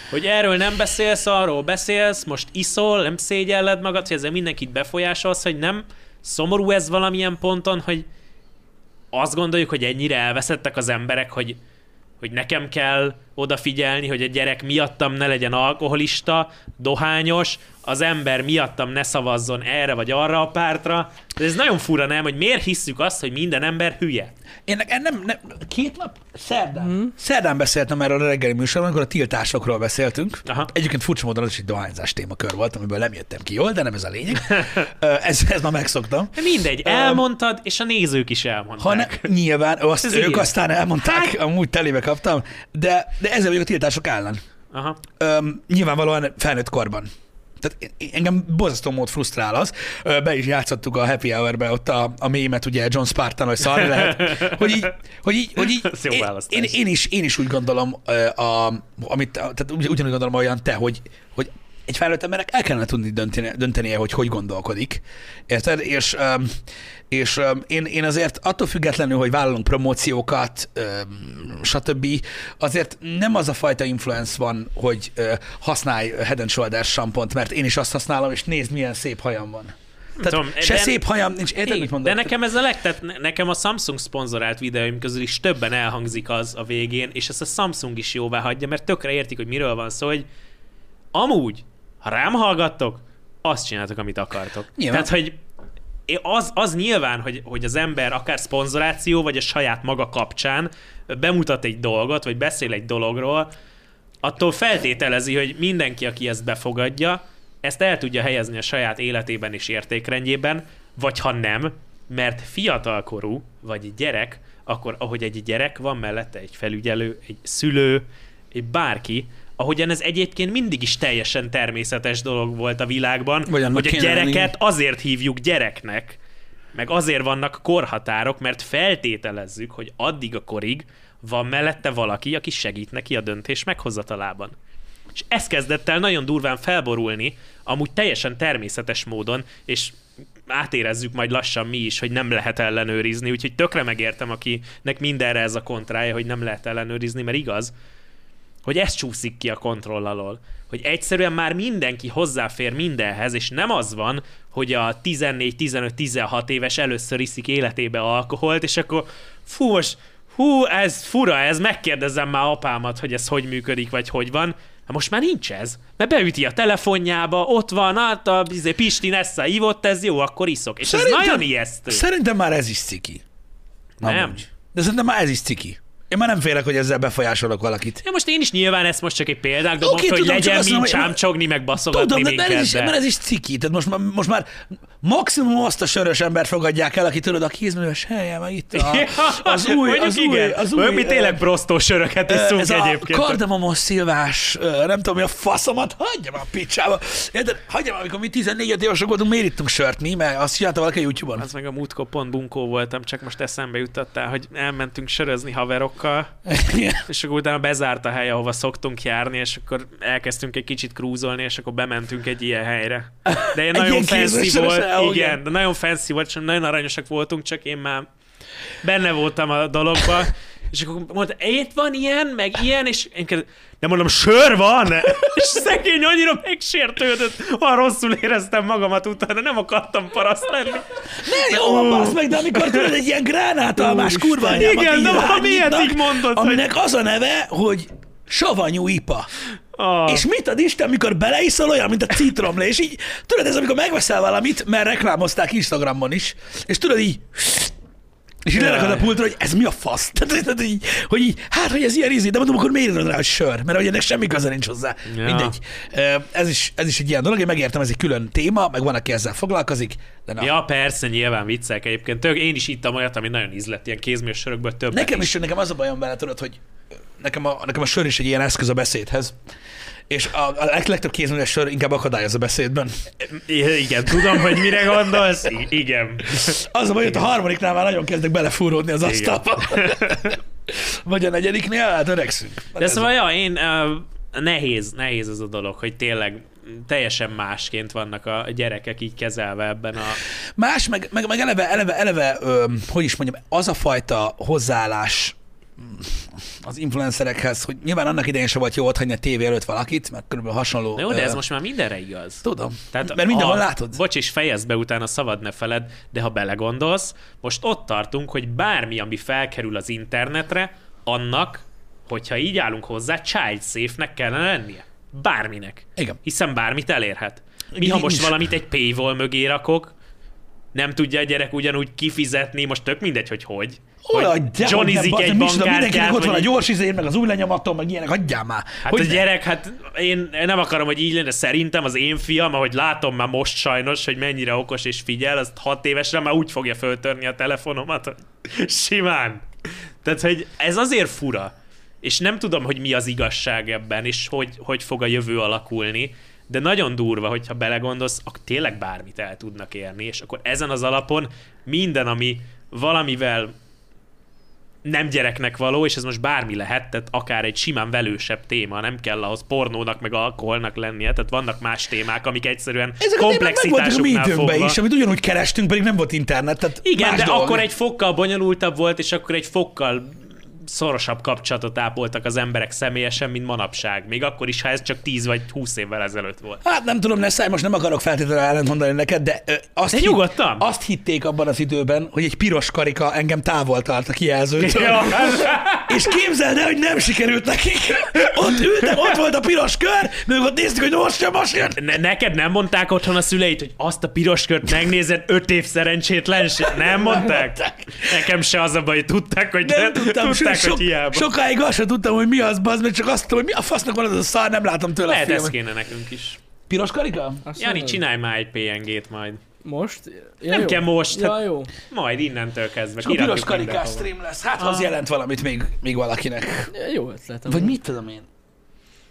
Hogy erről nem beszélsz, arról beszélsz, most iszol, nem szégyelled magad, hogy ezzel mindenkit befolyásolsz, hogy nem szomorú ez valamilyen ponton, hogy azt gondoljuk, hogy ennyire elveszettek az emberek, hogy, hogy nekem kell odafigyelni, hogy a gyerek miattam ne legyen alkoholista, dohányos, az ember miattam ne szavazzon erre vagy arra a pártra. De ez nagyon fura, nem? Hogy miért hisszük azt, hogy minden ember hülye? Én ne, nem, nem, két nap? Szerdán. Hmm. Szerdán beszéltem erről a reggeli műsorban, amikor a tiltásokról beszéltünk. Aha. Egyébként furcsa módon az is egy dohányzás témakör volt, amiből nem jöttem ki jól, de nem ez a lényeg. Ez, ez már megszoktam. De mindegy, elmondtad, és a nézők is elmondták. Ha ne, nyilván, azt Ez ők igen. aztán elmondták, hát? amúgy telébe kaptam, de, de ezzel vagyok a tiltások ellen. Aha. Öm, nyilvánvalóan felnőtt korban. Tehát engem borzasztó mód frusztrál az. Be is játszottuk a Happy Hour-be ott a, a mémet, ugye John Spartan, hogy szarni lehet. Hogy így, hogy így, hogy így én, én, én, is, én is úgy gondolom, a, amit, tehát ugy- ugyanúgy gondolom olyan te, hogy, hogy egy felnőtt embernek el kellene tudni dönteni, döntenie, hogy hogy gondolkodik. Érted? És, öm, és öm, én, én azért attól függetlenül, hogy vállalunk promóciókat, öm, stb., azért nem az a fajta influence van, hogy ö, használj Head and Shoulders sampont, mert én is azt használom, és nézd, milyen szép hajam van. Tehát tudom, se de- szép hajam nincs, érted, mit mondok? de nekem ez a leg, tehát ne- nekem a Samsung szponzorált videóim közül is többen elhangzik az a végén, és ezt a Samsung is jóvá hagyja, mert tökre értik, hogy miről van szó, hogy amúgy, ha rám hallgattok, azt csináltok, amit akartok. Nyilván. Tehát, hogy az, az nyilván, hogy, hogy az ember akár szponzoráció, vagy a saját maga kapcsán bemutat egy dolgot, vagy beszél egy dologról, attól feltételezi, hogy mindenki, aki ezt befogadja, ezt el tudja helyezni a saját életében és értékrendjében, vagy ha nem, mert fiatalkorú, vagy gyerek, akkor ahogy egy gyerek van mellette egy felügyelő, egy szülő, egy bárki, ahogyan ez egyébként mindig is teljesen természetes dolog volt a világban, Vagy hogy a kéne lenni. gyereket azért hívjuk gyereknek, meg azért vannak korhatárok, mert feltételezzük, hogy addig a korig van mellette valaki, aki segít neki a döntés meghozatalában. És ez kezdett el nagyon durván felborulni, amúgy teljesen természetes módon, és átérezzük majd lassan mi is, hogy nem lehet ellenőrizni, úgyhogy tökre megértem, akinek mindenre ez a kontrája, hogy nem lehet ellenőrizni, mert igaz, hogy ez csúszik ki a kontroll alól. Hogy egyszerűen már mindenki hozzáfér mindenhez, és nem az van, hogy a 14-15-16 éves először iszik életébe alkoholt, és akkor fú, most, hú, ez fura, ez megkérdezem már apámat, hogy ez hogy működik, vagy hogy van. Hát most már nincs ez. Mert beüti a telefonjába, ott van, hát a izé, Pisti Nessa ívott, ez jó, akkor iszok. És ez nagyon ijesztő. Szerintem már ez is ciki. Nem. Amúgy. De szerintem már ez is ciki. Én már nem félek, hogy ezzel befolyásolok valakit. Ja, most én is nyilván ezt most csak egy példák dobom, Oké, hogy tudom, legyen mint mondom, csámcsogni, meg baszogatni Tudom, de, minket, de ez, is, de... ez is ciki. Tehát most, már- most már maximum azt a sörös embert fogadják el, aki tudod, a kézműves helye, meg itt a, az új, Mondjuk az új, az új, mi tényleg prostó söröket iszunk ez a egyébként. kardamomos szilvás, nem tudom mi a faszomat, hagyjam a picsába. Érted? Hagyjam, amikor mi 14 évesek voltunk, miért ittunk sört mi? Mert azt csinálta valaki a YouTube-on. Az meg a múltkor pont bunkó voltam, csak most eszembe jutottál, hogy elmentünk sörözni haverokkal, és akkor utána bezárt a hely, ahova szoktunk járni, és akkor elkezdtünk egy kicsit krúzolni, és akkor bementünk egy ilyen helyre. De Egy nagyon fancy volt, ahogy igen, de nagyon fancy volt, és nagyon aranyosak voltunk, csak én már benne voltam a dologba, és akkor mondta, itt van ilyen, meg ilyen, és én kezd... de mondom, sör van! És szegény annyira megsértődött, ha rosszul éreztem magamat utána, nem akartam paraszt lenni. Ne, jó, van, basz meg, de amikor tudod, egy ilyen gránátalmás kurva anyámat Igen, de valami ilyet rányitnak, így mondod, hogy- Aminek az a neve, hogy savanyú ipa. Ah. És mit ad Isten, amikor beleiszol olyan, mint a citromlé, és így, tudod, ez amikor megveszel valamit, mert reklámozták Instagramon is, és tudod így, és így a pultra, hogy ez mi a fasz? Tehát, tehát így, hogy így, hát, hogy ez ilyen ízé, de mondom, akkor miért írod rá, hogy sör? Mert hogy ennek semmi köze nincs hozzá. Ja. Mindegy. Ez is, ez is egy ilyen dolog, én megértem, ez egy külön téma, meg van, aki ezzel foglalkozik, de na. Ja, persze, nyilván viccek egyébként. Tök, én is ittam olyat, ami nagyon ízlett, ilyen kézműs sörökből többet Nekem is, nekem az a bajom vele, tudod, hogy nekem a, nekem a sör is egy ilyen eszköz a beszédhez. És a, a leg- legtöbb kézműves sör inkább akadályoz a beszédben. I- Igen, tudom, hogy mire gondolsz. I- igen. Az a baj, hogy a harmadiknál már nagyon kezdek belefúródni az asztalba. Vagy a negyediknél, hát öregszünk. De ez szóval, ja, én uh, nehéz, nehéz ez a dolog, hogy tényleg teljesen másként vannak a gyerekek így kezelve ebben a... Más, meg, meg, meg eleve, eleve, eleve ö, hogy is mondjam, az a fajta hozzáállás az influencerekhez, hogy nyilván annak idején sem volt jó ott hagyni a tévé előtt valakit, mert körülbelül hasonló. Jó, de ez ö, most már mindenre igaz. Tudom, Tehát mert mindenhol a- látod. Bocs, és fejezd be utána szabad ne feled, de ha belegondolsz, most ott tartunk, hogy bármi, ami felkerül az internetre, annak, hogyha így állunk hozzá, child safe-nek kellene lennie. Bárminek. Igen. Hiszen bármit elérhet. Mi, ha most valamit egy paywall mögé rakok, nem tudja a gyerek ugyanúgy kifizetni, most tök mindegy, hogy hogy. Hogy de, Johnnyzik egy bazd, micsoda, Mindenkinek ott van a gyors izé, meg az új lenyomatom, meg ilyenek, hagyjál már. Hát hogy a gyerek, hát én nem akarom, hogy így lenne, szerintem az én fiam, ahogy látom már most sajnos, hogy mennyire okos és figyel, azt hat évesen már úgy fogja föltörni a telefonomat, hogy simán. Tehát, hogy ez azért fura, és nem tudom, hogy mi az igazság ebben, és hogy, hogy fog a jövő alakulni, de nagyon durva, hogyha belegondolsz, akkor tényleg bármit el tudnak érni, és akkor ezen az alapon minden, ami valamivel nem gyereknek való, és ez most bármi lehet, tehát akár egy simán velősebb téma, nem kell ahhoz pornónak meg alkoholnak lennie, tehát vannak más témák, amik egyszerűen Ezek a a komplexitásuknál időnkben fogva. is, amit ugyanúgy kerestünk, pedig nem volt internet. Tehát Igen, de dolog. akkor egy fokkal bonyolultabb volt, és akkor egy fokkal szorosabb kapcsolatot ápoltak az emberek személyesen, mint manapság. Még akkor is, ha ez csak 10 vagy 20 évvel ezelőtt volt. Hát nem tudom, Nessai, most nem akarok feltétlenül ellent mondani neked, de ö, azt, De nyugodtan. azt hitték abban az időben, hogy egy piros karika engem távol tart a kijelzőtől. Ja. És képzeld el, hogy nem sikerült nekik. Ott ültek, ott volt a piros kör, meg ott néztük, hogy most sem, most jön. Ne, neked nem mondták otthon a szüleid, hogy azt a piros kört megnézed, öt év szerencsétlenség? Nem mondták? Nekem se az a baj, hogy tudták, hogy Nem tudtam, tudták, so, hogy hiába. sokáig azt sem tudtam, hogy mi az, bazd, meg csak azt tudtam, hogy mi a fasznak van az a szar, nem látom tőle Lehet a ez filmet. kéne nekünk is. Piros karika? Azt Jani, mondod? csinálj már egy PNG-t majd. Most? Ja, Nem jó. kell most, Ja, jó. Majd innentől kezdve. És a piros karikás stream lesz. Hát, ha az Ah. jelent valamit még, még valakinek. Ja, Jó ötlet. Vagy mit tudom én?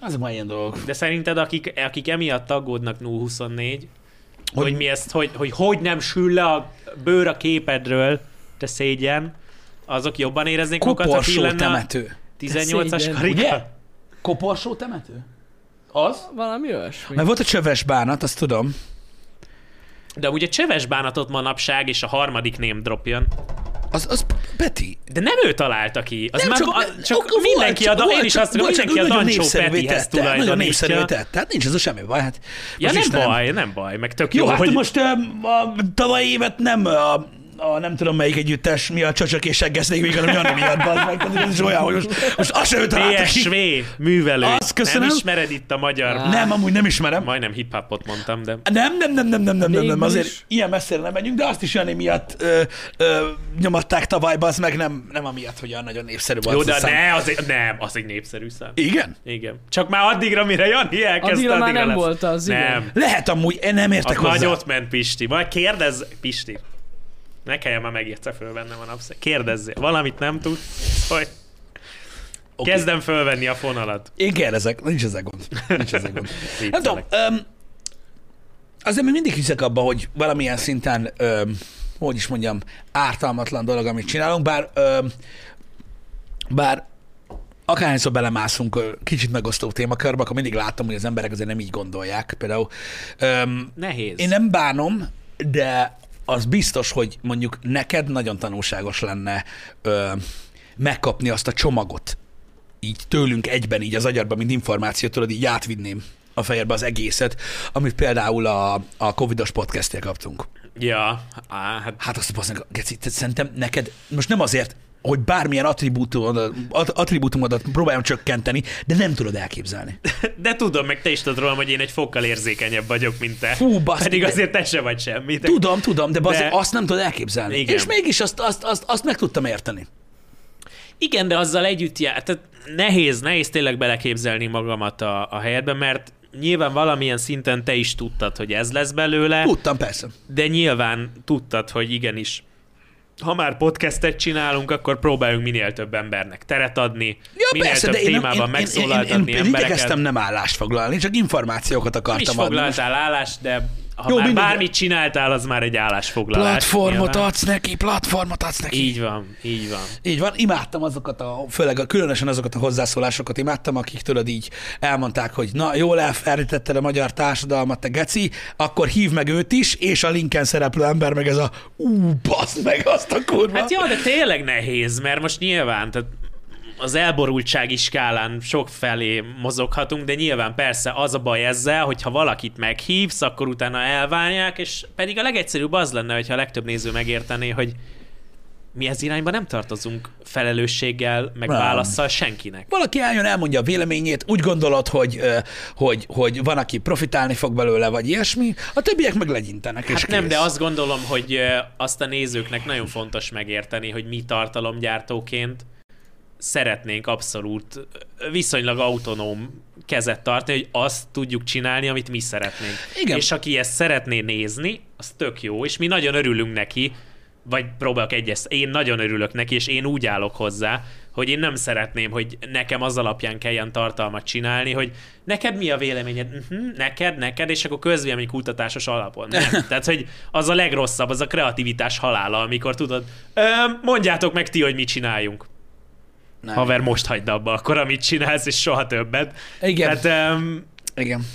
Azok már ilyen dolgok. De szerinted, akik, akik emiatt aggódnak 024, hogy, Hogy- mi ezt, hogy, hogy hogy nem sül le a bőr a képedről, te szégyen, azok jobban éreznék magukat, ha ki Koporsó lenne a temető. 18-as szégyen. karika? Ugye? Koporsó temető? Az? Valami olyasmi. Mert volt a csöves bánat, azt tudom. De ugye csöves bánatot manapság, és a harmadik name drop jön. Az, az Peti. De nem ő találta ki. Az Nem, már, csak, a, csak akkor mindenki volt, a, volt, én is azt mondom, csak mindenki a Dancsó Petihez tette, Nagyon tulajdonítja. tett. Tehát nincs ez a semmi baj. Hát Ja, nem Istenem. baj, nem baj, meg tök Jó, jó, hát hogy... most um, a tavalyi évet nem a, a nem tudom melyik együttes miatt csöcsök és seggeszték még, hanem Jani miatt, bazd meg. Ez is olyan, hogy most, most azt sem találta PSV művelő. Azt köszönöm. Nem ismered itt a magyar... Á. Nem, amúgy nem ismerem. Majdnem hip-hopot mondtam, de... Nem, nem, nem, nem, nem, nem, nem, nem, azért is. ilyen messzire nem menjünk, de azt is Jani miatt ö, ö, nyomatták tavaly, az meg nem, nem amiatt, hogy olyan nagyon népszerű volt. Jó, a de szám. ne, az egy, nem, az egy népszerű szám. Igen? Igen. Csak már addigra, mire Jani elkezdte, Addigra már nem lesz. volt az, igen. Nem. Lehet amúgy, én nem értek Az hozzá. nagy ott ment Pisti. Majd kérdezz, Pisti. Ne kelljen már megírta föl bennem a napszeg. Kérdezzél. Valamit nem tudsz, hogy Oké. kezdem fölvenni a fonalat. Én kérdezek, nincs ezzel gond. Nincs ezzel gond. nem tudom, öm, azért még mindig hiszek abba, hogy valamilyen szinten, öm, hogy is mondjam, ártalmatlan dolog, amit csinálunk, bár, öm, bár akárhányszor belemászunk kicsit megosztó témakörbe, akkor mindig látom, hogy az emberek azért nem így gondolják. Például öm, Nehéz. én nem bánom, de az biztos, hogy mondjuk neked nagyon tanulságos lenne ö, megkapni azt a csomagot, így tőlünk egyben, így az agyadban, mint információt, tudod, így átvinném a fejedbe az egészet, amit például a, a Covidos podcastnél kaptunk. Ja, á, hát Hát azt mondom, Geci, te szerintem neked, most nem azért, hogy bármilyen attribútumodat, at- attribútumodat próbáljam csökkenteni, de nem tudod elképzelni. de tudom, meg te is tudod rólam, hogy én egy fokkal érzékenyebb vagyok, mint te. Fú, baszki, Pedig de- azért te se vagy semmi. Te... Tudom, tudom, de, de... De- azt nem tudod elképzelni. Igen. És mégis azt, azt, azt, azt meg tudtam érteni. Igen, de azzal együtt jár. Tehát nehéz, nehéz tényleg beleképzelni magamat a, a helyedben, mert nyilván valamilyen szinten te is tudtad, hogy ez lesz belőle, Tudtam, persze. de nyilván tudtad, hogy igenis, ha már podcastet csinálunk, akkor próbáljunk minél több embernek teret adni, Ja, minél persze, több de én, témában én, én, én, megszólaltatni én, én, én embereket. igyekeztem nem állást foglalni, csak információkat akartam adni. foglaltál állást, de ha Jó, már mindegy. bármit csináltál, az már egy állásfoglalás. Platformot nyilván. adsz neki, platformot adsz neki. Így van, így van. Így van, imádtam azokat a, főleg a, különösen azokat a hozzászólásokat imádtam, akik tudod így elmondták, hogy na, jól elfelejtetted a magyar társadalmat, te geci, akkor hív meg őt is, és a linken szereplő ember meg ez a ú, meg azt a kurva. Hát jó, de tényleg nehéz, mert most nyilván, tehát az elborultsági skálán sok felé mozoghatunk, de nyilván persze az a baj ezzel, hogy ha valakit meghívsz, akkor utána elválják, és pedig a legegyszerűbb az lenne, hogyha a legtöbb néző megértené, hogy mi ez irányba nem tartozunk felelősséggel, meg Nem. válaszsal senkinek. Valaki eljön, elmondja a véleményét, úgy gondolod, hogy, hogy, hogy van, aki profitálni fog belőle, vagy ilyesmi, a többiek meg legyintenek, és Hát nem, kész. de azt gondolom, hogy azt a nézőknek nagyon fontos megérteni, hogy mi tartalomgyártóként szeretnénk abszolút viszonylag autonóm kezet tartani, hogy azt tudjuk csinálni, amit mi szeretnénk. Igen. És aki ezt szeretné nézni, az tök jó, és mi nagyon örülünk neki, vagy próbálok egyes, én nagyon örülök neki, és én úgy állok hozzá, hogy én nem szeretném, hogy nekem az alapján kelljen tartalmat csinálni, hogy neked mi a véleményed? Uh-huh, neked, neked, és akkor közvélemény kutatásos alapon. Nem. Tehát, hogy az a legrosszabb, az a kreativitás halála, amikor tudod, mondjátok meg ti, hogy mit csináljunk. Nem. Haver, most hagyd abba akkor, amit csinálsz, és soha többet. Igen. Tehát, um, Igen.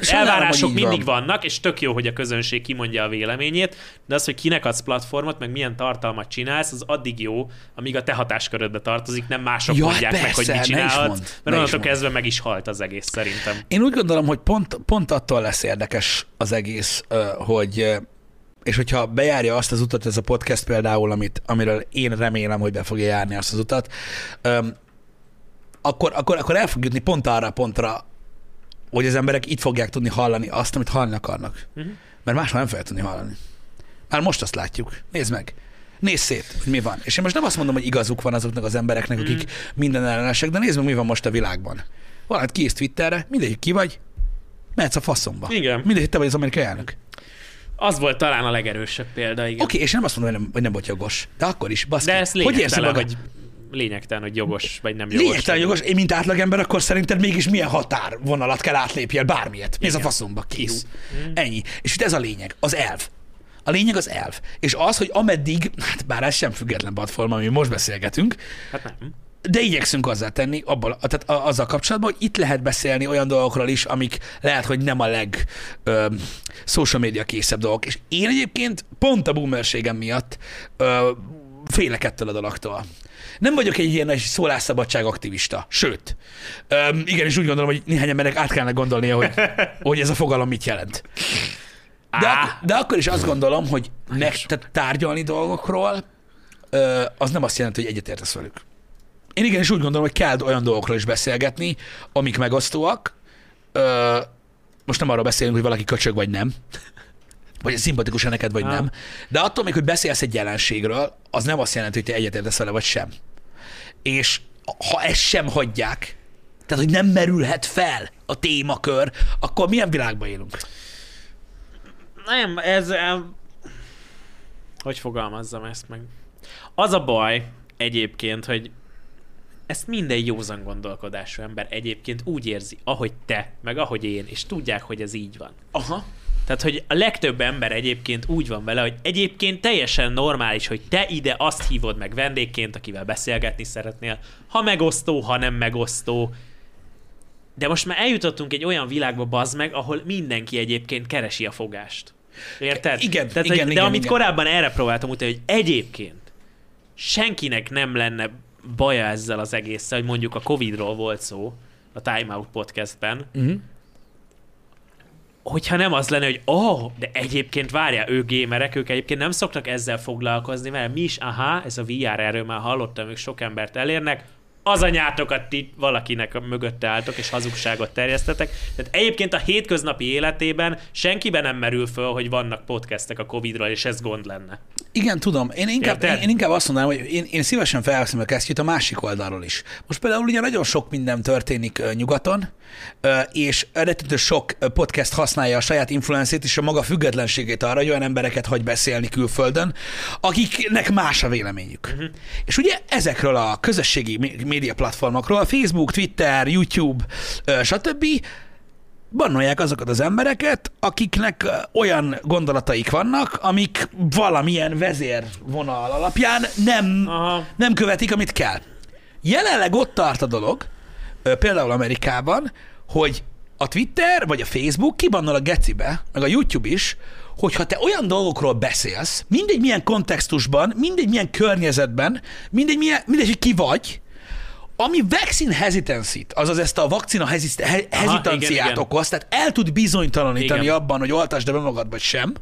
Sajnálom, Elvárások mindig van. vannak, és tök jó, hogy a közönség kimondja a véleményét, de az, hogy kinek adsz platformot, meg milyen tartalmat csinálsz, az addig jó, amíg a te hatáskörödbe tartozik, nem mások Ja, mondják meg, hogy persze, mit csinálhatsz, mondd, mert onnantól kezdve meg is halt az egész szerintem. Én úgy gondolom, hogy pont, pont attól lesz érdekes az egész, hogy és hogyha bejárja azt az utat ez a podcast például, amit, amiről én remélem, hogy be fogja járni azt az utat, öm, akkor, akkor, akkor el fog jutni pont arra a pontra, hogy az emberek itt fogják tudni hallani azt, amit hallani akarnak. Mhm. Mert máshol nem fogják tudni hallani. Már most azt látjuk. Nézd meg. Nézd szét, hogy mi van. És én most nem azt mondom, hogy igazuk van azoknak az embereknek, akik Mhm. minden ellenesek, de nézd meg, mi van most a világban. Valamit kiírsz Twitterre, mindegy, ki vagy, mehetsz a faszomba. Igen. Mindegy, te vagy az amerikai elnök. Az volt talán a legerősebb példa, igen. Oké, és nem azt mondom, hogy nem, hogy nem volt jogos, de akkor is, baszki. De ez hogy lényegtelen, magad? hogy lényegtelen, hogy jogos vagy nem jogos. Lényegtelen jogos, én mint átlagember, akkor szerinted mégis milyen határvonalat kell átlépjél bármilyet. Mi ez a faszomba? Kész. Ennyi. És itt ez a lényeg, az elv. A lényeg az elv. És az, hogy ameddig, hát bár ez sem független platform, ami most beszélgetünk, Hát nem. De igyekszünk azzal tenni, abban, tehát a- azzal kapcsolatban, hogy itt lehet beszélni olyan dolgokról is, amik lehet, hogy nem a leg ö, social media készebb dolgok. És én egyébként pont a boomerségem miatt ö, félek ettől a dologtól. Nem vagyok egy ilyen nagy szólásszabadság aktivista. Sőt, ö, igen, és úgy gondolom, hogy néhány embernek át kellene gondolnia, hogy, hogy ez a fogalom mit jelent. De, ak- de akkor is azt gondolom, hogy meg, tehát tárgyalni dolgokról, ö, az nem azt jelenti, hogy egyetértesz velük. Én igenis úgy gondolom, hogy kell olyan dolgokról is beszélgetni, amik megosztóak. Ö, most nem arról beszélünk, hogy valaki köcsög vagy nem, vagy szimpatikus neked vagy Ah. nem, de attól még, hogy beszélsz egy jelenségről, az nem azt jelenti, hogy te egyetértesz vele vagy sem. És ha ezt sem hagyják, tehát hogy nem merülhet fel a témakör, akkor milyen világban élünk? Nem, ez... Hogy fogalmazzam ezt meg? Az a baj egyébként, hogy ezt minden józan gondolkodású ember egyébként úgy érzi, ahogy te, meg ahogy én, és tudják, hogy ez így van. Aha. Tehát, hogy a legtöbb ember egyébként úgy van vele, hogy egyébként teljesen normális, hogy te ide azt hívod meg vendégként, akivel beszélgetni szeretnél, ha megosztó, ha nem megosztó. De most már eljutottunk egy olyan világba, bazd meg, ahol mindenki egyébként keresi a fogást. Érted? Igen, Tehát, igen, hogy, de igen, amit igen. korábban erre próbáltam mutatni, hogy egyébként senkinek nem lenne baja ezzel az egésszel, hogy mondjuk a Covid-ról volt szó a Time Out podcastben, Uh-huh. hogyha nem az lenne, hogy oh, de egyébként várjál, ők gémerek, ők egyébként nem szoktak ezzel foglalkozni, mert mi is, aha, ez a VR, erről már hallottam, ők sok embert elérnek, az anyátokat ti valakinek a mögötte álltok, és hazugságot terjesztetek. Tehát egyébként a hétköznapi életében senkiben nem merül föl, hogy vannak podcastek a Covid-ról, és ez gond lenne. Igen, tudom. Én inkább, én, én inkább azt mondanám, hogy én, én szívesen felveszem a kesztyűt a másik oldalról is. Most például ugye nagyon sok minden történik nyugaton, és rettentő sok podcast használja a saját influencét és a maga függetlenségét arra, hogy olyan embereket hagy beszélni külföldön, akiknek más a véleményük. Uh-huh. És ugye ezekről a közösségi média platformokról, Facebook, Twitter, YouTube, stb., bannolják azokat az embereket, akiknek olyan gondolataik vannak, amik valamilyen vezérvonal alapján nem, Aha. nem követik, amit kell. Jelenleg ott tart a dolog, például Amerikában, hogy a Twitter vagy a Facebook kibannol a gecibe, meg a YouTube is, hogyha te olyan dolgokról beszélsz, mindegy milyen kontextusban, mindegy milyen környezetben, mindegy, milyen, mindegy hogy ki vagy, ami vaccine hesitancy-t, azaz ezt a vakcina hezit- he- hezitanciát igen, igen. okoz, tehát el tud bizonytalanítani Igen. abban, hogy oltasd be magad vagy sem,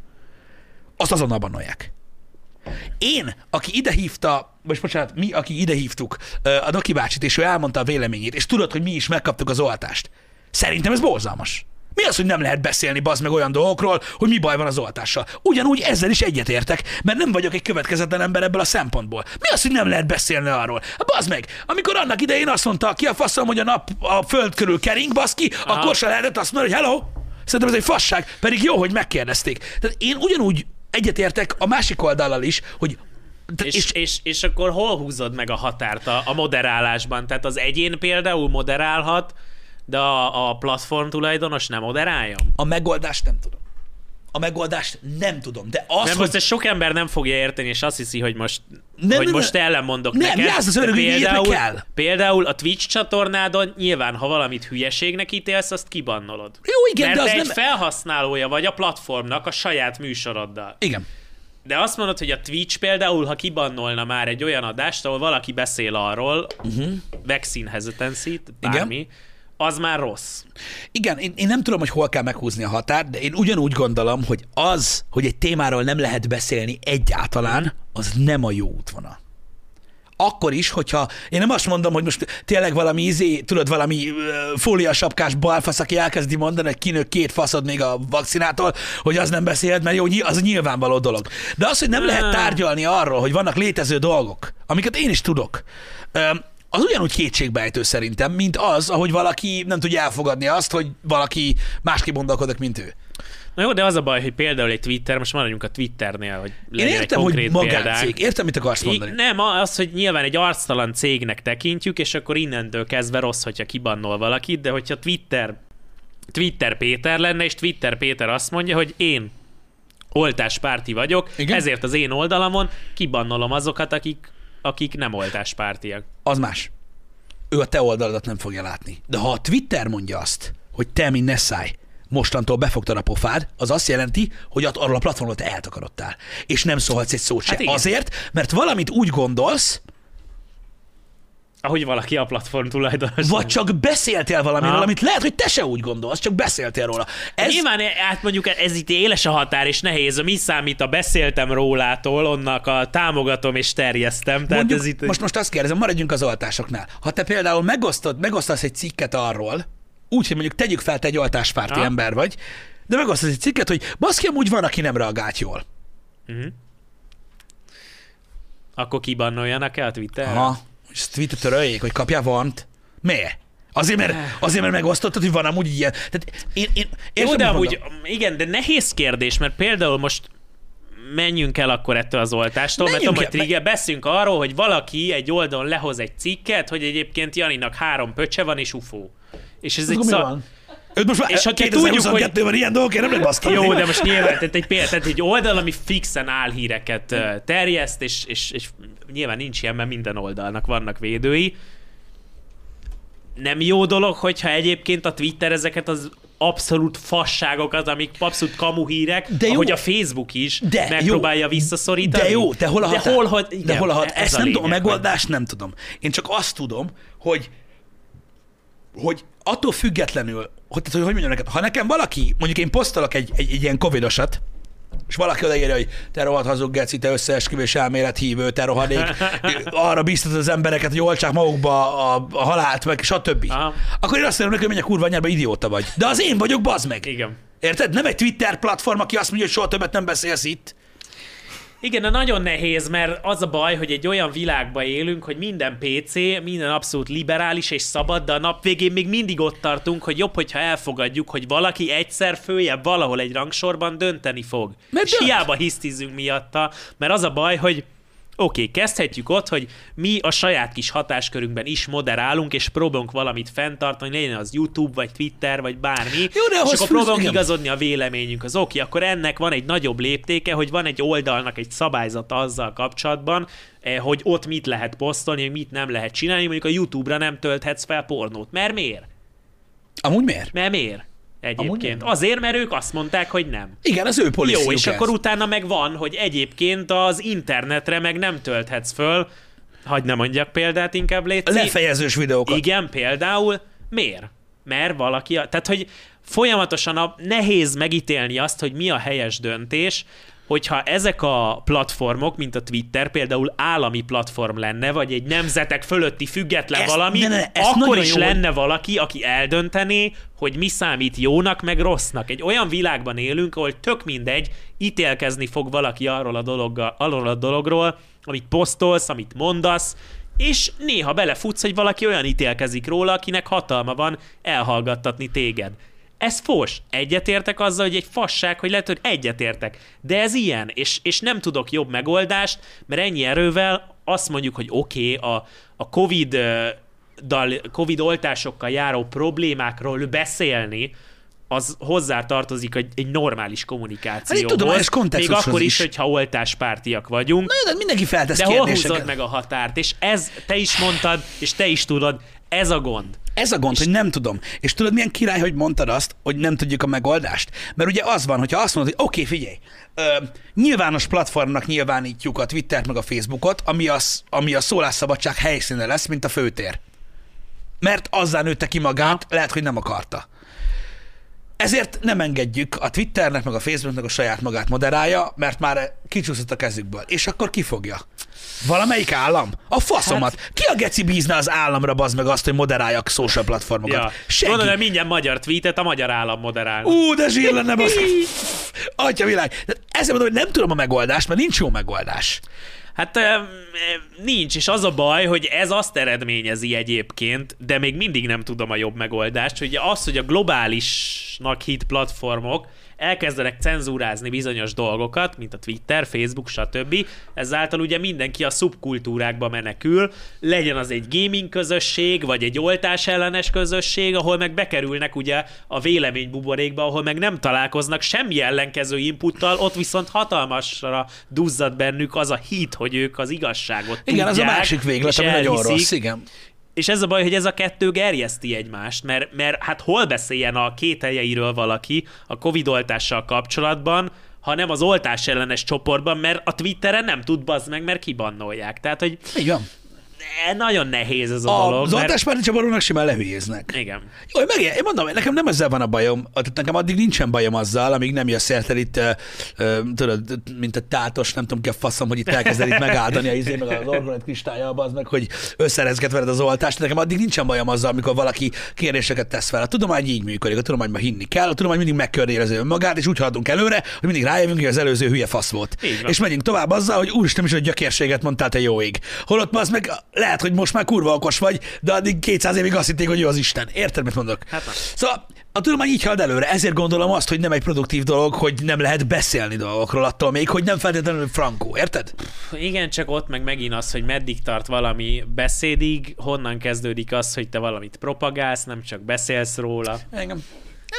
azt azonnal bannolják. Én, aki ide hívta, vagy bocsánat, mi, aki ide hívtuk a Doki bácsit, és ő elmondta a véleményét, és tudod, hogy mi is megkaptuk az oltást. Szerintem ez borzalmas. Mi az, hogy nem lehet beszélni bazd meg olyan dolgokról, hogy mi baj van az oltással? Ugyanúgy ezzel is egyetértek, mert nem vagyok egy következetlen ember ebből a szempontból. Mi az, hogy nem lehet beszélni arról? Hát bazd meg, amikor annak idején azt mondta ki a faszom, hogy a nap a föld körül kering, baszki, Aha. akkor se lehetett azt mondani, hogy hello, szerintem ez egy fasság, pedig jó, hogy megkérdezték. Tehát én ugyanúgy egyetértek a másik oldallal is, hogy És, és, és, és akkor hol húzod meg a határt a, a moderálásban? Tehát az egyén például moderálhat, de a, a platform tulajdonos nem moderáljon? A megoldást nem tudom. A megoldást nem tudom, de az, Mert hogy... most ezt sok ember nem fogja érteni, és azt hiszi, hogy most Nem, hogy nem, most nem. ellenmondok Nem, neked. játszd az meg például, kell. például a Twitch csatornádon nyilván, ha valamit hülyeségnek ítélsz, azt kibannolod. Jó, igen, Mert de az te nem... egy felhasználója vagy a platformnak a saját műsoroddal. Igen. De azt mondod, hogy a Twitch például, ha kibannolna már egy olyan adást, ahol valaki beszél arról, uh-huh. vaccine hesitancy, bármi, Igen. Az már rossz. Igen, én, én nem tudom, hogy hol kell meghúzni a határt, de én ugyanúgy gondolom, hogy az, hogy egy témáról nem lehet beszélni egyáltalán, az nem a jó útvonal. Akkor is, hogyha én nem azt mondom, hogy most tényleg valami izé, tudod, valami fóliasapkás balfasz, aki elkezdi mondani, hogy kinő két faszod még a vakcinától, hogy az nem beszélt, mert jó, az nyilvánvaló dolog. De az, hogy nem lehet tárgyalni arról, hogy vannak létező dolgok, amiket én is tudok, az ugyanúgy kétségbejtő szerintem, mint az, ahogy valaki nem tudja elfogadni azt, hogy valaki másképp gondolkodik, mint ő. Na jó, de az a baj, hogy például egy Twitter, most maradjunk a Twitternél, hogy Én legyen egy értem, hogy konkrét magáncég, példánk. értem, mit akarsz I- mondani. nem, az, hogy nyilván egy arctalan cégnek tekintjük, és akkor innentől kezdve rossz, hogyha kibannol valakit, de hogyha Twitter, Twitter Péter lenne, és Twitter Péter azt mondja, hogy én oltáspárti vagyok? Igen? ezért az én oldalamon kibannolom azokat, akik, akik nem oltáspártiak. Az más. Ő a te oldaladat nem fogja látni. De ha a Twitter mondja azt, hogy te, mint Nessai, mostantól befogtad a pofád, az azt jelenti, hogy arról a platformról te eltakarodtál. És nem szólhatsz egy szót se. Hát igen. Azért, mert valamit úgy gondolsz, Ahogy valaki a platform tulajdonos. vagy csak beszéltél valamiről, Ha. amit lehet, hogy te se úgy gondolsz, csak beszéltél róla. Ez. Nyilván hát mondjuk ez itt éles a határ, és nehéz. Mi számít a beszéltem rólától, onnak a támogatom és terjesztem. Tehát Mondjuk, ez itt... most, most azt kérdezem, maradjunk az oltásoknál. Ha te például megosztod, megosztasz egy cikket arról, úgy, hogy mondjuk tegyük fel, te egy oltáspárti Ha. ember vagy, de megosztasz egy cikket, hogy baszki, amúgy van, aki nem reagált jól. Akkor kibannoljanak el a Twitter? Aha, és ezt tweetet töröljék, hogy kapjál vant. Miért? Azért, mert, azért, mert megosztottad, hogy van amúgy ilyen. Tehát én, én, én Jó, de amúgy, igen, de nehéz kérdés, mert például most menjünk el akkor ettől az oltástól, mert Menjünk tudom, hogy Trigger, beszélünk arról, hogy valaki egy oldalon lehoz egy cikket, hogy egyébként Janinak három pöccse van és ufó. És ez egy szak... van? Őt most már És ha 2022 van ilyen dolgok, én nem lehet basztani. Jó, de most nyilván, tehát egy, példa, tehát egy oldal, ami fixen álhíreket terjeszt, és, és, és nyilván nincs ilyen, mert minden oldalnak vannak védői. Nem jó dolog, hogyha egyébként a Twitter ezeket az abszolút fasságokat, amik abszolút kamuhírek, De jó. ahogy a Facebook is De megpróbálja jó. visszaszorítani. De jó, de hol a határ? De hol, hogy, igen, de hol a határ? ez Ezt nem lényeg, tudom, a megoldást nem tudom. Én csak azt tudom, hogy hogy attól függetlenül, hogy, tehát, hogy, hogy mondjam neked, ha nekem valaki, mondjuk én posztolok egy, egy, egy ilyen covidosat, és valaki odaírja, hogy te rohadt hazug geci, te összeesküvés elmélet hívő, te rohadék, arra biztat az embereket, hogy oltsák magukba a, a halált, meg stb. Aha. Akkor én azt mondom neki, hogy menj a kurva anyába, idióta vagy. De az én vagyok, bazd meg. Igen. Érted? Nem egy Twitter platform, aki azt mondja, hogy soha többet nem beszélsz itt. Igen, de nagyon nehéz, mert az a baj, hogy egy olyan világban élünk, hogy minden PC, minden abszolút liberális és szabad, de a nap végén még mindig ott tartunk, hogy jobb, hogyha elfogadjuk, hogy valaki egyszer följebb valahol egy rangsorban dönteni fog. Mert és dönt. hiába hisztizünk miatta, mert az a baj, hogy Oké, okay, kezdhetjük ott, hogy mi a saját kis hatáskörünkben is moderálunk, és próbálunk valamit fenntartani, legyen az YouTube, vagy Twitter, vagy bármi, Jó, de és akkor próbálunk igen. igazodni a véleményünk. Az oké, akkor ennek van egy nagyobb léptéke, hogy van egy oldalnak egy szabályzata azzal kapcsolatban, eh, hogy ott mit lehet posztolni, hogy mit nem lehet csinálni, mondjuk a YouTube-ra nem tölthetsz fel pornót. Mert miért? Amúgy miért? Mert miért? Egyébként. Azért, mert ők azt mondták, hogy nem. Igen, az ő policy Jó, és akkor utána meg van, hogy egyébként az internetre meg nem tölthetsz föl, hagyd ne mondjak példát, inkább légy lefejezős videókat. Igen, például. Miért? Mert valaki, tehát hogy folyamatosan a, nehéz megítélni azt, hogy mi a helyes döntés, hogyha ezek a platformok, mint a Twitter például állami platform lenne, vagy egy nemzetek fölötti független Ezt- valami, ne, ne, akkor is jó, lenne valaki, aki eldöntené, hogy mi számít jónak, meg rossznak. Egy olyan világban élünk, ahol tök mindegy, ítélkezni fog valaki arról a, dologgal, arról a dologról, amit posztolsz, amit mondasz, és néha belefutsz, hogy valaki olyan ítélkezik róla, akinek hatalma van elhallgattatni téged. Ez fos. Egyetértek azzal, hogy egy fasság, hogy lehet, hogy egyetértek. De ez ilyen, és, és nem tudok jobb megoldást, mert ennyi erővel azt mondjuk, hogy oké, okay, a, a COVID, dal, COVID oltásokkal járó problémákról beszélni, az hozzá tartozik egy, egy normális kommunikációhoz. Hát tudományos még kontextushoz akkor is, is. hogyha oltáspártiak vagyunk. Na, de mindenki feltesz De hol húzod meg a határt? És ez, te is mondtad, és te is tudod, ez a gond. Ez a gond, hogy nem tudom. És tudod, milyen király, hogy mondtad azt, hogy nem tudjuk a megoldást? Mert ugye az van, hogyha azt mondod, hogy oké, okay, figyelj, ö, nyilvános platformnak nyilvánítjuk a Twittert meg a Facebookot, ami, az, ami a szólásszabadság helyszíne lesz, mint a főtér. Mert azzal nőtte ki magát, lehet, hogy nem akarta. Ezért nem engedjük a Twitternek, meg a Facebooknak a saját magát moderálja, mert már kicsúszott a kezükből. És akkor ki fogja? Valamelyik állam? A faszomat. Hát... Ki a geci bízna az államra, bazd meg azt, hogy moderáljak social platformokat? Ja. Senki. Gondolom, mindjárt magyar tweetet a magyar állam moderál. Ú, de zsír lenne, bazd. Atya világ. Ezért mondom, hogy nem tudom a megoldást, mert nincs jó megoldás. Hát nincs, és az a baj, hogy ez azt eredményezi egyébként, de még mindig nem tudom a jobb megoldást, hogy az, hogy a globálisnak hit platformok elkezdenek cenzúrázni bizonyos dolgokat, mint a Twitter, Facebook, stb. Ezáltal ugye mindenki a szubkultúrákba menekül, legyen az egy gaming közösség, vagy egy oltás ellenes közösség, ahol meg bekerülnek ugye a véleménybuborékba, ahol meg nem találkoznak semmi ellenkező inputtal, ott viszont hatalmasra duzzad bennük az a hit, hogy ők az igazságot Igen, az a tudják, másik véglet, ami nagyon rossz, igen. És ez a baj, hogy ez a kettő gerjeszti egymást, mert, mert hát hol beszéljen a két helyeiről valaki a Covid oltással kapcsolatban, ha nem az oltás ellenes csoportban, mert a Twitteren nem tud bazd meg, mert kibannolják. Tehát, hogy van. E, nagyon nehéz ez a, A, dolog. az oltáspárti csaparónak simán lehülyéznek. Igen. Jó, meg én mondom, nekem nem ezzel van a bajom, tehát nekem addig nincsen bajom azzal, amíg nem jössz érted itt, tudod, mint a tátos, nem tudom ki a faszom, hogy itt elkezded itt megáldani a izé, meg az orgonit kristálya, az meg, hogy összerezget veled az oltást, nekem addig nincsen bajom azzal, amikor valaki kérdéseket tesz fel. A tudomány így működik, a tudományban hinni kell, a tudomány mindig megkörnyéző önmagát, és úgy haladunk előre, hogy mindig rájövünk, hogy az előző hülye fasz volt. És megyünk tovább azzal, hogy úristen is, hogy gyökérséget mondtál te jó ég. Holott az meg lehet, hogy most már kurva okos vagy, de addig 200 évig azt hitték, hogy ő az Isten. Érted, mit mondok? Hát. Szóval a tudomány így halad előre, ezért gondolom azt, hogy nem egy produktív dolog, hogy nem lehet beszélni dolgokról attól még, hogy nem feltétlenül frankó, érted? Igen, csak ott meg megint az, hogy meddig tart valami beszédig, honnan kezdődik az, hogy te valamit propagálsz, nem csak beszélsz róla. Engem.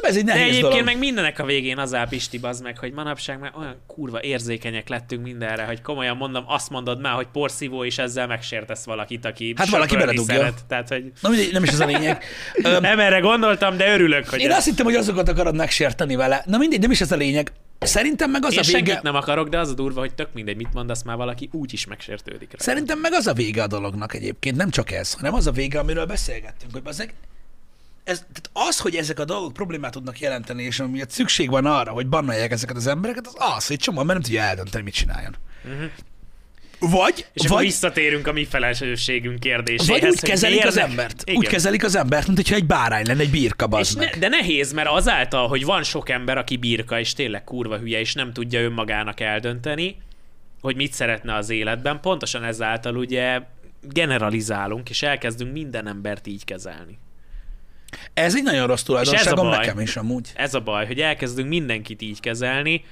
Nem, ez egy De nehéz egyébként dolog. meg mindenek a végén az áll Pisti, bazd meg, hogy manapság már olyan kurva érzékenyek lettünk mindenre, hogy komolyan mondom, azt mondod már, hogy porszívó, és ezzel megsértesz valakit, aki Hát valaki beledugja. szeret. Tehát, hogy Na mindegy, nem is ez a lényeg. Nem erre gondoltam, de örülök, hogy én azt hittem, hogy azokat akarod megsérteni vele. Na mindegy, nem is ez a lényeg. Szerintem meg az én a vége... senkit nem akarok, de az a durva, hogy tök mindegy, mit mondasz, már valaki úgy is megsértődik rá. Szerintem meg az a vége a dolognak egyébként, nem csak ez, hanem az a vége, amiről beszélgettünk, hogy ezek, ez, tehát az, hogy ezek a dolgok problémát tudnak jelenteni, és amiatt szükség van arra, hogy bannolják ezeket az embereket, az az, hogy csomó ember nem tudja eldönteni, mit csináljon. Uh-huh. Vagy. És akkor vagy, visszatérünk a mi felelősségünk kérdéséhez. vagy úgy kezelik az embert. Igen. Úgy kezelik az embert, mint hogyha egy bárány lenne, egy birka, bazd ne, de nehéz, mert azáltal, hogy van sok ember, aki birka, és tényleg kurva hülye, és nem tudja önmagának eldönteni, hogy mit szeretne az életben, pontosan ezáltal ugye generalizálunk, és elkezdünk minden embert így kezelni. Ez egy nagyon rossz tulajdonságom nekem is amúgy. Ez a baj, hogy elkezdünk mindenkit így kezelni,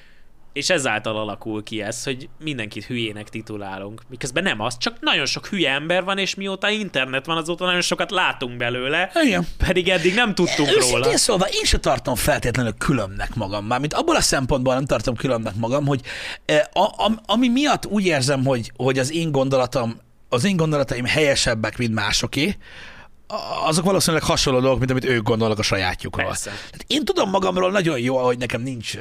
és ezáltal alakul ki ez, hogy mindenkit hülyének titulálunk. Miközben nem az, csak nagyon sok hülye ember van, és mióta internet van, azóta nagyon sokat látunk belőle, Igen. pedig eddig nem tudtunk róla. Őszintén szólva, én se tartom feltétlenül különbnek magam. Mármint abból a szempontból nem tartom különbnek magam, hogy eh, a, a, ami miatt úgy érzem, hogy, hogy az én gondolatom, az én gondolataim helyesebbek, mint másoké, azok valószínűleg hasonló dolgok, mint amit ők gondolnak a sajátjukról. Persze. Tehát én tudom magamról nagyon jó, hogy nekem nincs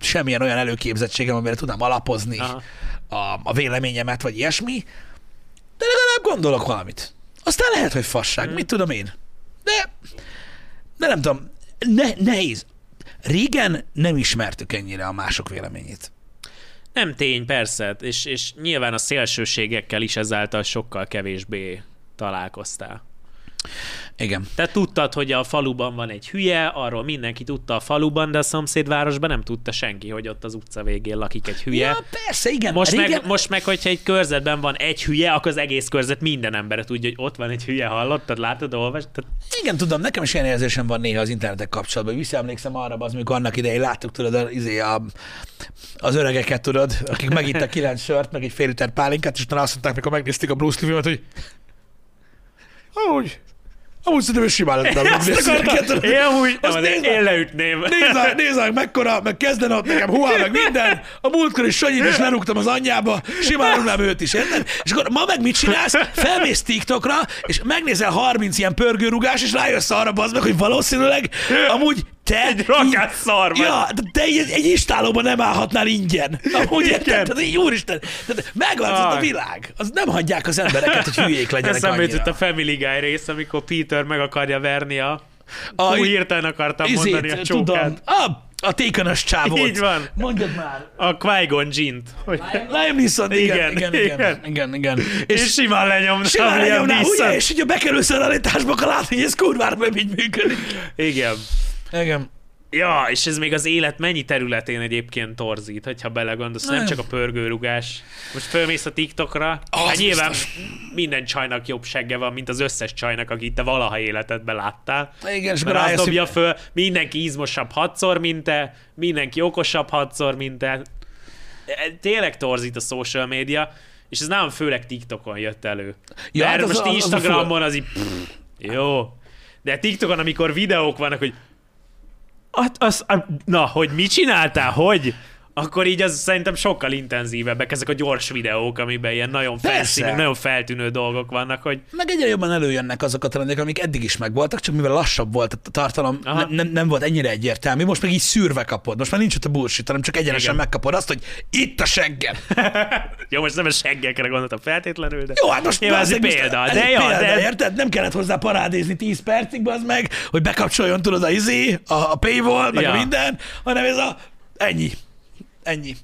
semmilyen olyan előképzettségem, amire tudnám alapozni Aha. a, a véleményemet, vagy ilyesmi, de legalább gondolok valamit. Aztán lehet, hogy fasság, Hmm. mit tudom én. De, de nem tudom, ne, nehéz. Régen nem ismertük ennyire a mások véleményét. Nem tény, persze, és, és nyilván a szélsőségekkel is ezáltal sokkal kevésbé találkoztál. Igen. Te tudtad, hogy a faluban van egy hülye, arról mindenki tudta a faluban, de a szomszédvárosban nem tudta senki, hogy ott az utca végén lakik egy hülye. Ja, persze, igen. Most, Régen, meg, most meg, hogyha egy körzetben van egy hülye, akkor az egész körzet minden emberet tudja, hogy ott van egy hülye, hallottad, látod, olvastad? Igen, tudom, nekem is ilyen érzésem van néha az internetek kapcsolatban. Visszaemlékszem arra, az, amikor annak idején láttuk, tudod, az, izé, a, az öregeket, tudod, akik megittek kilenc sört, meg egy fél liter pálinkát, és utána azt mondták, mikor megnézték a Bruce Lee filmet, hogy ahogy Amúgy szerintem ez simán lett. Azt akartam, én nem, Azt azért nézd én leütném. Nézd meg, mekkora, meg kezdene ott nekem huá, meg minden. A múltkor is Sanyit is lerúgtam az anyjába, simán rúgnám őt is, érted? És akkor ma meg mit csinálsz? Felmész TikTokra, és megnézel 30 ilyen pörgőrugás, és rájössz arra, bazd meg, hogy valószínűleg amúgy te... Egy rakás szar vagy. Ja, de egy, egy istálóban nem állhatnál ingyen. Amúgy érted? Tehát, így, úristen, tehát megváltozott a világ. Az nem hagyják az embereket, hogy hülyék legyenek Eszembe jutott a Family Guy rész, amikor Peter meg akarja verni a... A- Hú, hirtelen akartam mondani a Izét, tudom, csókát. a, a tékönös csávót. Így van. Mondjad már. A Qui-Gon Jinn-t. Liam Neeson, igen, igen, Igen, igen, igen, igen. És, és simán lenyomnám simán lenyomná, ugye? És hogyha bekerülsz a realitásba, akkor látod, hogy ez kurvára nem így működik. Igen. Igen. Ja, és ez még az élet mennyi területén egyébként torzít, hogyha belegondolsz, nem Nem. csak a pörgőrugás. Most fölmész a TikTokra, Az hát nyilván biztos. minden csajnak jobb segge van, mint az összes csajnak, akit te valaha életedben láttál. Igen, és Mert azt dobja föl, mindenki izmosabb hatszor, mint te, mindenki okosabb hatszor, mint te. Tényleg torzít a social media, és ez nem főleg TikTokon jött elő. Ja, hát Mert az most az Instagramon az így... Pff, jó. De TikTokon, amikor videók vannak, hogy Hát az, na, hogy mit csináltál, hogy? Akkor így az szerintem sokkal intenzívebbek ezek a gyors videók, amiben ilyen nagyon fancy, meg nagyon feltűnő dolgok vannak, hogy meg egyre jobban előjönnek azok a trendek, amik eddig is megvoltak, csak mivel lassabb volt a tartalom, Aha. ne, nem, volt ennyire egyértelmű, most meg így szűrve kapod. Most már nincs ott a bullshit, hanem csak egyenesen Igen. megkapod azt, hogy itt a seggem. jó, most nem a seggekre gondoltam feltétlenül, de Jó, hát most Nyilván ez egy példa, de jó, példa, de- érted? Nem kellett hozzá parádézni 10 percig, az meg, hogy bekapcsoljon tudod a izé, a, a paywall, meg Ja. a minden, hanem ez a ennyi. Ennyi.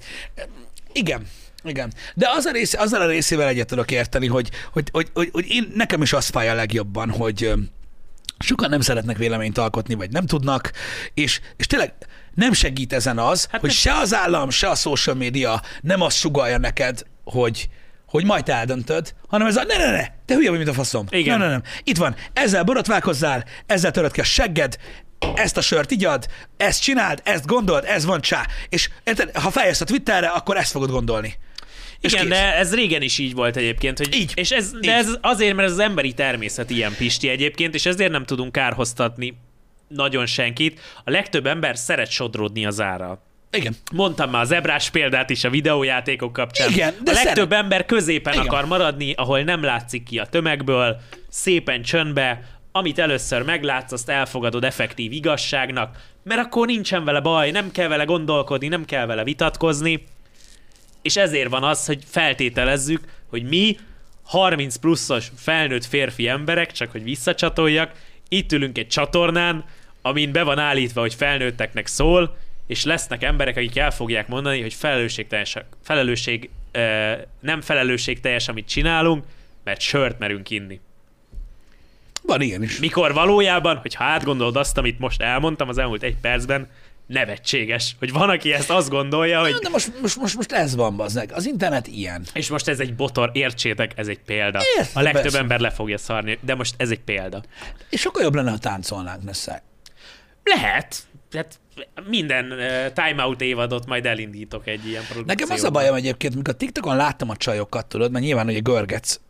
Igen. Igen. De az a rész, azzal a részével egyet tudok érteni, hogy, hogy, hogy, hogy, hogy én, nekem is az fáj a legjobban, hogy sokan nem szeretnek véleményt alkotni, vagy nem tudnak, és, és tényleg nem segít ezen az, hát hogy ne- se az állam, se a social media nem azt sugalja neked, hogy, hogy majd eldöntöd, hanem ez a ne, ne, ne, te hülye vagy, mint a faszom. Igen. Nem, nem, nem. Itt van, ezzel borotválkozzál, ezzel töröd ki a segged, ezt a sört igyad, ezt csináld, ezt gondold, ez van csá. És érted, ha feljössz a Twitterre, akkor ezt fogod gondolni. Igen, de ez régen is így volt egyébként, hogy Így. És ez, Így. de ez azért, mert ez az emberi természet ilyen pisti egyébként, és ezért nem tudunk kárhoztatni nagyon senkit. A legtöbb ember szeret sodródni az árral. Igen. Mondtam már az ebrás példát is a videójátékok kapcsán. Igen, de a legtöbb szeret- ember középen Igen. akar maradni, ahol nem látszik ki a tömegből, szépen csöndbe, amit először meglátsz, azt elfogadod effektív igazságnak, mert akkor nincsen vele baj, nem kell vele gondolkodni, nem kell vele vitatkozni, és ezért van az, hogy feltételezzük, hogy mi 30 pluszos felnőtt férfi emberek, csak hogy visszacsatoljak, itt ülünk egy csatornán, amin be van állítva, hogy felnőtteknek szól, és lesznek emberek, akik el fogják mondani, hogy felelősségteljes, felelősség, ö, nem felelősségteljes, amit csinálunk, mert sört merünk inni. Van ilyen is. Mikor valójában, hogyha átgondolod azt, amit most elmondtam az elmúlt egy percben, nevetséges, hogy van, aki ezt azt gondolja, hogy De most, most, most, most ez van, bazdmeg. Az internet ilyen. És most ez egy botor, értsétek, ez egy példa. Értem, a legtöbb persze. ember le fogja szarni, de most ez egy példa. És sokkal jobb lenne, ha táncolnánk, Nessai. Lehet. Hát minden uh, timeout évadot majd elindítok egy ilyen produkcióban. Nekem az a bajom egyébként, amikor a TikTokon láttam a csajokat, tudod, mert nyilván ugye görgetsz,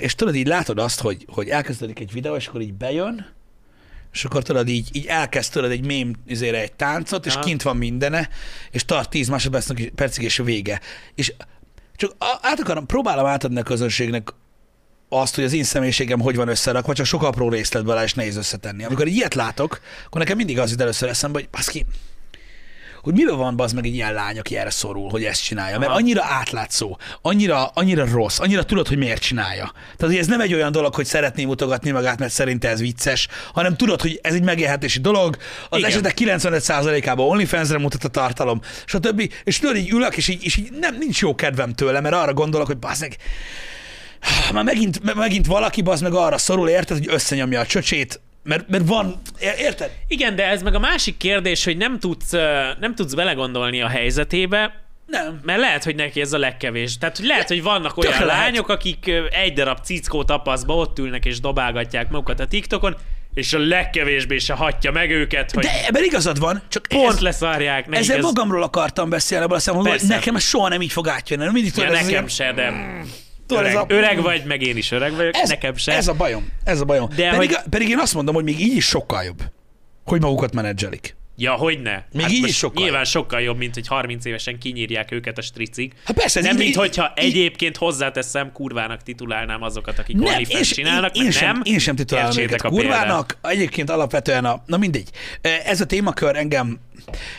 és tudod, így látod azt, hogy, hogy elkezdődik egy videó, és akkor így bejön, és akkor tudod, így, így elkezd tudod egy mém üzére egy táncot, és Aha. kint van mindene, és tart 10 másodpercig percig, és vége. És csak át akarom, próbálom átadni a közönségnek azt, hogy az én személyiségem hogy van összerakva, csak sok apró részletből és nehéz összetenni. Amikor ilyet látok, akkor nekem mindig az jut először eszembe, hogy baszki, hogy miben van az meg egy ilyen lány, aki erre szorul, hogy ezt csinálja. Mert annyira átlátszó, annyira, annyira rossz, annyira tudod, hogy miért csinálja. Tehát, hogy ez nem egy olyan dolog, hogy szeretné mutogatni magát, mert szerinte ez vicces, hanem tudod, hogy ez egy megélhetési dolog, az Igen. esetek 95%-ában OnlyFans-re mutat a tartalom, stb. És tudod, így ülök, és így, és így nem, nincs jó kedvem tőle, mert arra gondolok, hogy bazdmeg, már megint, megint valaki bazd meg arra szorul, érted, hogy összenyomja a csöcsét, mert, mert van, érted? Igen, de ez meg a másik kérdés, hogy nem tudsz, nem tudsz belegondolni a helyzetébe, Nem. mert lehet, hogy neki ez a legkevés. Tehát, hogy lehet, hogy vannak olyan lehet. lányok, akik ö, egy darab cickó tapaszba ott ülnek és dobálgatják magukat a TikTokon, és a legkevésbé se hagyja meg őket, hogy De ebben igazad van, csak pont ez, leszarják nekik. ezzel ez... magamról akartam beszélni, abban a hogy Persze. nekem ez soha nem így fog átjönni. Mindig Ja, ez nekem ilyen- se, de Tudod, Öreg, ez a- öreg vagy, meg én is öreg vagyok, Ez, nekem se. ez a bajom. Ez a bajom. De pedig, hogy- pedig én azt mondom, hogy még így is sokkal jobb, hogy magukat menedzselik. Ja, hogy ne. Még így is sokkal Nyilván sokkal jobb, mint hogy 30 évesen kinyírják őket a stricik. Hát persze, nem, így- mint hogyha így- egyébként hozzáteszem, kurvának titulálnám azokat, akik Nem, én, csinálnak, én, én, sem, nem. én sem Értsétek őket a kurvának. Egyébként alapvetően a... Na mindegy. Ez a témakör engem...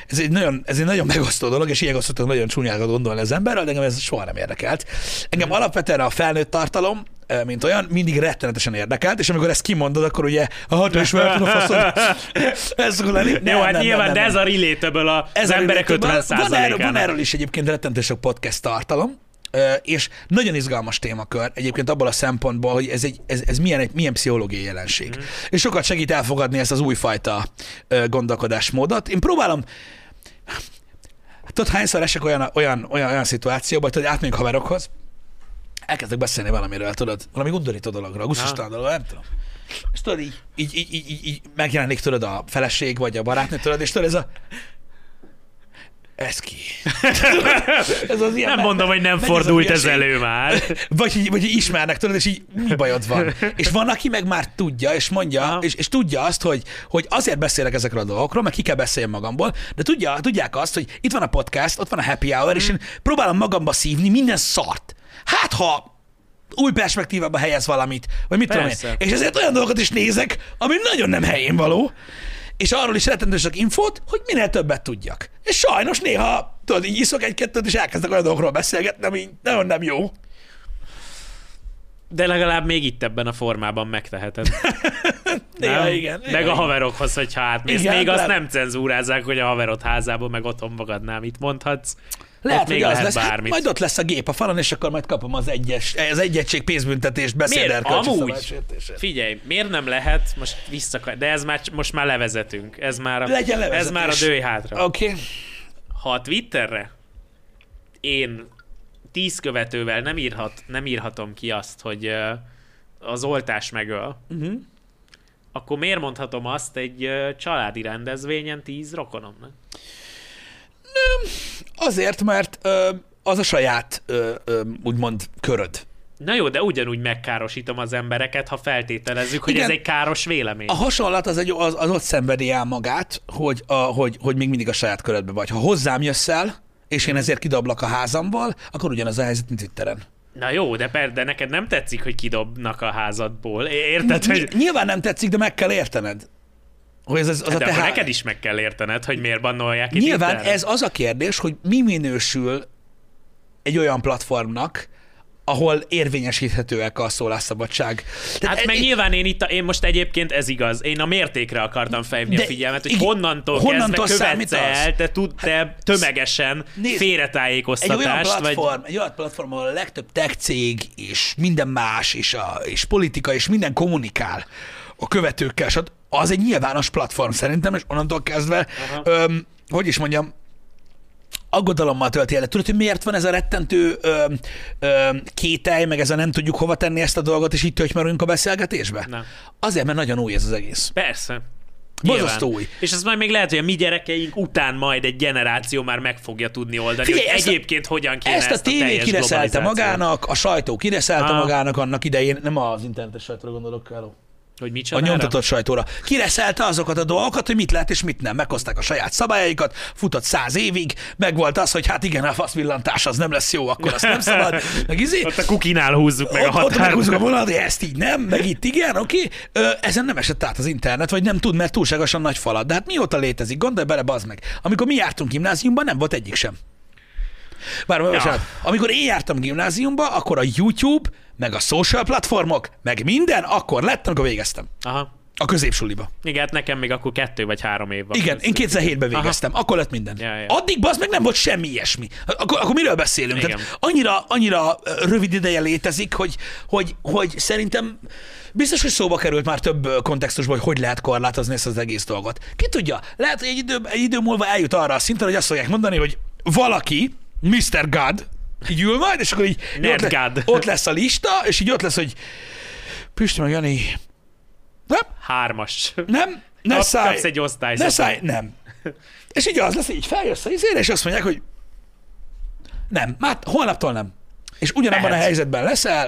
Ez egy nagyon, ez egy nagyon megosztó dolog, és ilyen szoktam nagyon csúnyákat gondolni az emberrel, de engem ez soha nem érdekelt. Engem Mhm. alapvetően a felnőtt tartalom, mint olyan, mindig rettenetesen érdekelt, és amikor ezt kimondod, akkor ugye a hat és a faszod. Ez szokott lenni. Nem, Jó, hát nem, nyilván, nem, de nem. ez a relatable a, Ez az a emberek relatable. 50 van erről, van erről is egyébként rettentő sok podcast tartalom, és nagyon izgalmas témakör egyébként abból a szempontból, hogy ez, egy, ez, ez milyen, egy, milyen pszichológiai jelenség. Mm. És sokat segít elfogadni ezt az újfajta gondolkodásmódot. Én próbálom, tudod, hányszor esek olyan, olyan, olyan, olyan szituációba, hogy átmegyünk haverokhoz, elkezdek beszélni valamiről, tudod, valami undorító dologról, gusztustalan dologról, nem tudom. És tudod, így, így, így, így, így, megjelenik tudod a feleség, vagy a barátnő, tudod, és tudod, ez a ez ki? ez az ilyen Nem mondom, hogy nem fordult ez elő már. Vagy, így- vagy így ismernek, tudod, és így mi bajod van. És van, aki meg már tudja, és mondja, Aha. és, és, tudja azt, hogy, hogy azért beszélek ezekről a dolgokról, meg ki kell beszélni magamból, de tudja, tudják azt, hogy itt van a podcast, ott van a happy hour, és én próbálom magamba szívni minden szart. Hát, ha új perspektívába helyez valamit, vagy mit tudom Persze. én. És ezért olyan dolgokat is nézek, ami nagyon nem helyén való, és arról is rettentő sok infót, hogy minél többet tudjak. És sajnos néha, tudod, így iszok egy-kettőt, és elkezdek olyan dolgokról beszélgetni, ami nagyon nem jó. De legalább még itt ebben a formában megteheted. Néha Nem? igen. néha Meg a haverokhoz, hogyha átmész. Igen, még azt lehet. nem cenzúrázzák, hogy a haverod házából meg otthon magadnál mit mondhatsz. Lehet, Ott hogy még az lehet lesz. Bármit. majd ott lesz a gép a falon, és akkor majd kapom az, egyes, az egység pénzbüntetést, beszéderkölcsi Amúgy. Figyelj, miért nem lehet, most vissza, de ez már, most már levezetünk. Ez már a, Legyen levezetés. ez már a dőj hátra. Oké. Okay. Ha a Twitterre én tíz követővel nem, írhat, nem írhatom ki azt, hogy az oltás megöl, Uh-huh. akkor miért mondhatom azt egy családi rendezvényen tíz rokonomnak? Azért, mert ö, az a saját, ö, ö, úgymond, köröd. Na jó, de ugyanúgy megkárosítom az embereket, ha feltételezzük, hogy Igen. ez egy káros vélemény. A hasonlat az, egy, az, az ott szenvedi el magát, hogy, a, hogy, hogy még mindig a saját körödben vagy. Ha hozzám jössz el, és én ezért kidablak a házamból, akkor ugyanaz a helyzet, mint Twitteren. Na jó, de, per, de neked nem tetszik, hogy kidobnak a házadból. Érted, hogy... Ny- Nyilván nem tetszik, de meg kell értened. Hogy ez, az, az Hát a de te neked is meg kell értened, hogy miért bannolják ki Nyilván Twitterre. ez az a kérdés, hogy mi minősül egy olyan platformnak, ahol érvényesíthetőek a szólásszabadság. Tehát Hát e- meg nyilván én itt, a, én most egyébként ez igaz, én a mértékre akartam De a figyelmet, hogy honnantól, honnantól kezdve követsz? Hát el, te, tud, te tömegesen nézd, egy olyan félretájékoztatást, vagy platform, egy olyan platform, ahol a legtöbb tech cég és minden más, és, a, és politika, és minden kommunikál a követőkkel, és az egy nyilvános platform szerintem, és onnantól kezdve, Aha. öm, hogy is mondjam, aggodalommal tölti el. Tudod, hogy miért van ez a rettentő ö, ö, kételj, meg ez a nem tudjuk hova tenni ezt a dolgot, és itt töltymörünk a beszélgetésbe? Nem. Azért, mert nagyon új ez az egész. persze. Borzasztó Nyilván. új. És ez majd még lehet, hogy a mi gyerekeink után majd egy generáció már meg fogja tudni oldani, Figyelj, hogy ezt a- egyébként hogyan kéne Ezt a ezt a tévé kireszelte magának, a sajtó kireszelte Ah. magának annak idején, nem az internetes sajtóra gondolok, Káló. Hogy A micsoda? nyomtatott sajtóra. Kireszelte azokat a dolgokat, hogy mit lehet és mit nem. Meghozták a saját szabályaikat, futott száz évig, meg volt az, hogy hát igen, a faszvillantás az nem lesz jó, akkor azt nem szabad. Meg izé, Ott a kukinál húzzuk meg a ott, ott határt. meghúzzuk a vonalat, hogy ezt így nem, meg itt igen, oké. Ö, Ezen nem esett át az internet, vagy nem tud, mert túlságosan nagy falat. De hát mióta létezik? Gondolj bele, bazd meg. Amikor mi jártunk gimnáziumban, nem volt egyik sem. Bár, ja. amikor én jártam gimnáziumba, akkor a YouTube, meg a social platformok, meg minden, akkor lett, amikor végeztem. Aha. A középsuliba. Igen, hát nekem még akkor kettő vagy három év van. Igen, én 2007-ben végeztem, akkor lett minden. Ja, ja. Addig az meg nem volt semmi ilyesmi. Akkor, akkor miről beszélünk? Igen. Tehát annyira, annyira rövid ideje létezik, hogy, hogy, hogy szerintem biztos, hogy szóba került már több kontextusban, hogy hogy lehet korlátozni ezt az egész dolgot. Ki tudja, lehet, hogy egy idő, egy idő múlva eljut arra a szintre, hogy azt fogják mondani, hogy valaki, Mr. God, így ül majd, és akkor így ott, le, ott lesz a lista, és így ott lesz, hogy Pisti meg Jani, nem, Hármas. nem, ne Kap- szállj, kapsz egy osztályt. ne szállj, nem. És így az lesz, így feljössz a izére, és azt mondják, hogy nem, már holnaptól nem. És ugyanabban Lehet. a helyzetben leszel,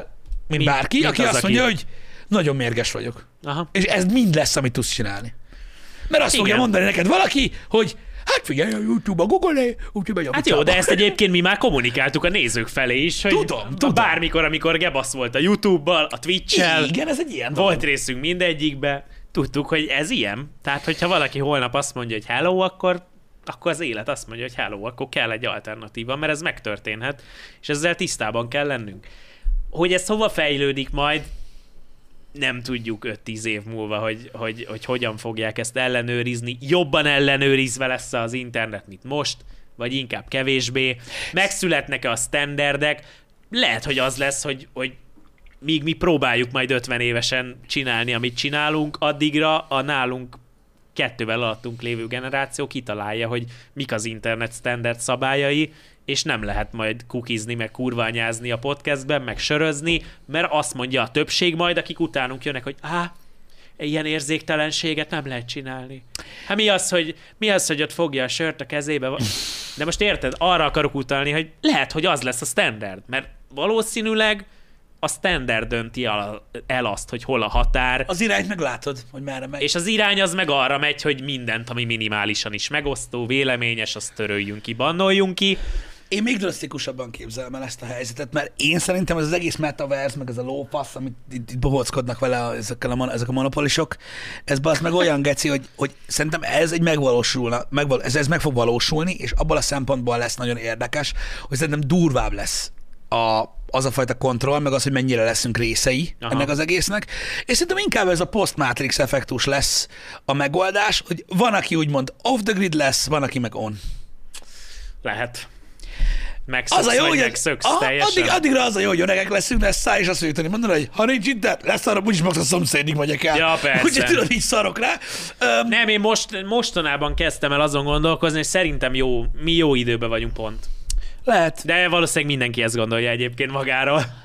mint Mint- bárki, mint aki az, azt aki- mondja, hogy nagyon mérges vagyok. Aha. És ez mind lesz, amit tudsz csinálni. Mert azt Igen. fogja mondani neked valaki, hogy hát figyelj, a YouTube, a Google, úgyhogy megy a Hát jó, de ezt egyébként mi már kommunikáltuk a nézők felé is, hogy Tudom, tudom. bármikor, amikor Gebasz volt a YouTube-bal, a Twitch-el, Igen, ez egy ilyen dolog. volt részünk mindegyikbe, tudtuk, hogy ez ilyen. Tehát, hogyha valaki holnap azt mondja, hogy hello, akkor akkor az élet azt mondja, hogy hello, akkor kell egy alternatíva, mert ez megtörténhet, és ezzel tisztában kell lennünk. Hogy ez hova fejlődik majd, nem tudjuk 5-10 év múlva, hogy, hogy, hogy hogyan fogják ezt ellenőrizni. Jobban ellenőrizve lesz az internet, mint most, vagy inkább kevésbé. Megszületnek-e a standardek? Lehet, hogy az lesz, hogy, hogy míg mi próbáljuk majd 50 évesen csinálni, amit csinálunk, addigra a nálunk kettővel alattunk lévő generáció kitalálja, hogy mik az internet standard szabályai, és nem lehet majd kukizni, meg kurványázni a podcastben, meg sörözni, mert azt mondja a többség majd, akik utánunk jönnek, hogy á, ilyen érzéktelenséget nem lehet csinálni. Hát mi az, hogy, mi az, hogy ott fogja a sört a kezébe? De most érted, arra akarok utalni, hogy lehet, hogy az lesz a standard, mert valószínűleg a standard dönti el, el azt, hogy hol a határ, Az irányt meglátod, hogy merre megy. és az irány az meg arra megy, hogy mindent, ami minimálisan is megosztó, véleményes, azt töröljünk ki, bannoljunk ki. Én még drasztikusabban képzelem el ezt a helyzetet, mert én szerintem ez az egész metaverse, meg ez a lófasz, amit itt, itt bohóckodnak vele ezekkel a, ezek a monopolisok, ez az meg olyan geci, hogy, hogy szerintem ez egy megvalósulna, megval, ez, ez meg fog valósulni, és abból a szempontból lesz nagyon érdekes, hogy szerintem durvább lesz a, az a fajta kontroll, meg az, hogy mennyire leszünk részei Aha. Ennek az egésznek. És szerintem inkább ez a post-matrix effektus lesz a megoldás, hogy van, aki úgymond off the grid lesz, van, aki meg on. Lehet. Megszöksz, Az a jó, hogy megszöksz Aha, teljesen. addig, addigra az a jó, hogy öregek leszünk, lesz száj, és azt tudni mondani, hogy ha nincs internet, lesz arra, úgyis max a szomszédig megyek el. Ja, persze. Úgyhogy tudod, így szarok rá. Um, Nem, én most, mostanában kezdtem el azon gondolkozni, hogy szerintem jó, mi jó időben vagyunk pont. Lehet. De valószínűleg mindenki ezt gondolja egyébként magáról.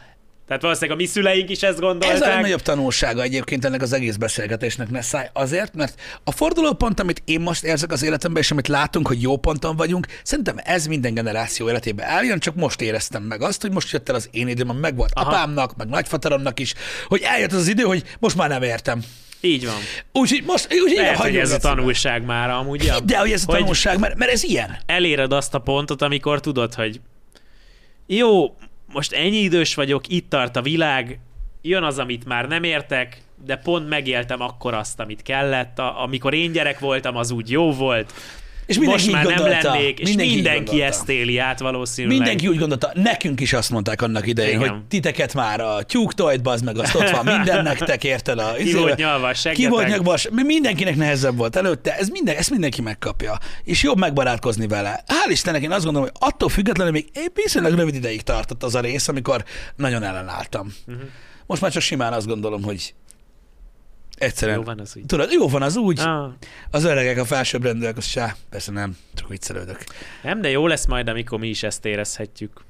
Tehát valószínűleg a mi szüleink is ezt Ez a gondolták. legnagyobb tanulsága egyébként ennek az egész beszélgetésnek, ne száj. Azért, mert a fordulópont, amit én most érzek az életemben, és amit látunk, hogy jó ponton vagyunk, szerintem ez minden generáció életében eljön, csak most éreztem meg azt, hogy most jött el az én időm, ami megvolt Aha. apámnak, meg nagyfateromnak is, hogy eljött az az idő, hogy most már nem értem. Így van. Úgyhogy most, úgyhogy Lehet, hogy ez a tanulság már amúgy. ja. De hogy ez a tanulság, mert, mert ez ilyen. eléred azt a pontot, amikor tudod, hogy jó, most ennyi idős vagyok, itt tart a világ, jön az, amit már nem értek, de pont megéltem akkor azt, amit kellett. A, amikor én gyerek voltam, az úgy jó volt. És mindenki Most már így nem gondolta. lennék, és Mindenki mindenki, gondolta. ezt éli át valószínűleg. Mindenki úgy gondolta, nekünk is azt mondták annak idején, Igen. hogy titeket már a tyúktojt, bazd meg, azt ott van minden nektek, érted? A, Ki volt nyalva Ki volt mindenkinek nehezebb volt előtte, ez minden, ezt mindenki megkapja, és jobb megbarátkozni vele. Hál' Istennek én azt gondolom, hogy attól függetlenül még viszonylag rövid ideig tartott az a rész, amikor nagyon ellenálltam. Uh-huh. Most már csak simán azt gondolom, hogy egyszerűen, Jó van az úgy. tudod, jó van az úgy, Ah, az öregek, a felsőbbrendűek, az sá, persze nem, csak viccelődök. nem, de jó lesz majd, amikor mi is ezt érezhetjük.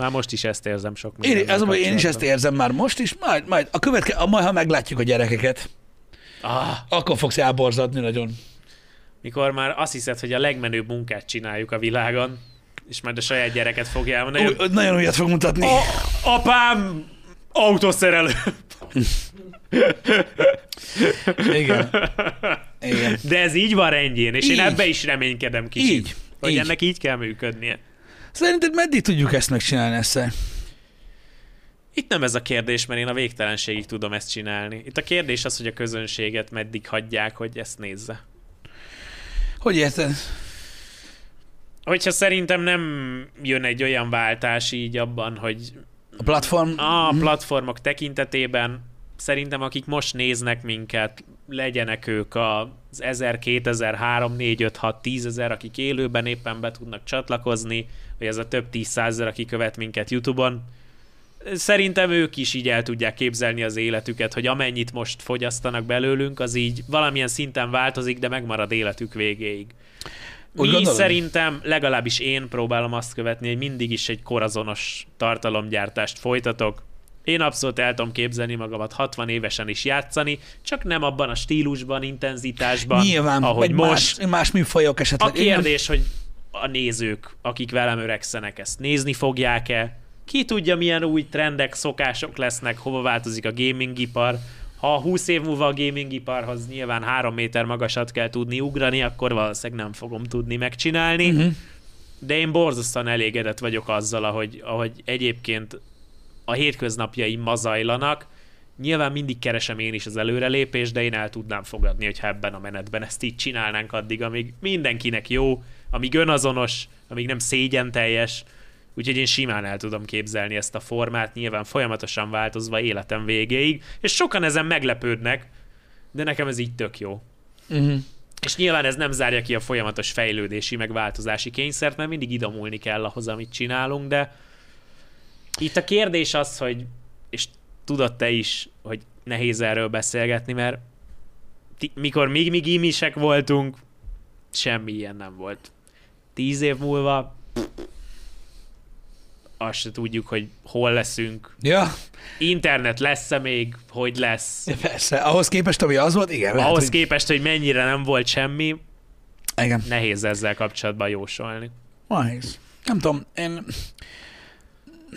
Már most is ezt érzem sok Én, mindennel ez a baj, én is ezt érzem már most is, majd, majd a követke, a, majd ha meglátjuk a gyerekeket, Ah, akkor fogsz elborzadni nagyon. mikor már azt hiszed, hogy a legmenőbb munkát csináljuk a világon, és majd a saját gyereket fogja elmondani, Ú, nagyon újat fog mutatni. A, apám autószerelő. Igen. Igen. De ez így van rendjén, és én Így. ebbe is reménykedem kicsit. Így. Hogy Így. ennek így kell működnie. Szerinted meddig tudjuk ezt megcsinálni ezt? Itt nem ez a kérdés, mert én a végtelenségig tudom ezt csinálni. Itt a kérdés az, hogy a közönséget meddig hagyják, hogy ezt nézze. Hogy érted? Hogyha szerintem nem jön egy olyan váltás így abban, hogy A platform? a platformok tekintetében szerintem akik most néznek minket, legyenek ők az 1000, 2000, 3, 4, 5, 6, 10 ezer, akik élőben éppen be tudnak csatlakozni, vagy ez a több tízszázezer, aki követ minket YouTube-on. Szerintem ők is így el tudják képzelni az életüket, hogy amennyit most fogyasztanak belőlünk, az így valamilyen szinten változik, de megmarad életük végéig. Úgy Mi szerintem, legalábbis én próbálom azt követni, hogy mindig is egy korazonos tartalomgyártást folytatok. Én abszolút el tudom képzelni magamat 60 évesen is játszani, csak nem abban a stílusban, intenzitásban, Nyilván, ahogy most. más, más műfajok esetleg. A kérdés, hogy a nézők, akik velem öregszenek, ezt nézni fogják-e, ki tudja, milyen új trendek, szokások lesznek, hova változik a gamingipar. Ha 20 év múlva a gamingiparhoz nyilván 3 méter magasat kell tudni ugrani, akkor valószínűleg nem fogom tudni megcsinálni. Uh-huh. De én borzasztóan elégedett vagyok azzal, ahogy, ahogy egyébként a hétköznapjaim zajlanak. Nyilván mindig keresem én is az előrelépést, de én el tudnám fogadni, hogyha ebben a menetben ezt így csinálnánk addig, amíg mindenkinek jó, amíg önazonos, amíg nem szégyen teljes. Úgyhogy én simán el tudom képzelni ezt a formát, nyilván folyamatosan változva életem végéig, és sokan ezen meglepődnek, de nekem ez így tök jó. Uh-huh. És nyilván ez nem zárja ki a folyamatos fejlődési, meg változási kényszert, mert mindig idomulni kell ahhoz, amit csinálunk, de itt a kérdés az, hogy, és tudod te is, hogy nehéz erről beszélgetni, mert ti, mikor még mi gimisek voltunk, semmi ilyen nem volt. Tíz év múlva azt se tudjuk, hogy hol leszünk. Ja, Internet lesz-e még, hogy lesz. persze. Ahhoz képest, ami az volt, igen. lehet, Ahhoz hogy... képest, hogy mennyire nem volt semmi, Igen. nehéz ezzel kapcsolatban jósolni. Nehéz. Nem tudom, én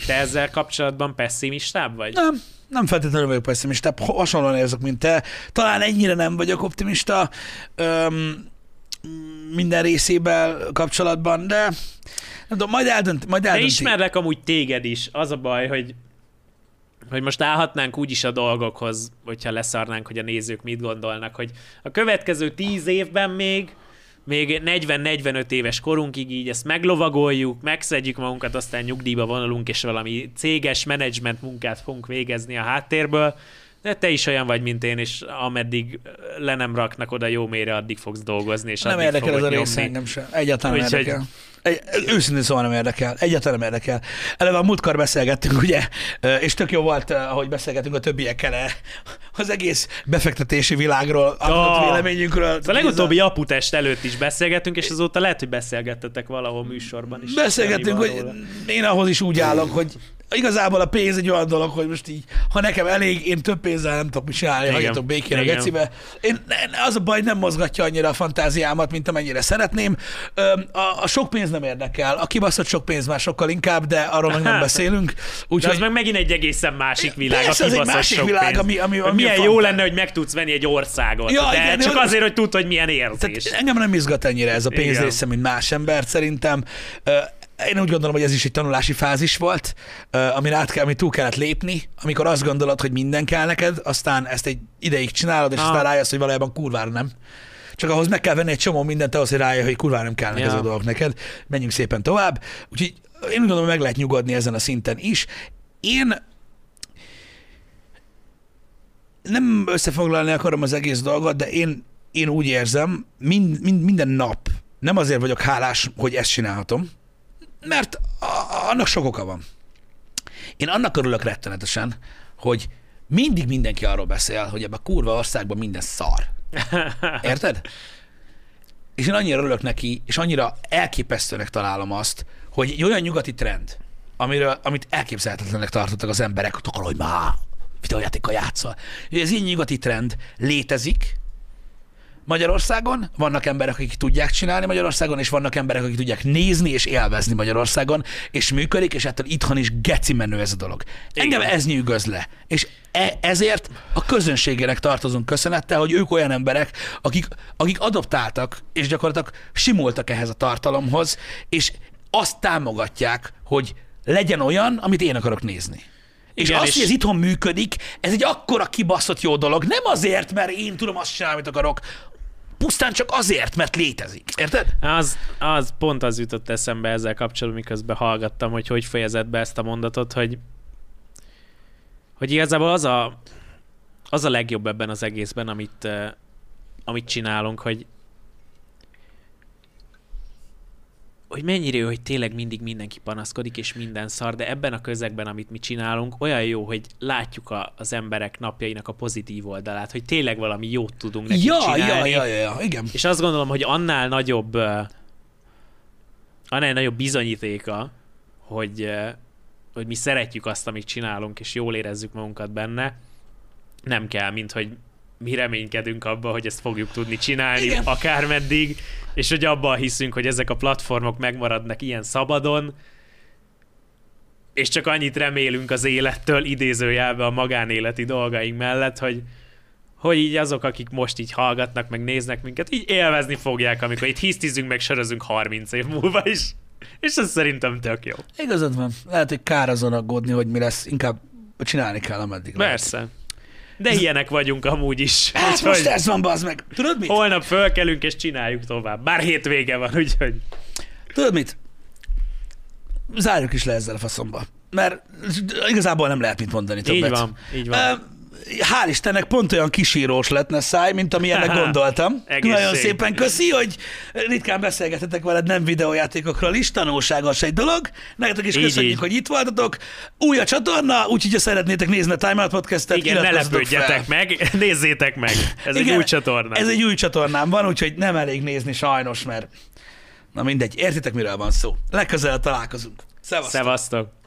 Te ezzel kapcsolatban pessimistább vagy? nem, nem feltétlenül vagyok pessimista, hasonlóan érzek, mint te. Talán ennyire nem vagyok optimista öm, minden részével kapcsolatban, de nem tudom, majd eldönt, majd De eldönti. ismerlek amúgy téged is. Az a baj, hogy hogy most állhatnánk úgy is a dolgokhoz, hogyha leszarnánk, hogy a nézők mit gondolnak, hogy a következő tíz évben még még 40-45 éves korunkig így ezt meglovagoljuk, megszedjük magunkat, aztán nyugdíjba vonulunk, és valami céges menedzsment munkát fogunk végezni a háttérből, de te is olyan vagy, mint én, és ameddig le nem raknak oda jó mélyre, addig fogsz dolgozni, és nem addig érdekel ez a rész engem sem. Egyáltalán nem Úgyhogy- érdekel. Egy, őszintén szóval nem érdekel. Egyáltalán nem érdekel. Eleve a múltkor beszélgettünk, ugye, és tök jó volt, ahogy beszélgettünk a többiekkel eh, az egész befektetési világról, a Ah. véleményünkről. A legutóbbi aputest előtt is beszélgettünk, és azóta lehet, hogy beszélgettetek valahol műsorban is. Beszélgettünk, hogy én ahhoz is úgy állok, hogy igazából a pénz egy olyan dolog, hogy most így, ha nekem elég, én több pénzzel nem tudok mit csinálni, hagyjatok békén a gecibe. Én, az a baj, nem mozgatja annyira a fantáziámat, mint amennyire szeretném. A, a sok pénz nem érdekel, a kibaszott sok pénz már sokkal inkább, de arról meg nem beszélünk. De az Úgyhogy meg megint egy egészen másik világ. Persze, az egy másik sok világ, pénz. ami- ami- ami milyen jó lenne, hogy meg tudsz venni egy országot. Ja, de igen, de csak az- azért, hogy tudd, hogy milyen érzés. Tehát engem nem izgat ennyire ez a pénz része, mint más embert szerintem. Én úgy gondolom, hogy ez is egy tanulási fázis volt, amin át kell, amit túl kellett lépni, amikor azt gondolod, hogy minden kell neked, aztán ezt egy ideig csinálod, és Ah. aztán rájössz, hogy valójában kurvára nem. Csak ahhoz meg kell venni egy csomó mindent ahhoz, hogy rájöjj, hogy kurvára nem kellnek Ja. ezek a dolgok neked. Menjünk szépen tovább. Úgyhogy én úgy gondolom, hogy meg lehet nyugodni ezen a szinten is. Én nem összefoglalni akarom az egész dolgot, de én, én úgy érzem, mind, mind, minden nap nem azért vagyok hálás, hogy ezt csinálhatom, mert a, annak sok oka van. Én annak örülök rettenetesen, hogy mindig mindenki arról beszél, hogy ebben a kurva országban minden szar. Érted? És én annyira örülök neki, és annyira elképesztőnek találom azt, hogy egy olyan nyugati trend, amiről, amit elképzelhetetlenek tartottak az emberek, hogy már videójátékkal játszol. Ez így nyugati trend létezik, Magyarországon, vannak emberek, akik tudják csinálni Magyarországon, és vannak emberek, akik tudják nézni és élvezni Magyarországon, és működik, és ettől itthon is geci menő ez a dolog. Engem ez nyűgöz le. És e- ezért a közönségének tartozunk köszönettel, hogy ők olyan emberek, akik, akik adoptáltak, és gyakorlatilag simultak ehhez a tartalomhoz, és azt támogatják, hogy legyen olyan, amit én akarok nézni. És Igen, az, és- hogy ez itthon működik, ez egy akkora kibaszott jó dolog. Nem azért, mert én tudom azt csinálni, amit akarok, pusztán csak azért, mert létezik. Érted? Az, az pont az jutott eszembe ezzel kapcsolatban, miközben hallgattam, hogy hogy fejezett be ezt a mondatot, hogy hogy igazából az a, az a legjobb ebben az egészben, amit, eh, amit csinálunk, hogy hogy mennyire jó, hogy tényleg mindig mindenki panaszkodik, és minden szar, de ebben a közegben, amit mi csinálunk, olyan jó, hogy látjuk a, az emberek napjainak a pozitív oldalát, hogy tényleg valami jót tudunk nekik Ja, ja, csinálni. ja, ja, ja, igen. És azt gondolom, hogy annál nagyobb, annál nagyobb bizonyítéka, hogy, hogy mi szeretjük azt, amit csinálunk, és jól érezzük magunkat benne, nem kell, mint hogy mi reménykedünk abba, hogy ezt fogjuk tudni csinálni Igen. Akármeddig, és hogy abban hiszünk, hogy ezek a platformok megmaradnak ilyen szabadon, és csak annyit remélünk az élettől, idézőjelbe a magánéleti dolgaink mellett, hogy, hogy így azok, akik most így hallgatnak, meg néznek minket, így élvezni fogják, amikor itt hisztizünk, meg sörözünk 30 év múlva is. És ez szerintem tök jó. Igazad van. Lehet, hogy kár azon aggódni, hogy mi lesz. Inkább csinálni kell, ameddig lehet. De ilyenek vagyunk amúgy is. Hát Úgyhogy most ez van, bazd meg. Tudod mit? holnap fölkelünk és csináljuk tovább. Bár hétvége van, úgyhogy... Tudod mit? Zárjuk is le ezzel a faszomba. Mert igazából nem lehet mit mondani többet. Így van, így van. Ö, Hál' Istennek pont olyan kisírós lett száj, mint amilyennek gondoltam. Nagyon szépen köszi, hogy ritkán beszélgetetek veled nem videójátékokról is, tanulságos egy dolog. Nektek is Így, köszönjük, így. hogy itt voltatok. Új a csatorna, úgyhogy ha szeretnétek nézni a Time Out Podcastet, Igen, ne lepődjetek fel. meg, nézzétek meg. Ez egy Igen, új csatorna. Ez egy új csatornám van, úgyhogy nem elég nézni sajnos, mert na mindegy, értitek miről van szó. Legközelebb találkozunk. Szevasztok! Szevasztok.